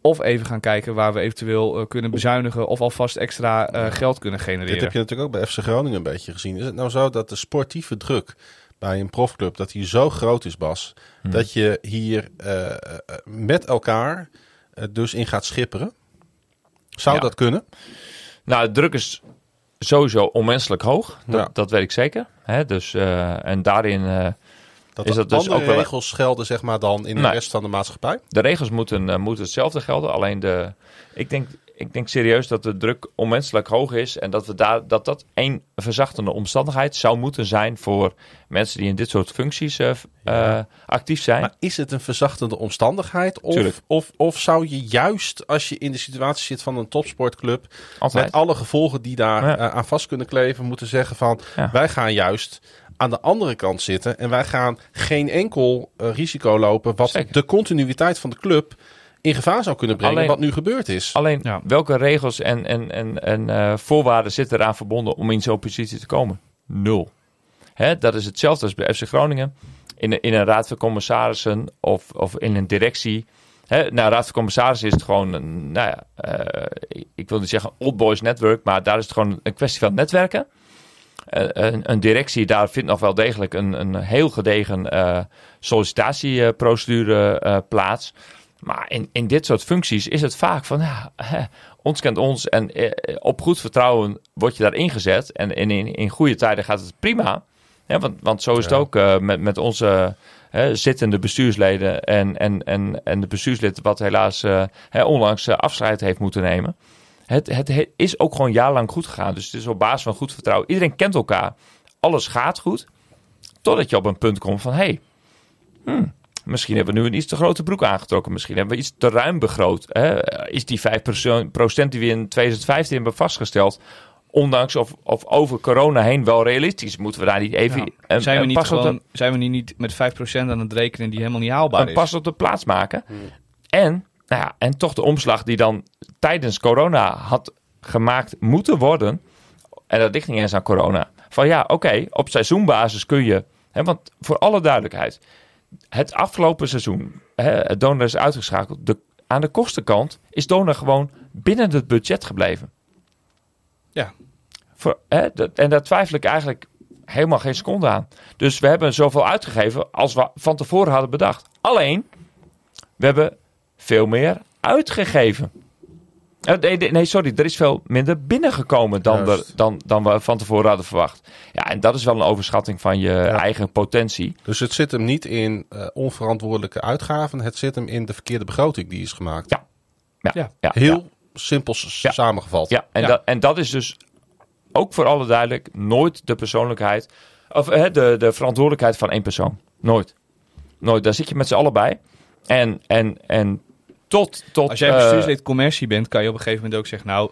of even gaan kijken waar we eventueel kunnen bezuinigen... of alvast extra geld kunnen genereren. Dit heb je natuurlijk ook bij FC Groningen een beetje gezien. Is het nou zo dat de sportieve druk bij een profclub, dat die zo groot is, Bas, dat je hier eh, eh, met elkaar eh, dus in gaat schipperen? Zou Ja. dat kunnen? Nou, de druk is sowieso onmenselijk hoog. Dat, Ja. dat weet ik zeker. Hè? Dus, en daarin, eh, Dat Is dat dus ook wel- regels gelden, zeg maar, dan in de Nee. rest van de maatschappij? de regels moeten, moeten hetzelfde gelden. Alleen de, ik, denk, ik denk serieus dat de druk onmenselijk hoog is. En dat, we daar, dat dat één verzachtende omstandigheid zou moeten zijn voor mensen die in dit soort functies eh, eh, actief zijn. Maar is het een verzachtende omstandigheid? Tuurlijk. Of, of, of zou je juist, als je in de situatie zit van een topsportclub, Altijd. met alle gevolgen die daar Ja. eh, aan vast kunnen kleven, moeten zeggen van Ja. wij gaan juist aan de andere kant zitten en wij gaan geen enkel risico lopen wat Zeker. de continuïteit van de club in gevaar zou kunnen brengen, Alleen- wat nu gebeurd is. Alleen Ja. welke regels en, en, en, en eh, voorwaarden zitten eraan verbonden om in zo'n positie te komen? Nul. Hè, dat is hetzelfde als bij FC Groningen. In, een- in een raad van commissarissen of, of in een directie. Hè, nou, een raad van commissarissen is het gewoon, een, nou ja, eh, ik wil niet zeggen old boys network, maar daar is het gewoon een kwestie van netwerken. Eh, een, een directie, daar vindt nog wel degelijk een, een heel gedegen eh, sollicitatieprocedure eh, plaats. Maar in, in dit soort functies is het vaak van, ja, hè, ons kent ons en eh, op goed vertrouwen word je daar ingezet. En, en in, in goede tijden gaat het prima. Hè, want, want zo is het Ja. ook eh, met, met onze hè, zittende bestuursleden en, en, en, en de bestuurslid wat helaas eh, hè, onlangs eh, afscheid heeft moeten nemen. Het, het, het is ook gewoon jarenlang goed gegaan. Dus het is op basis van goed vertrouwen. Iedereen kent elkaar. Alles gaat goed. Totdat je op een punt komt van... Hey, hmm, misschien hebben we nu een iets te grote broek aangetrokken. Misschien hebben we iets te ruim begroot. Hè? Is die 5% die we in 2015 hebben vastgesteld... ondanks of, of over corona heen wel realistisch? Moeten we daar niet even... Ja. een- zijn, we een niet pas op de- gewoon, zijn we nu niet met 5% aan het rekenen die helemaal niet haalbaar een is? pas op de plaats maken. En, nou ja, en toch de omslag die dan tijdens corona had gemaakt moeten worden. En dat ligt niet eens aan corona. Van ja, oké, op seizoenbasis kun je. Hè, want voor alle duidelijkheid. Het afgelopen seizoen, hè, is uitgeschakeld. De, aan de kostenkant is Donor gewoon binnen het budget gebleven. Ja. Voor, hè, dat, en daar twijfel ik eigenlijk helemaal geen seconde aan. Dus we hebben zoveel uitgegeven als we van tevoren hadden bedacht. Alleen, we hebben veel meer uitgegeven. Eh, nee, nee, sorry, er is veel minder binnengekomen dan, dan, dan we van tevoren hadden verwacht. Ja, en dat is wel een overschatting van je eigen potentie. Dus het zit hem niet in eh, onverantwoordelijke uitgaven, het zit hem in de verkeerde begroting die is gemaakt. Ja. Ja, Ja. ja, Heel ja. simpel samengevat. Ja, en, Ja. Dat, en dat is dus ook voor alle duidelijk nooit de persoonlijkheid, of hè, de, de verantwoordelijkheid van één persoon. Nooit. Nooit. Daar zit je met z'n allen bij. En, en, en tot, tot Als jij eh, bestuurslid commercie bent, kan je op een gegeven moment ook zeggen... nou,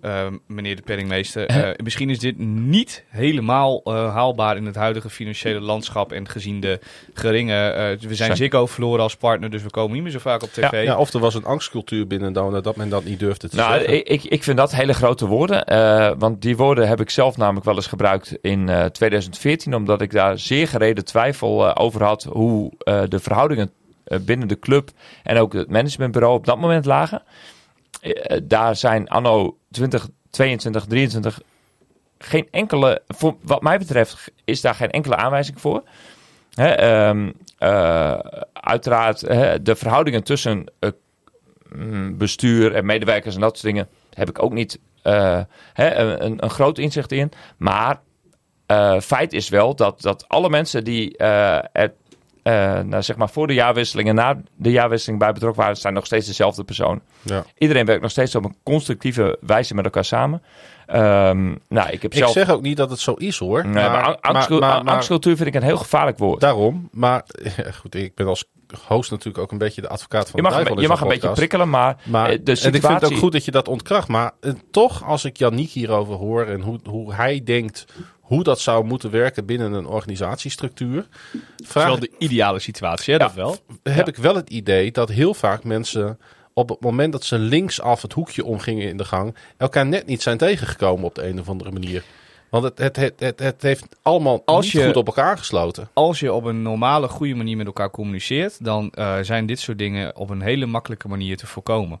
eh, meneer de penningmeester. Eh, misschien is dit niet helemaal eh, haalbaar in het huidige financiële landschap en gezien de geringe... eh, we zijn Ziggo verloren als partner, dus we komen niet meer zo vaak op tv. Ja, of er was een angstcultuur binnen Donut dat men dat niet durfde te Nou, zeggen. ik, ik, ik vind dat hele grote woorden. eh, want die woorden heb ik zelf namelijk wel eens gebruikt in eh, 2014. Omdat ik daar zeer gereden twijfel eh, over had hoe eh, de verhoudingen binnen de club en ook het managementbureau op dat moment lagen. Eh, daar zijn anno 2022, 23 geen enkele, voor, wat mij betreft, is daar geen enkele aanwijzing voor. Ehm, eh, uiteraard, de verhoudingen tussen eh, mm, bestuur en medewerkers en dat soort dingen heb ik ook niet eh, een, een groot inzicht in. Maar eh, feit is wel dat, dat alle mensen die eh, er eh, nou, zeg maar voor de jaarwisseling en na de jaarwisseling bij betrokken waren, zijn nog steeds dezelfde persoon. Ja. Iedereen werkt nog steeds op een constructieve wijze met elkaar samen. Ehm, nou, ik heb Ik zelf. zeg ook niet dat het zo is hoor. Nee, maar, ang- angstcul- maar- maar- angstcultuur vind ik een heel gevaarlijk woord. Daarom, maar goed, ik ben als host natuurlijk ook een beetje de advocaat van Je de mag, een, duivel je mag een beetje prikkelen, maar, Maar, eh, de En ik vind het situatie... ook goed dat je dat ontkracht. Maar eh, toch, als ik Yannick hierover hoor en hoe, hoe hij denkt hoe dat zou moeten werken binnen een organisatiestructuur, Dat is vraag, wel de ideale situatie, hè, Ja. dat wel. heb ik wel het idee dat heel vaak mensen op het moment dat ze linksaf het hoekje omgingen in de gang, elkaar net niet zijn tegengekomen op de een of andere manier. Want het, het, het, het, het heeft allemaal Als niet je- goed op elkaar gesloten. Als je op een normale, goede manier met elkaar communiceert, dan eh, zijn dit soort dingen op een hele makkelijke manier te voorkomen.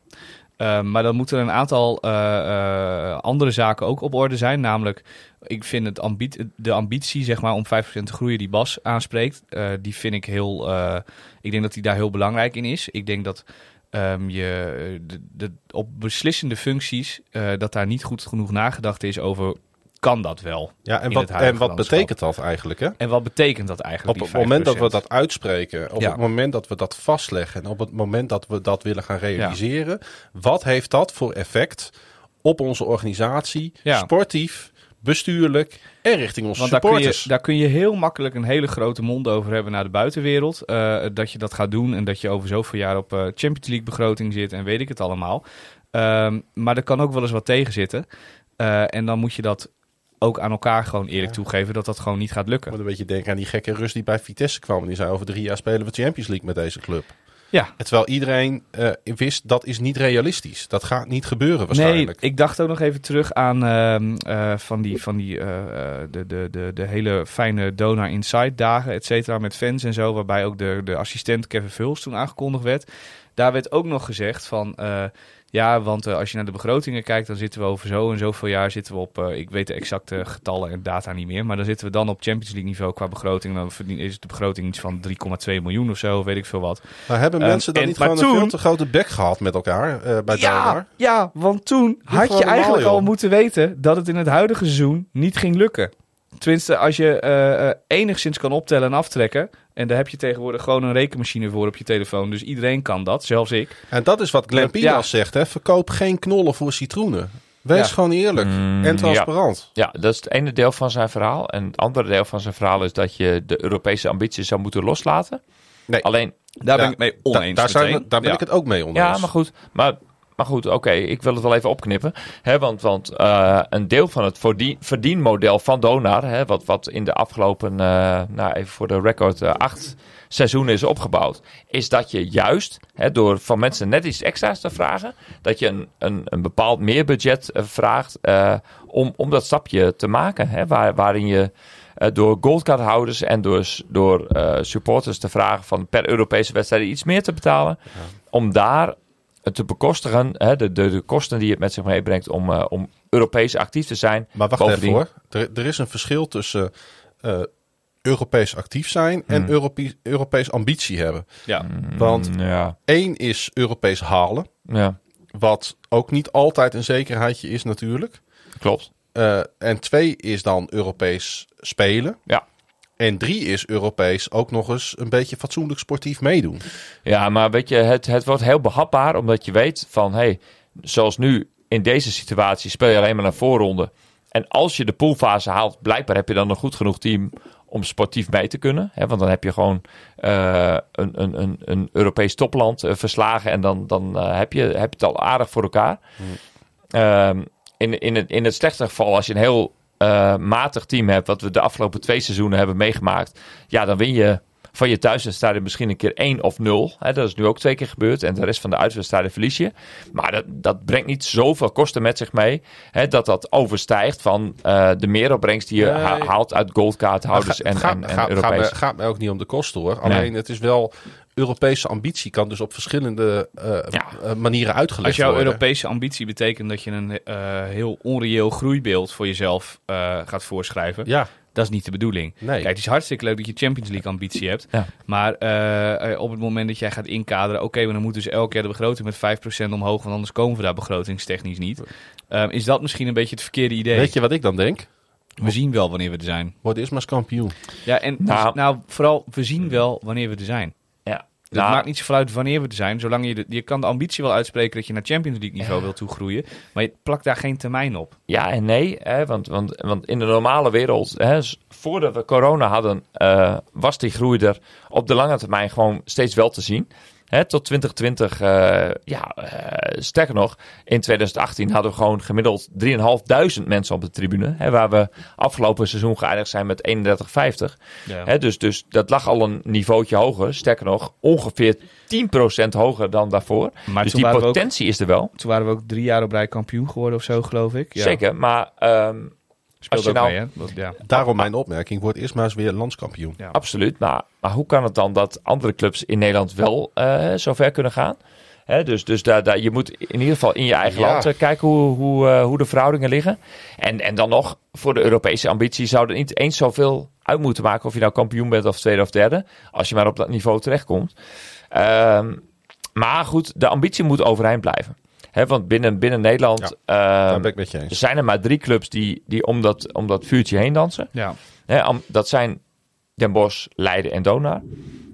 Eh, maar dan moeten er een aantal eh, eh, andere zaken ook op orde zijn. Namelijk, ik vind het de ambitie zeg maar, om 5% te groeien die Bas aanspreekt, eh, die vind ik heel. ik denk dat die daar heel belangrijk in is. Ik denk dat ehm, je de, op beslissende functies, dat daar niet goed genoeg nagedacht is over. Kan dat wel? Ja, en wat, en wat betekent dat eigenlijk? Hè? En wat betekent dat eigenlijk? Op het moment dat we 5%? dat uitspreken, op Ja. het moment dat we dat vastleggen en op het moment dat we dat willen gaan realiseren, wat heeft dat voor effect op onze organisatie, Ja. sportief, bestuurlijk en richting onze Want daar kun, je, supporters? daar kun je heel makkelijk een hele grote mond over hebben naar de buitenwereld. eh, dat je dat gaat doen en dat je over zoveel jaar op eh, Champions League begroting zit en weet ik het allemaal. Ehm, maar er kan ook wel eens wat tegen zitten. Eh, en dan moet je dat ook aan elkaar gewoon eerlijk toegeven dat dat gewoon niet gaat Ik lukken. moet een beetje denken aan die gekke Rus die bij Vitesse kwam. En die zei over drie jaar spelen we Champions League met deze club. Ja. En Terwijl iedereen eh, wist dat is niet realistisch. Dat gaat niet gebeuren Nee, waarschijnlijk. ik dacht ook nog even terug aan ehm, eh, van die, van die eh, de, de, de, de hele fijne Donar Inside dagen, et cetera, met fans en zo, waarbij ook de, de assistent Kevin Vuls toen aangekondigd werd. Daar werd ook nog gezegd van, ja, want eh, als je naar de begrotingen kijkt, dan zitten we over zo en zoveel jaar zitten we op, eh, ik weet de exacte getallen en data niet meer, maar dan zitten we dan op Champions League niveau qua begroting. Dan verdien- is de begroting iets van 3,2 miljoen of zo, weet ik veel wat. Maar hebben Ehm, mensen dan en- niet gewoon een veel te grote bek gehad met elkaar eh, bij Ja, ja, want toen had je normaal, eigenlijk joh. al moeten weten dat het in het huidige seizoen niet ging lukken. Tenminste, als je eh, eh, enigszins kan optellen en aftrekken. En daar heb je tegenwoordig gewoon een rekenmachine voor op je telefoon. Dus iedereen kan dat, zelfs ik. En dat is wat Glenn Ja. Pinas zegt. Hè? Verkoop geen knollen voor citroenen. Wees Ja. gewoon eerlijk Mm, en transparant. Ja, dat is het ene deel van zijn verhaal. En het andere deel van zijn verhaal is dat je de Europese ambities zou moeten loslaten. Nee. Alleen, Daar Ja, ben ik mee Da- oneens. daar, zijn daar ben Ja. ik het ook mee oneens. ja, maar goed. Maar, maar goed, oké, ik wil het wel even opknippen. Hè, want want eh, een deel van het verdien, verdienmodel van Donar, hè, wat, wat in de afgelopen, eh, nou even voor de record, eh, acht seizoenen is opgebouwd, is dat je juist hè, door van mensen net iets extra's te vragen, dat je een, een, een bepaald meerbudget vraagt om, om dat stapje te maken. Hè, waar, waarin je door goldcardhouders en door, door supporters te vragen van per Europese wedstrijd iets meer te betalen. Om daar te bekostigen, hè, de, de, de kosten die het met zich meebrengt om, eh, om Europees actief te zijn. Maar wacht Bovendien- even hoor. Er, er is een verschil tussen eh, Europees actief zijn en Hmm. Europe- Europees ambitie hebben. Ja. Want Mm, ja, één is Europees halen. ja, Wat ook niet altijd een zekerheidje is natuurlijk. klopt. Eh, en twee is dan Europees spelen. Ja. En drie is Europees ook nog eens een beetje fatsoenlijk sportief meedoen. Ja, maar weet je, het, het wordt heel behapbaar omdat je weet van, hey, zoals nu in deze situatie speel je alleen maar een voorronde. En als je de poolfase haalt, blijkbaar heb je dan een goed genoeg team om sportief mee te kunnen. Hè? Want dan heb je gewoon eh, een, een, een, een Europees topland eh, verslagen en dan, dan eh, heb, je, heb je het al aardig voor elkaar. Ehm, in, in, het, in het slechte geval, als je een heel matig team hebt, wat we de afgelopen twee seizoenen hebben meegemaakt, ja, dan win je van je thuiswedstrijden misschien een keer 1 of 0. Hè, dat is nu ook twee keer gebeurd. En de rest van de uitwedstrijden verlies je. Maar dat, dat brengt niet zoveel kosten met zich mee. Hè, dat dat overstijgt van eh, de meeropbrengst die je Nee. ha- haalt uit goldcardhouders Het en, gaat, en, en gaat, gaat, Europees. me, gaat me ook niet om de kosten hoor. Alleen het is wel... Europese ambitie kan dus op verschillende eh, Ja. eh, manieren uitgelegd Als jouw worden. Europese ambitie betekent dat je een eh, heel onreëel groeibeeld voor jezelf eh, gaat voorschrijven, Ja, dat is niet de bedoeling. nee. Kijk, het is hartstikke leuk dat je Champions League ambitie hebt. Ja. Maar eh, eh, op het moment dat jij gaat inkaderen, oké, maar dan moet dus elk jaar de begroting met 5% omhoog, want anders komen we daar begrotingstechnisch niet. Ehm, is dat misschien een beetje het verkeerde idee? Weet je wat ik dan denk? We zien wel wanneer we er zijn. Word eerst maar eens kampioen. Ja, en Nou. dus- nou, vooral, we zien wel wanneer we er zijn. Ja. Het Nou, maakt niet zoveel uit wanneer we er zijn. Zolang je, de, je kan de ambitie wel uitspreken dat je naar Champions League niveau wilt toegroeien. Maar je plakt daar geen termijn op. Ja en nee, hè, want, want, want in de normale wereld, hè, voordat we corona hadden, eh, was die groei er op de lange termijn gewoon steeds wel te zien. Hè, tot 2020, eh, ja, eh, sterker nog, in 2018 hadden we gewoon gemiddeld 3.500 mensen op de tribune. Hè, waar we afgelopen seizoen geëindigd zijn met 31,50. Ja. Hè, dus, dus dat lag al een niveautje hoger. Sterker nog, ongeveer 10% hoger dan daarvoor. Maar dus die ook, potentie is er wel. toen waren we ook drie jaar op rij kampioen geworden of zo, geloof ik. Ja. Zeker, maar ehm, Speelt Als je ook nou- mee, hè? Dat- ja. Daarom mijn opmerking. Word eerst maar eens weer landskampioen. Ja. Absoluut, maar, maar hoe kan het dan dat andere clubs in Nederland wel eh zover kunnen gaan? Hè, dus dus daar, daar, je moet in ieder geval in je eigen Ja. land eh, kijken hoe, hoe, eh, hoe de verhoudingen liggen. En, en dan nog, voor de Europese ambitie zou er niet eens zoveel uit moeten maken of je nou kampioen bent of tweede of derde. Als je maar op dat niveau terechtkomt. Ehm, maar goed, de ambitie moet overeind blijven. Hè, want binnen, binnen Nederland ehm, met je zijn er maar drie clubs die, die om, dat, om dat vuurtje heen dansen. Ja. Hè, dat zijn Den Bosch, Leiden en Donar.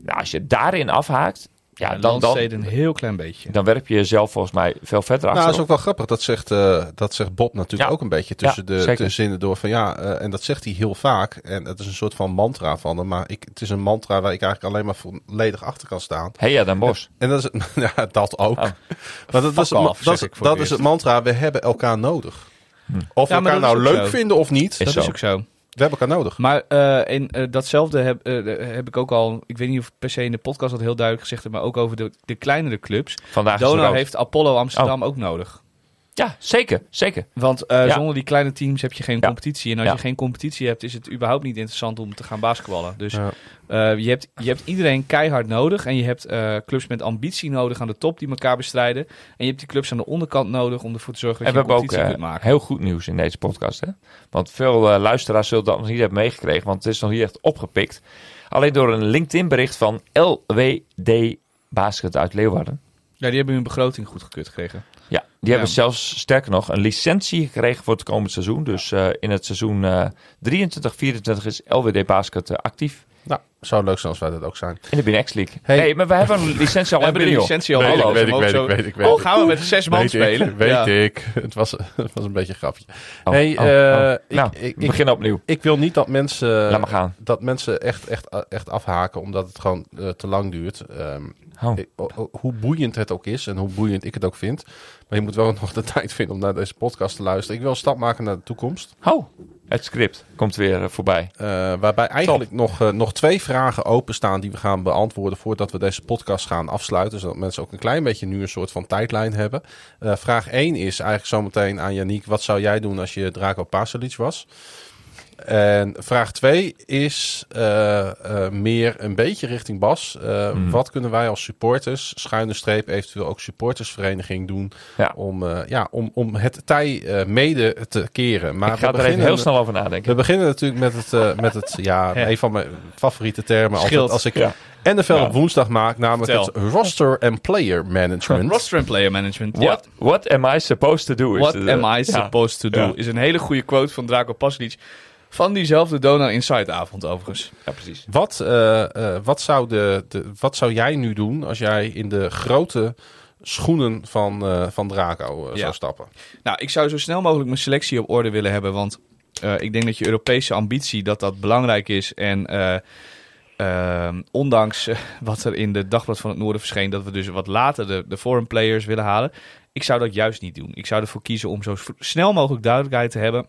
Nou, als je daarin afhaakt, ja, Ja, dan, dan, een heel klein beetje. dan werp je jezelf volgens mij veel verder Nou, achter. dat is ook wel grappig. Dat zegt, eh, dat zegt Bob natuurlijk Ja. ook een beetje tussen Ja, de, de zinnen door. Van ja, eh, en dat zegt hij heel vaak. En het is een soort van mantra van hem. Maar ik, het is een mantra waar ik eigenlijk alleen maar volledig achter kan staan. Hey, ja, Den Bosch. En dat is, ja, dat ook. Oh. Maar dat, dat, is, off, dat, dat is het mantra. We hebben elkaar nodig. Of we Ja, elkaar dat nou leuk zo. vinden of niet. dat zo. is ook zo. We hebben elkaar nodig. Maar eh, in, eh, datzelfde heb, eh, heb ik ook al, ik weet niet of per se in de podcast dat heel duidelijk gezegd heb, maar ook over de, de kleinere clubs. Vandaag Donar rood. heeft Apollo Amsterdam ook nodig. Ja, zeker, zeker. Want eh, Ja. zonder die kleine teams heb je geen Ja. competitie. En als Ja. je geen competitie hebt, is het überhaupt niet interessant om te gaan basketballen. Dus Ja. eh, je, hebt, je hebt iedereen keihard nodig. En je hebt eh, clubs met ambitie nodig aan de top die elkaar bestrijden. En je hebt die clubs aan de onderkant nodig om ervoor te zorgen dat En we je een hebben ook competitie kunt maken. heel goed nieuws in deze podcast. Hè? Want veel luisteraars zullen dat nog niet hebben meegekregen, want het is nog niet echt opgepikt. Alleen door een LinkedIn-bericht van LWD Basket uit Leeuwarden. Ja, die hebben hun begroting goedgekeurd gekregen. Ja, die hebben zelfs sterker nog een licentie gekregen voor het komend seizoen. Dus eh, in het seizoen eh 23, 24 is LWD Basket eh, actief Nou, zou leuk zijn als wij dat ook zijn. in de BNX League. Hey. Hey. maar we hebben een licentie al We hebben joh. licentie al. Weet ik, weet ik, weet zo- ik, weet ik, weet Oh, gaan we met zes man spelen? ik, weet Ja. ik. Het was, het was een beetje een grapje. Oh, hey, oh, eh, oh. ik, nou, ik, beginnen opnieuw. ik wil niet dat mensen, Laat maar gaan. dat mensen echt, echt, echt afhaken omdat het gewoon eh, te lang duurt. Ehm, Oh. hoe boeiend het ook is en hoe boeiend ik het ook vind. Maar je moet wel nog de tijd vinden om naar deze podcast te luisteren. Ik wil een stap maken naar de toekomst. Oh, het script komt weer eh, voorbij. Eh, waarbij eigenlijk nog, eh, nog twee vragen openstaan die we gaan beantwoorden voordat we deze podcast gaan afsluiten. Zodat mensen ook een klein beetje nu een soort van tijdlijn hebben. Vraag 1 is eigenlijk zometeen aan Yannick. Wat zou jij doen als je Draco Pasalic was? En vraag 2 is eh, eh, meer een beetje richting Bas. Eh, Hmm. Wat kunnen wij als supporters, schuine streep, eventueel ook supportersvereniging doen Ja. om, ja, om, om het tij mede te keren? Maar ik we ga er even heel snel over nadenken. we beginnen natuurlijk met het, met het ja, Ja. een van mijn favoriete termen. Altijd als ik Ja. NFL Ja. op woensdag maak, namelijk Vertel. het roster en player management. Roster and player management. What, what am I supposed to do? What am I supposed to do? Is een hele goede quote van Draco Paslic. Van diezelfde Donor Inside avond overigens. Ja, precies. Wat, eh, eh, wat, zou de, de, wat zou jij nu doen als jij in de grote schoenen van, eh, van Draco Ja. zou stappen? Nou, ik zou zo snel mogelijk mijn selectie op orde willen hebben. Want eh, ik denk dat je Europese ambitie, dat dat belangrijk is. En eh, Ehm, ondanks wat er in de Dagblad van het Noorden verscheen, dat we dus wat later de, de foreign players willen halen. Ik zou dat juist niet doen. Ik zou ervoor kiezen om zo snel mogelijk duidelijkheid te hebben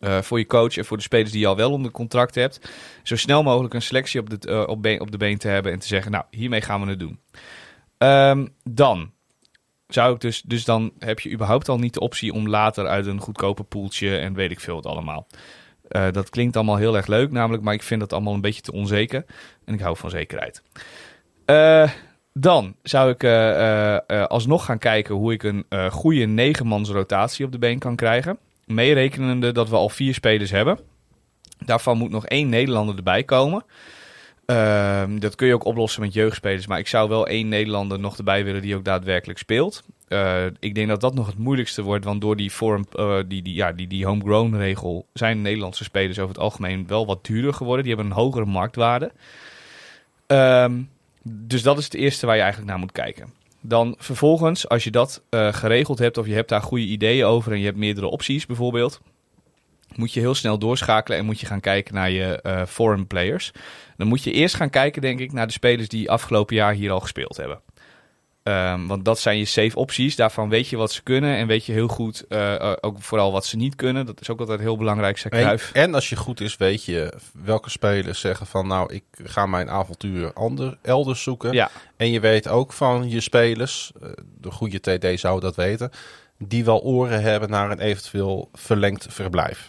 eh, voor je coach en voor de spelers die je al wel onder contract hebt. Zo snel mogelijk een selectie op de, eh, op, been- de been te hebben en te zeggen, nou, hiermee gaan we het doen. Ehm, dan zou ik dus, dus dan heb je überhaupt al niet de optie om later uit een goedkope poeltje en weet ik veel het allemaal. Eh, dat klinkt allemaal heel erg leuk, namelijk, maar ik vind dat allemaal een beetje te onzeker. En ik hou van zekerheid. Dan zou ik alsnog gaan kijken hoe ik een goede negenmans rotatie op de been kan krijgen. Meerekenende dat we al vier spelers hebben. Daarvan moet nog één Nederlander erbij komen. Ehm, dat kun je ook oplossen met jeugdspelers. Maar ik zou wel één Nederlander nog erbij willen die ook daadwerkelijk speelt. Eh, ik denk dat dat nog het moeilijkste wordt. Want door die, vorm, eh, die, die, ja, die, die homegrown regel zijn Nederlandse spelers over het algemeen wel wat duurder geworden. Die hebben een hogere marktwaarde. Ehm, dus dat is het eerste waar je eigenlijk naar moet kijken. Dan vervolgens, als je dat eh, geregeld hebt of je hebt daar goede ideeën over en je hebt meerdere opties bijvoorbeeld, moet je heel snel doorschakelen en moet je gaan kijken naar je foreign players. Dan moet je eerst gaan kijken, denk ik, naar de spelers die afgelopen jaar hier al gespeeld hebben. Ehm, want dat zijn je safe opties. Daarvan weet je wat ze kunnen en weet je heel goed eh, eh, ook vooral wat ze niet kunnen. Dat is ook altijd heel belangrijk, zei En, en als je goed is, weet je welke spelers zeggen van... nou, ik ga mijn avontuur ander, elders zoeken. Ja, En je weet ook van je spelers, eh, de goede TD zou dat weten... die wel oren hebben naar een eventueel verlengd verblijf.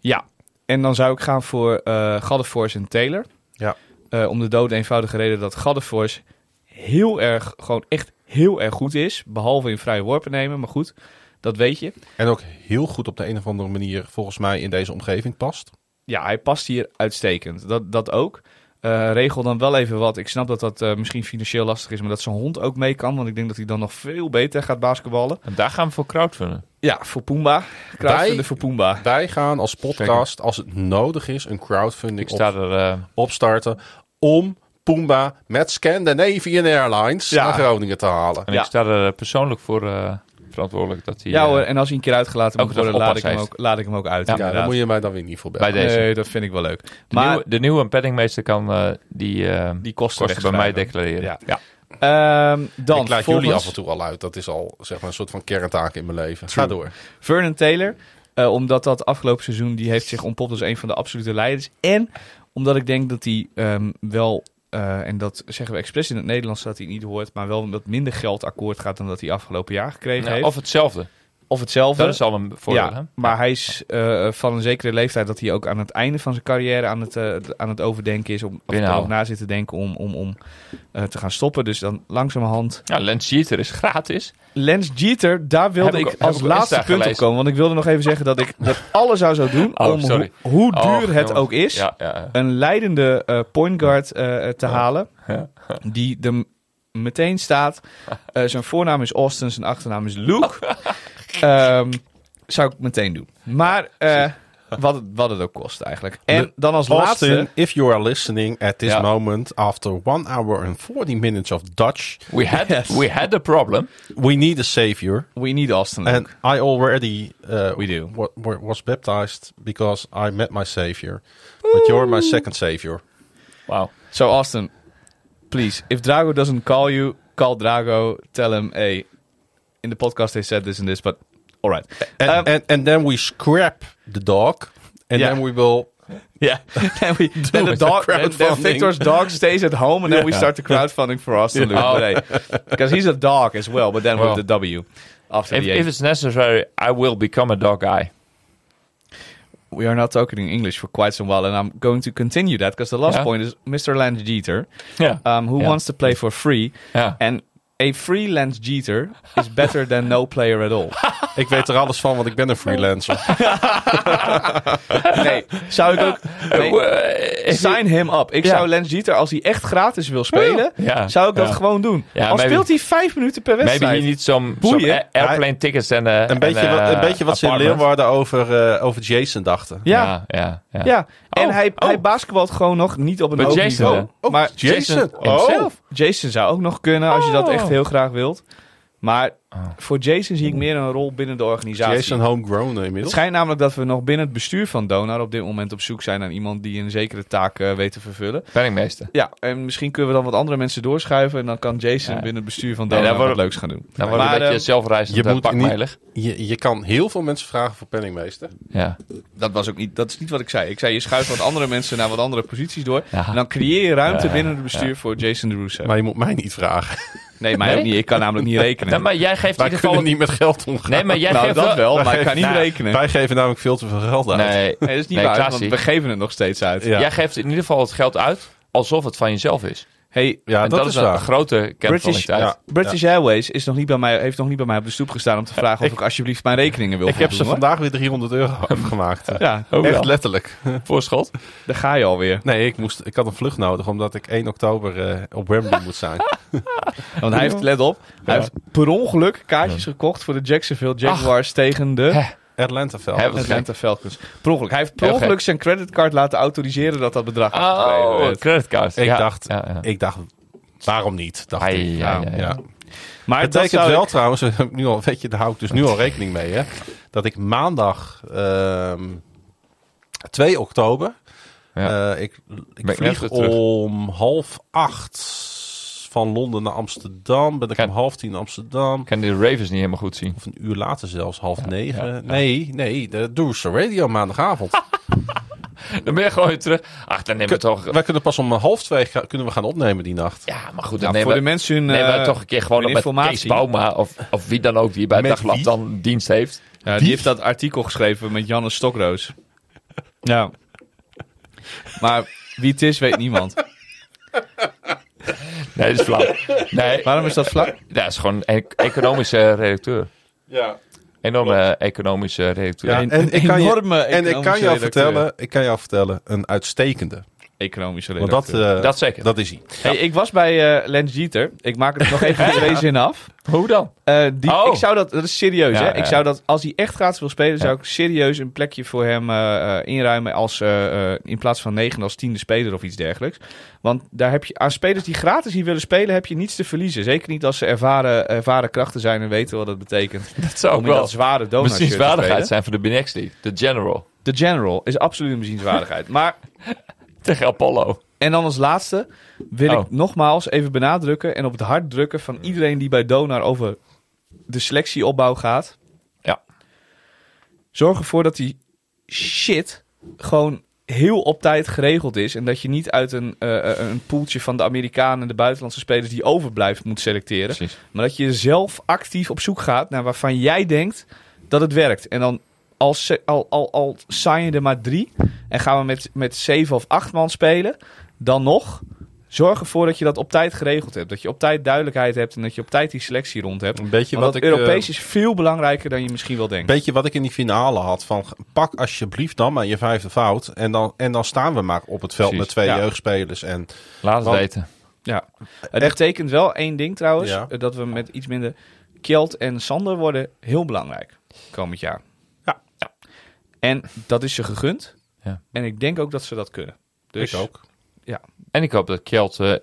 Ja, en dan zou ik gaan voor Gaddefors en Taylor. Ja. Om de dood eenvoudige reden dat Gaddefors heel erg, gewoon echt heel erg goed is. Behalve in vrije worpen nemen, maar goed, dat weet je. En ook heel goed op de een of andere manier volgens mij in deze omgeving past. Ja, hij past hier uitstekend. Dat, dat ook. Eh, regel dan wel even wat. Ik snap dat dat eh, misschien financieel lastig is, maar dat zijn hond ook mee kan. Want ik denk dat hij dan nog veel beter gaat basketballen. En daar gaan we voor crowdfunden. Ja, voor Pumba. Crowdfunden voor Pumba. Wij gaan als podcast, als het nodig is, een crowdfunding Ik sta op, er... eh, opstarten om Pumba met Scandinavian Airlines Ja. naar Groningen te halen. en Ja. ik sta er eh, persoonlijk voor eh, verantwoordelijk dat hij... Ja eh, hoor, en als hij een keer uitgelaten moet worden, laat ik, hem ook, laat ik hem ook uit. Ja, Ja, inderdaad. daar moet je mij dan weer niet voor bellen. Bij deze. Nee, dat vind ik wel leuk. de, Maar nieuwe, de nieuwe penningmeester kan eh, die, eh die kosten, kosten bij mij declareren. Ja. Ehm, dan ik laat volgens jullie af en toe al uit. Dat is al zeg maar, een soort van kerntaak in mijn leven. Ga door. Vernon Taylor. eh, omdat dat afgelopen seizoen, die heeft zich ontpopt als een van de absolute leiders. En omdat ik denk dat hij ehm, wel, eh, en dat zeggen we expres in het Nederlands dat hij niet hoort, maar wel wat minder geld akkoord gaat dan dat hij afgelopen jaar gekregen Nou, heeft. of hetzelfde. Of hetzelfde. Dat is al een voordeel. ja, maar hij is eh, van een zekere leeftijd dat hij ook aan het einde van zijn carrière aan het, eh, aan het overdenken is. Om, of er Binnenhouden. over na zit te denken om, om, om eh, te gaan stoppen. Dus dan langzamerhand Ja, Lens Jeter is gratis. Lens Jeter, daar wilde ik als laatste punt op komen. Want ik wilde nog even zeggen dat ik dat alles zou zo doen Oh, om hoe, duur Oh, het ook is, Ja, ja, ja. een leidende point guard te halen. Ja. Die er meteen staat. Zijn voornaam is Austin, zijn achternaam is Luke. Ehm, zou ik meteen doen. Maar eh, wat, het, wat het ook kost eigenlijk. En dan als Austin, laatste... if you are listening at this Ja. moment, after one hour and 40 minutes of Dutch, We had, Yes. we had a problem. we need a savior. We need Austin. And I already uh, We do. wa- wa- was baptized because I met my savior. But you're my second savior. Wow. So Austin, please, if Drago doesn't call you, call Drago. Tell him, hey, in the podcast they said this and this, but all right. And, Um, and, and then we scrap the dog. And Yeah. then we will... Yeah, then we then the dog, then, then. Victor's dog stays at home, and then we start the crowdfunding for. Oh. But hey, because he's a dog as well, but then Well. with the W after If, the if it's necessary, I will become a dog guy. we are not talking in English for quite some while, and I'm going to continue that because the last Yeah. point is Mr. Lance Jeter, Ja. um, who Yeah. wants to play for free, and a free Lance Jeter is better than no player at all. Ik weet er alles van, want ik ben een freelancer. Nee, zou ik ook. Nee, Eh, sign him up. Ik Ja. zou Lance Jeter, als hij echt gratis wil spelen, Ja. zou ik dat Ja. gewoon doen. Ja, Al maybe- speelt hij vijf minuten per Maybe wedstrijd. Boeien. some a- airplane tickets en eh, Een beetje, en, wat, eh, een beetje wat ze in. Leeuwarden over, over Jason dachten. Ja, Ja, ja, ja. ja. En Oh, hij, oh. hij basketbalt gewoon nog niet op een hoog Jason, niveau. Oh, maar Jason. Jason Oh. Jason zou ook nog kunnen als je dat Oh. Echt heel graag wilt. Maar Oh. voor Jason zie ik meer een rol binnen de organisatie. Jason homegrown eh, Het inmiddels. schijnt namelijk dat we nog binnen het bestuur van Donar op dit moment op zoek zijn naar iemand die een zekere taak eh, weet te vervullen. Penningmeester. Ja, en misschien kunnen we dan wat andere mensen doorschuiven en dan kan Jason Ja. binnen het bestuur van Donar wat leuks gaan doen. Dan wordt Maar, een beetje eh, zelfreizend je uh, moet pakmeilig. Je, je kan heel veel mensen vragen voor penningmeester. Ja. Dat was ook niet, dat is niet wat ik zei. Ik zei je schuift wat andere mensen naar wat andere posities door. Ja. En dan creëer je ruimte Ja, binnen het bestuur voor Jason de Russo. Maar je moet mij niet vragen. nee, mij Nee? ook niet. Ik kan namelijk niet rekenen. Maar jij geeft in Wij ieder kunnen geval... niet met geld omgaan. Nee, maar jij nou, geeft dat wel, maar Wij ik kan niet Nou, rekenen. Wij geven namelijk veel te veel geld uit. Nee, Nee, dat is niet Nee, waar, want we geven het nog steeds uit. Ja. jij geeft in ieder geval het geld uit alsof het van jezelf is. Hey, Ja, en dat, dat, is een grote ja. British Airways is nog niet bij mij, heeft nog niet bij mij op de stoep gestaan om te vragen of ik- ik alsjeblieft mijn rekeningen wil Ik heb ze hoor. vandaag weer 300 euro afgemaakt. Ja, Oh, Echt wel. letterlijk. Voorschot. daar ga je alweer. Nee, ik, moest, ik had een vlucht nodig omdat ik 1 oktober eh, op Wembley moet zijn. Want hij heeft, let op, hij heeft per ongeluk kaartjes gekocht voor de Jacksonville Jaguars tegen de Hè. Atlanta Falcons. Atlanta Falcons. Per ongeluk. Hij heeft per ongeluk zijn creditcard laten autoriseren dat dat bedrag Oh, creditcard. Ik ja. dacht- Ja, ja. Ik dacht, waarom niet? Dacht Ai, ik. ja, ja, ja. Ja. Maar Het dat betekent wel ik- trouwens, nu al, weet je, daar hou ik dus nu al rekening mee, hè, dat ik maandag ehm 2 oktober, Ja. eh, ik, Ben ik vlieg om half acht van Londen naar Amsterdam, ben ik Kan- om half tien in Amsterdam. Kan de Ravens niet helemaal goed zien. Of een uur later zelfs, half negen. ja, ja. Nee, nee, de Doerse Radio maandagavond. Dan ben je gewoon weer terug. Ach, dan nemen we toch... Wij kunnen pas om half twee ga- kunnen we gaan opnemen die nacht. Ja, maar goed, dan nemen voor we... de mensen hun, nemen we eh, toch een keer gewoon op met informatie. Kees Bouma of, of wie dan ook die bij Dagblad wie? dan dienst heeft. Ja, die heeft dat artikel geschreven met Janne Stokroos. Ja. Maar wie het is, weet niemand. Nee, dat is flauw. Nee, Waarom is dat vlak? dat is gewoon een e- economische redacteur. Ja. Enorme economische redacteur. Ja, en, ik kan je, en ik kan economische jou redacteur. vertellen, ik kan jou vertellen, een uitstekende. Economische Want dat, redacteur. eh, Dat zeker. dat is hij. Hey, ik was bij eh Lance Jeter. Ik maak het nog even in twee zinnen af. Hoe dan? Eh, die, Oh. Ik zou dat, dat is serieus Ja, hè. ja. Ik zou dat, als hij echt gratis wil spelen, zou ik serieus een plekje voor hem eh, eh, inruimen als, eh, eh, in plaats van negen als tiende speler of iets dergelijks. Want daar heb je, aan spelers die gratis hier willen spelen, heb je niets te verliezen. Zeker niet als ze ervaren, ervaren krachten zijn en weten wat dat betekent. Dat zou ook wel dat zware spelen. zijn voor de League. De General. De General is absoluut een bezienswaardigheid. Maar Tegen Apollo. En dan als laatste wil Oh. ik nogmaals even benadrukken en op het hart drukken van iedereen die bij Donar over de selectieopbouw gaat. Ja. Zorg ervoor dat die shit gewoon heel op tijd geregeld is. En dat je niet uit een, eh, eh, een poeltje van de Amerikanen en de buitenlandse spelers die overblijft moet selecteren. Precies. Maar dat je zelf actief op zoek gaat naar waarvan jij denkt dat het werkt. En dan al, al, al, al sign je er maar drie en gaan we met, met zeven of acht man spelen, dan nog zorg ervoor dat je dat op tijd geregeld hebt. Dat je op tijd duidelijkheid hebt en dat je op tijd die selectie rond hebt. Een beetje Want wat ik, Europees eh, is veel belangrijker dan je misschien wel denkt. beetje wat ik in die finale had. Van pak alsjeblieft dan maar je vijfde fout. En dan, en dan staan we maar op het veld Precies, met twee ja. jeugdspelers. En Laat het Want- weten. Ja. Het Echt- betekent wel één ding trouwens, Ja. eh, dat we met iets minder Kjeld en Sander worden heel belangrijk komend jaar. Ja. ja. En dat is ze gegund. Ja. En ik denk ook dat ze dat kunnen. Dus ik ook. En ik hoop dat Kjeld eh, in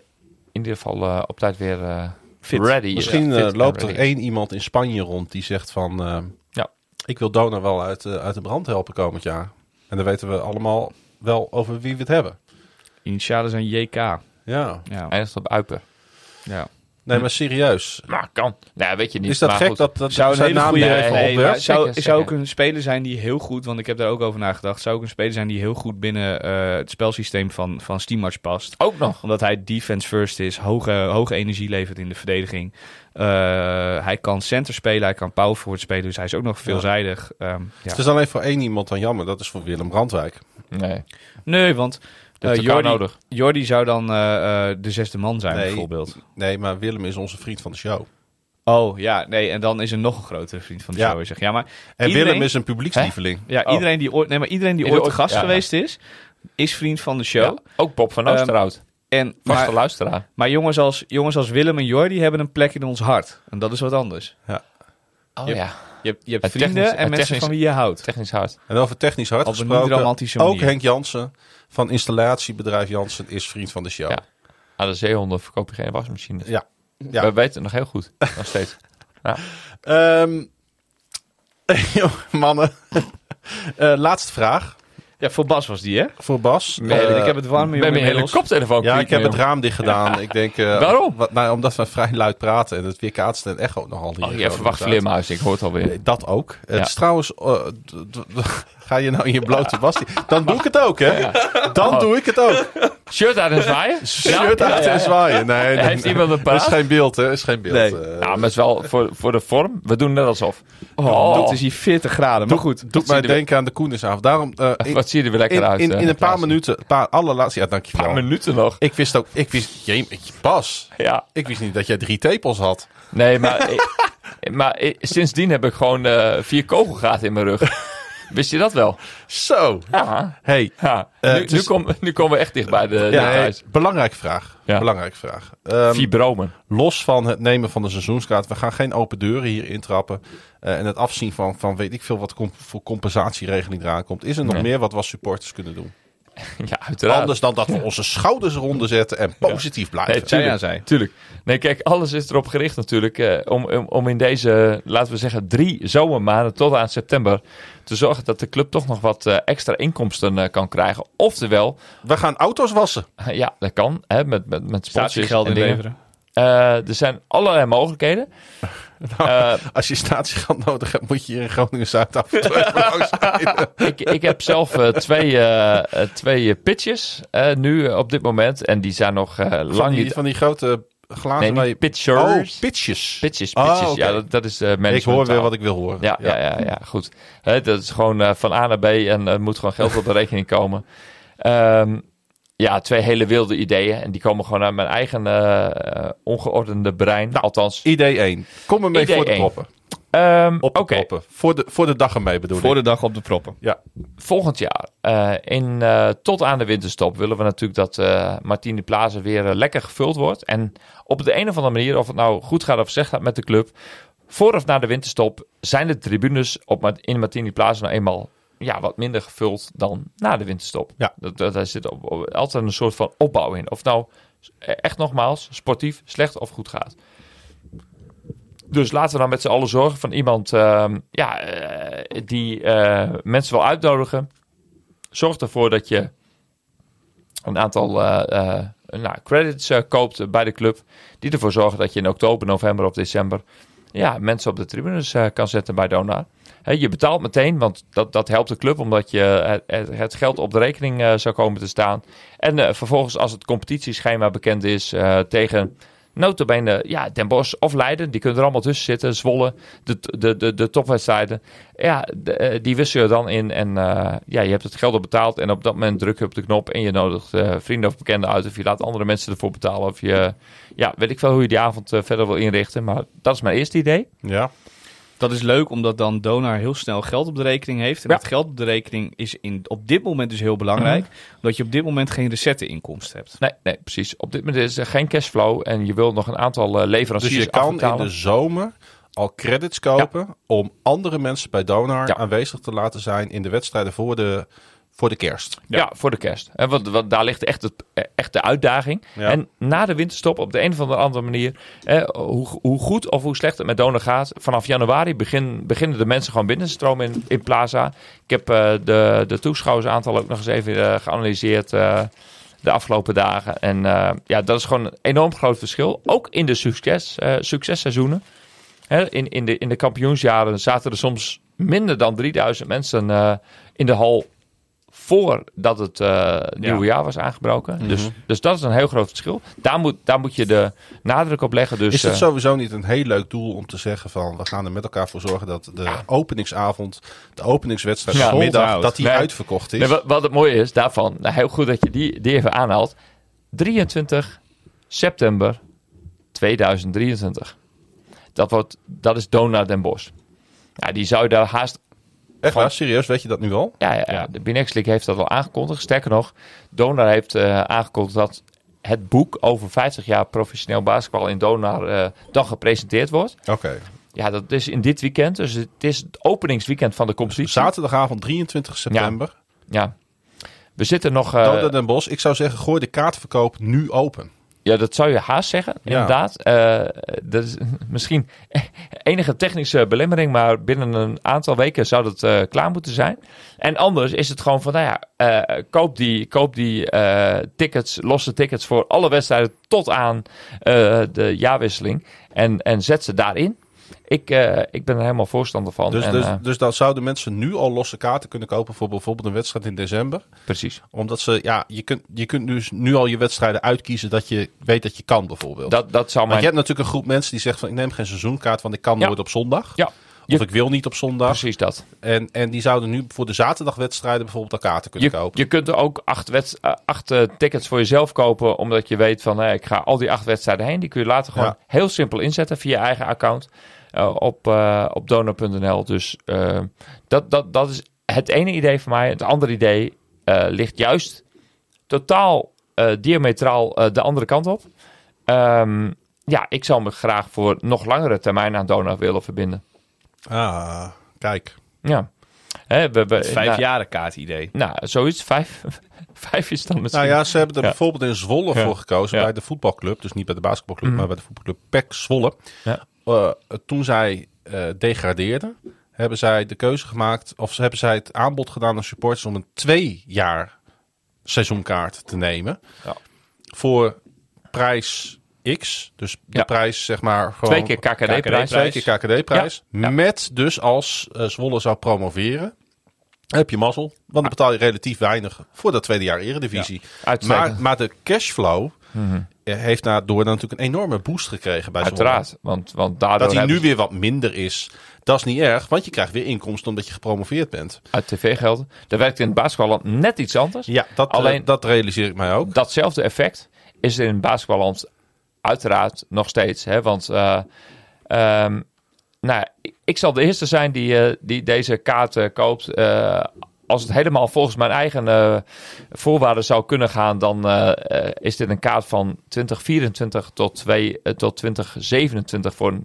ieder geval eh, op tijd weer eh, Fit. ready is. Misschien Ja, fit loopt er één iemand in Spanje rond die zegt van... eh, Ja. Ik wil Dona wel uit, uit de brand helpen komend jaar. En dan weten we allemaal wel over wie we het hebben. Initialen zijn JK. Ja. Ja. Eindigt op Uiper. ja. Nee, maar serieus. Maar kan. Nou, weet je niet. Is dat maar gek goed. dat, dat Zou een hele naam goede. nee, zou, Zeker, zou ook een speler zijn die heel goed, want ik heb daar ook over nagedacht. Zou ook een speler zijn die heel goed binnen eh, het spelsysteem van, van Steammatch past. Ook nog. Omdat hij defense first is, hoge, hoge energie levert in de verdediging. Eh, hij kan center spelen, hij kan power forward spelen, dus hij is ook nog veelzijdig. Ehm, ja. Het is alleen voor één iemand dan jammer. Dat is voor Willem Brandwijk. Nee. Nee, want Dat eh, is elkaar Jordi, nodig. Jordi zou dan eh, eh, de zesde man zijn, Nee. bijvoorbeeld. Nee, maar Willem is onze vriend van de show. Oh ja, nee, en dan is er nog een grotere vriend van de Ja. show. Zeg. Ja, maar En Iedereen- Willem is een publiekslieveling. Ja, Oh. iedereen die ooit, nee, maar iedereen die ooit gast ja, geweest is, is vriend van de show. Ja, ook Bob van Ehm, Oosterhout. En, Vaste maar luisteraar. maar jongens, als, jongens als Willem en Jordi hebben een plek in ons hart. En dat is wat anders. Oh je- ja. Je hebt, je hebt vrienden en mensen van wie je houdt. Technisch hard. En over technisch hard Op een gesproken, ook. Henk Jansen van installatiebedrijf Jansen is vriend van de show. Ja. Aan de zeehonden verkoop je geen wasmachines. Ja. Ja. We weten het nog heel goed. Nog steeds. Ja. Ehm, mannen. Eh, laatste vraag Ja, voor Bas was die, hè? voor Bas. Nee, Eh, ik heb het warm Met mijn hele inmiddels. koptelefoon. ja, ik heb het raam dicht gedaan. Ik denk, eh, Waarom? Wat, nou, omdat we vrij luid praten en het weerkaatst en echo nogal hier. Oh, gewoon verwacht vleermuis, ik hoor het alweer. Nee, Dat ook. Het is trouwens, eh, ga je nou in je blote Basti? Dan doe ik het ook, hè? Dan Oh. doe ik het ook. Shirt uit en zwaaien? Shirt uit en zwaaien. Nee, nee, Heeft iemand een Er is geen beeld, hè? Er is geen beeld. Nee. eh. Nou, maar het is wel voor, voor de vorm. We doen net alsof. Oh, Het is hier 40 graden, maar goed. Doet mij je denken aan de Koenisavond. Daarom, eh, in, Wat zie je er weer lekker in, uit. in, in een paar minuten, een paar allerlaatste... Ja, Een dankjewel. paar minuten nog. Ik wist ook, ik wist, jee, Bas, Ja. ik wist niet dat jij drie tepels had. Nee, maar, ik- maar ik- sindsdien heb ik gewoon eh, vier kogelgaten in mijn rug. Wist je dat wel? Zo. Ja. Hey, ja. Eh, nu, nu, is- kom- nu komen we echt dicht bij de, de ja, hey, belangrijke vraag. Ja. Belangrijke vraag. Fibromen. los van het nemen van de seizoenskaart, we gaan geen open deuren hier intrappen. eh, en het afzien van, van weet ik veel wat com- voor compensatieregeling eraan komt. Is er nog Nee. meer wat we als supporters kunnen doen? Ja, uiteraard. Anders dan dat we onze schouders eronder zetten en positief blijven. Nee, tuurlijk. zij. Tuurlijk. Nee, kijk, alles is erop gericht natuurlijk eh, om, om, om in deze, laten we zeggen, drie zomermaanden tot aan september te zorgen dat de club toch nog wat eh, extra inkomsten eh, kan krijgen. Oftewel, We gaan auto's wassen. ja, dat kan, hè, met, met, met sponsors en dingen. inleveren. Eh, er zijn allerlei mogelijkheden. Eh, Als je statiegeld nodig hebt, moet je hier in Groningen-Zuid af en toe even langs rijden. ik, ik heb zelf eh, twee, eh, twee pitches nu op dit moment. En die zijn nog Van lang die, niet... van die grote glazen Nee, pitchers. Oh, pitches. pitches, pitches. oké. Ja, dat, dat is Ik hoor weer wat ik wil horen. Ja, ja. Ja, ja, goed. Dat is gewoon van A naar B en er moet gewoon geld op de rekening komen. Ehm, ja, twee hele wilde ideeën. En die komen gewoon uit mijn eigen eh, eh, ongeordende brein. Nou, Althans, Idee 1. Kom ermee voor de proppen. ehm, Op de oké. proppen. Voor de, voor de dag ermee bedoel Voor ik. de dag op de proppen. Ja. volgend jaar, eh, in, tot aan de winterstop, willen we natuurlijk dat eh Martini Plaza weer lekker gevuld wordt. En op de een of andere manier, of het nou goed gaat of slecht gaat met de club, voor of na de winterstop zijn de tribunes op, in Martini Plaza nou eenmaal ja, wat minder gevuld dan na de winterstop. Ja. Dat, dat, daar zit op, op- altijd een soort van opbouw in. Of nou echt nogmaals sportief slecht of goed gaat. Dus laten we dan met z'n allen zorgen van iemand ehm, ja, eh, die eh, mensen wil uitnodigen. Zorg ervoor dat je een aantal eh, nou, credits koopt bij de club. Die ervoor zorgen dat je in oktober, november of december ja, mensen op de tribunes kan zetten bij Donar. Je betaalt meteen, want dat, dat helpt de club omdat je het, het- geld op de rekening eh, zou komen te staan. En eh, vervolgens, als het competitieschema bekend is eh, tegen notabene ja, Den Bosch of Leiden, die kunnen er allemaal tussen zitten. Zwolle, de, de, de, de topwedstrijden. Ja, eh, die wissel je dan in en eh, ja, je hebt het geld al betaald. En op dat moment druk je op de knop en je nodigt eh, vrienden of bekenden uit. Of je laat andere mensen ervoor betalen. Of je, ja, weet ik veel hoe je die avond eh, verder wil inrichten. Maar dat is mijn eerste idee. Ja. Dat is leuk, omdat dan Donar heel snel geld op de rekening heeft. En Ja. dat geld op de rekening is in, op dit moment dus heel belangrijk. Omdat je op dit moment geen recette-inkomsten hebt. Nee, nee, precies. Op dit moment is er geen cashflow en je wil nog een aantal eh, leveranciers Dus je kan in de zomer al credits kopen om andere mensen bij Donar Ja. aanwezig te laten zijn in de wedstrijden voor de, voor de kerst. Ja, voor de kerst. En want, want daar ligt echt, het, echt de uitdaging. Ja. En na de winterstop, op de een of andere manier, eh, hoe, hoe goed of hoe slecht het met Donor gaat, vanaf januari begin, beginnen de mensen gewoon binnen te stromen in, in Plaza. Ik heb eh, de, de toeschouwersaantal ook nog eens even eh, geanalyseerd eh, de afgelopen dagen. En eh, ja, dat is gewoon een enorm groot verschil. Ook in de succes, eh, successeizoenen. Hè, in, in, de, in de kampioensjaren zaten er soms minder dan 3000 mensen eh, in de hal voordat het eh, nieuwe jaar was aangebroken. dus, dus dat is een heel groot verschil. Daar moet, daar moet je de nadruk op leggen. Dus, Is het eh, sowieso niet een heel leuk doel om te zeggen van we gaan er met elkaar voor zorgen dat de openingsavond, de openingswedstrijd Ja, middag. dat die Nee. uitverkocht is? nee, wat, wat het mooie is daarvan, nou, heel goed dat je die, die even aanhaalt. 23 september 2023. Dat, wordt, dat is Dona Den Bosch. Ja, die zou je daar haast Echt waar? Serieus? Weet je dat nu al? Ja, ja, ja. de Binex League heeft dat al aangekondigd. Sterker nog, Donar heeft eh, aangekondigd dat het boek over 50 jaar professioneel basketbal in Donar eh, dan gepresenteerd wordt. Oké. Ja, dat is in dit weekend. Dus het is het openingsweekend van de competitie. Zaterdagavond 23 september. Ja. We zitten nog... eh, Donar Den Bosch. Ik zou zeggen, gooi de kaartverkoop nu open. Ja, dat zou je haast zeggen, Ja. inderdaad. Eh, dat is misschien enige technische belemmering, maar binnen een aantal weken zou dat eh, klaar moeten zijn. En anders is het gewoon van, nou ja, eh, koop die, koop die tickets, losse tickets voor alle wedstrijden tot aan de jaarwisseling en, en zet ze daarin. Ik, eh, ik ben er helemaal voorstander van. Dus, en, dus, eh, dus dan zouden mensen nu al losse kaarten kunnen kopen voor bijvoorbeeld een wedstrijd in december. precies. Omdat ze, ja, je kunt, je kunt dus nu al je wedstrijden uitkiezen dat je weet dat je kan bijvoorbeeld. Dat, dat zou Want mijn... je hebt natuurlijk een groep mensen die zegt van ik neem geen seizoenkaart, want ik kan Ja. nooit op zondag. Ja, Of je- ik wil niet op zondag. precies dat. En, en die zouden nu voor de zaterdagwedstrijden bijvoorbeeld al kaarten kunnen Je, kopen. je kunt er ook acht, eh, acht tickets voor jezelf kopen, omdat je weet van ik ga al die acht wedstrijden heen. Die kun je later gewoon Ja. heel simpel inzetten via je eigen account op, eh, op donor.nl. Dus eh, dat, dat, dat is het ene idee van mij. Het andere idee eh, ligt juist totaal eh, diametraal eh, de andere kant op. Ehm, ja, ik zou me graag voor nog langere termijn aan donor willen verbinden. Ah, kijk. Ja. Hè, we, we, Het nou, vijfjaren kaart idee. nou, zoiets. Vijf, vijf is dan misschien. Nou ja, ze hebben er Ja. bijvoorbeeld in Zwolle Ja. voor gekozen Ja. bij de voetbalclub. Dus niet bij de basketbalclub, Mhm. maar bij de voetbalclub PEC Zwolle. Eh, toen zij eh, degradeerden, hebben zij de keuze gemaakt, of ze hebben zij het aanbod gedaan aan supporters om een twee jaar seizoenkaart te nemen. Ja. Voor prijs X. Dus de Ja. prijs, zeg maar, gewoon Twee keer KKD-prijs. twee keer KKD-prijs. Ja. Met dus als eh, Zwolle zou promoveren. Heb je mazzel, want dan betaal je relatief weinig voor dat tweede jaar Eredivisie. Maar, maar de cashflow eh, heeft daardoor dan natuurlijk een enorme boost gekregen bij. Uiteraard. Want, want daardoor Dat hij nu weer wat minder is, dat is niet erg, want je krijgt weer inkomsten omdat je gepromoveerd bent. uit tv-gelden. Dat werkt in het basketballand net iets anders. Ja, dat, Alleen- Alleen, dat realiseer ik mij ook. Datzelfde effect is in het basketballand uiteraard nog steeds. Hè? Want eh, ehm, nou, ik- zal de eerste zijn die, eh, die deze kaart eh, koopt. Als het helemaal volgens mijn eigen eh, voorwaarden zou kunnen gaan, dan eh, eh, is dit een kaart van 2024 tot, tot 2027 voor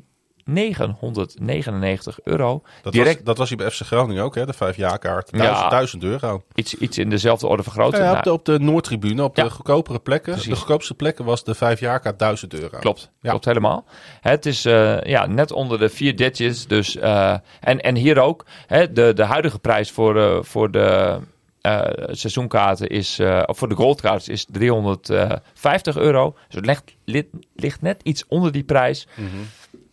999 euro. Dat, Direct was, dat was hier bij FC Groningen ook, hè, de vijfjaarkaart. Ja. Duizend, duizend euro. iets, iets in dezelfde orde van Ja, grootte. ja, Nou, op, de, op de Noordtribune, op Ja. de goedkopere plekken. Precies. De goedkoopste plekken was de vijfjaarkaart duizend euro. Klopt, Ja. klopt helemaal. Het is eh, ja, net onder de vier digits. Dus, eh, en, en hier ook, hè, de, de huidige prijs voor, eh, voor de seizoenkaarten is, of voor de goldkaarten is 350 euro. Dus het ligt, ligt, ligt net iets onder die prijs.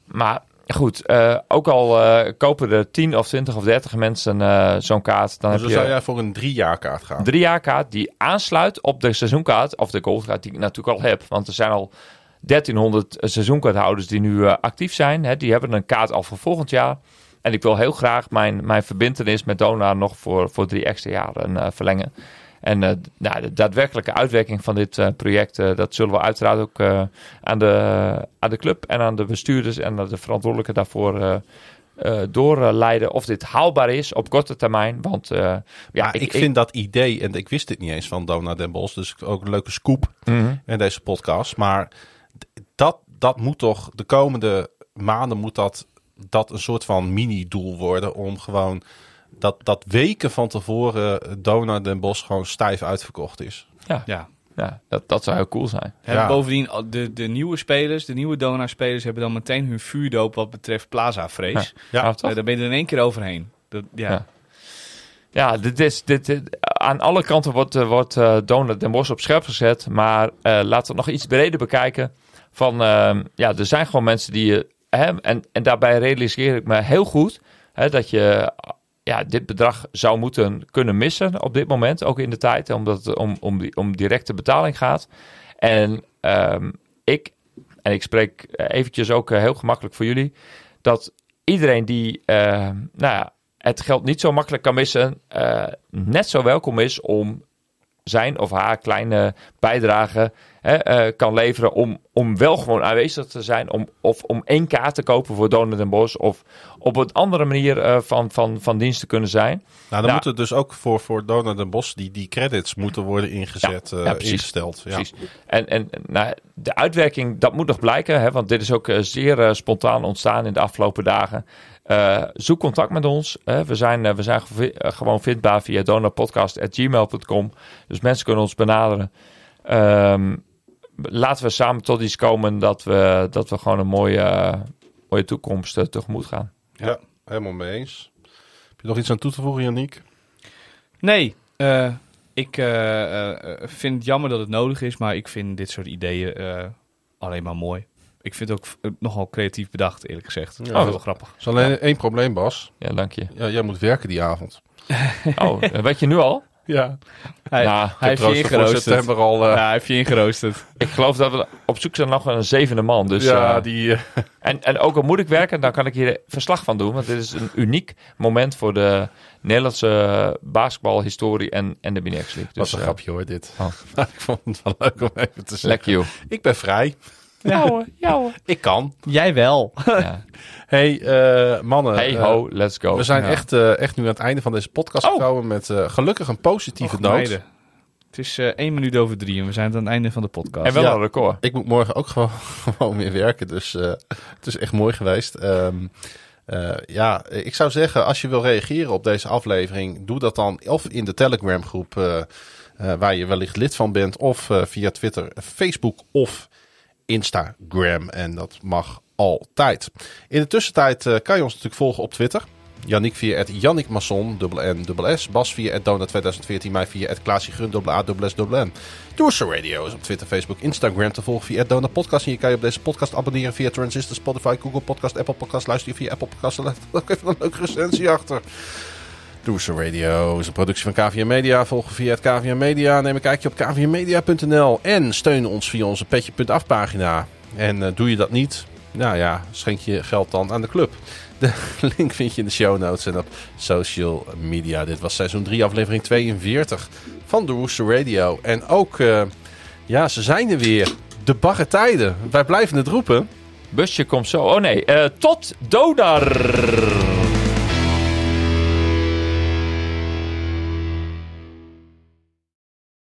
Maar goed, eh, ook al eh, kopen er 10 of 20 of 30 mensen eh, zo'n kaart, dan Dus dan heb zou je jij voor een driejaarkaart gaan. een drie jaar kaart die aansluit op de seizoenkaart, of de goldkaart die ik natuurlijk al heb. Want er zijn al 1300 seizoenkaarthouders die nu actief zijn. Hè, die hebben een kaart al voor volgend jaar. En ik wil heel graag mijn, mijn verbintenis met Donar nog voor, voor drie extra jaren verlengen. En eh, nou, de daadwerkelijke uitwerking van dit eh, project, eh, dat zullen we uiteraard ook aan, de, aan de club en aan de bestuurders en aan de verantwoordelijken daarvoor doorleiden. Of dit haalbaar is op korte termijn. Want ja, Ja, ik, vind dat idee, en ik wist dit niet eens van Dona Den Bos, dus ook een leuke scoop Mhm. in deze podcast. Maar dat, dat moet toch, de komende maanden moet dat, dat een soort van mini-doel worden om gewoon dat, dat weken van tevoren Dona Den Bos gewoon stijf uitverkocht is. Ja. Ja, dat, dat zou heel cool zijn. Ja. Bovendien, de, de nieuwe spelers, de nieuwe Donar-spelers hebben dan meteen hun vuurdoop wat betreft Plaza-vrees. Ja. Toch? Eh, daar ben je er in één keer overheen. Dat, ja. Ja. Ja, dit is, dit, dit- aan alle kanten wordt, eh, wordt eh Donald Den Bosch op scherp gezet. Maar eh, laten we het nog iets breder bekijken. Van, ehm, ja, er zijn gewoon mensen die... eh, hè, en, en daarbij realiseer ik me heel goed... Hè, dat je ja, dit bedrag zou moeten kunnen missen op dit moment. Ook in de tijd, omdat het om, om, die, om directe betaling gaat. En ehm, ik, en ik spreek eventjes ook eh, heel gemakkelijk voor jullie... dat iedereen die eh, nou ja, het geld niet zo makkelijk kan missen, eh, net zo welkom is om zijn of haar kleine bijdrage hè, eh, kan leveren om, om wel gewoon aanwezig te zijn. Om, of om één kaart te kopen voor Donald Den Bos. Of op een andere manier eh, van, van, van dienst te kunnen zijn. Nou, dan Nou. moeten dus ook voor, voor Dona Den Bos die, die credits moeten worden ingezet, Ja, eh, ja, precies. ingesteld. Ja. Precies. En, en nou, de uitwerking, dat moet nog blijken. Hè, want dit is ook zeer spontaan ontstaan in de afgelopen dagen. Zoek contact met ons. hè. we zijn, we zijn gewoon vindbaar via donapodcast.gmail.com. Dus mensen kunnen ons benaderen. Ehm, laten we samen tot iets komen dat we, dat we gewoon een mooie, eh, mooie toekomst eh, tegemoet gaan. Ja, helemaal mee eens. Heb je nog iets aan toe te voegen, Janiek? Nee, eh, ik eh, eh, vind het jammer dat het nodig is, maar ik vind dit soort ideeën eh, alleen maar mooi. Ik vind het ook nogal creatief bedacht, eerlijk gezegd. Ja. Oh, heel grappig. Er is alleen één probleem, Bas. Ja, dank je. Ja, jij moet werken die avond. Oh, weet je nu al? Ja. Hij, Nou, hij heeft je ingeroosterd. september al... eh, Ja, hij heeft je ingeroosterd. Ik geloof dat we op zoek zijn naar nog een zevende man. Dus, ja, eh, die... eh, en, en ook al moet ik werken, dan kan ik hier verslag van doen. Want dit is een uniek moment voor de Nederlandse basketbalhistorie en, en de Binex League. was een eh, grapje hoor, dit. Oh. Ik vond het wel leuk om even te zeggen. Lekker joh. Ik ben vrij. Ja hoor, ja hoor. Ik kan. Jij wel. Ja. hey, eh, mannen. Hey eh, ho, let's go. we zijn Ja. echt, eh, echt nu aan het einde van deze podcast Oh. gekomen met eh, gelukkig een positieve Och, noot. meiden. Het is eh één minuut over drie en we zijn aan het einde van de podcast. En wel Ja. een record. Ik moet morgen ook gewoon, gewoon weer werken, dus eh, het is echt mooi geweest. Ehm, eh, ja, ik zou zeggen, als je wil reageren op deze aflevering, doe dat dan of in de Telegram groep eh, eh, waar je wellicht lid van bent, of eh, via Twitter, Facebook of Instagram. En dat mag altijd. In de tussentijd eh, kan je ons natuurlijk volgen op Twitter. Yannick via het Yannick Masson, N, dubbel S. Bas via het Donut 2014. Mij via het Klaasje A, dubbel S, dubbel N. Doerse Radio is op Twitter, Facebook, Instagram te volgen via het Podcast. En je kan je op deze podcast abonneren via Transistor, Spotify, Google Podcast, Apple Podcast. Luister je via Apple Podcast. Laat ook even een leuke recensie achter. Doerse Radio is een productie van KVM Media. Volg via het KVM Media. Neem een kijkje op kvmmedia.nl. En steun ons via onze petje.af pagina. En eh, doe je dat niet, nou ja, schenk je geld dan aan de club. De link vind je in de show notes en op social media. Dit was seizoen 3, aflevering 42 van de Rooster Radio. En ook, eh, ja, ze zijn er weer. De barre tijden. Wij blijven het roepen. Busje komt zo. Oh nee, eh, tot Dodar.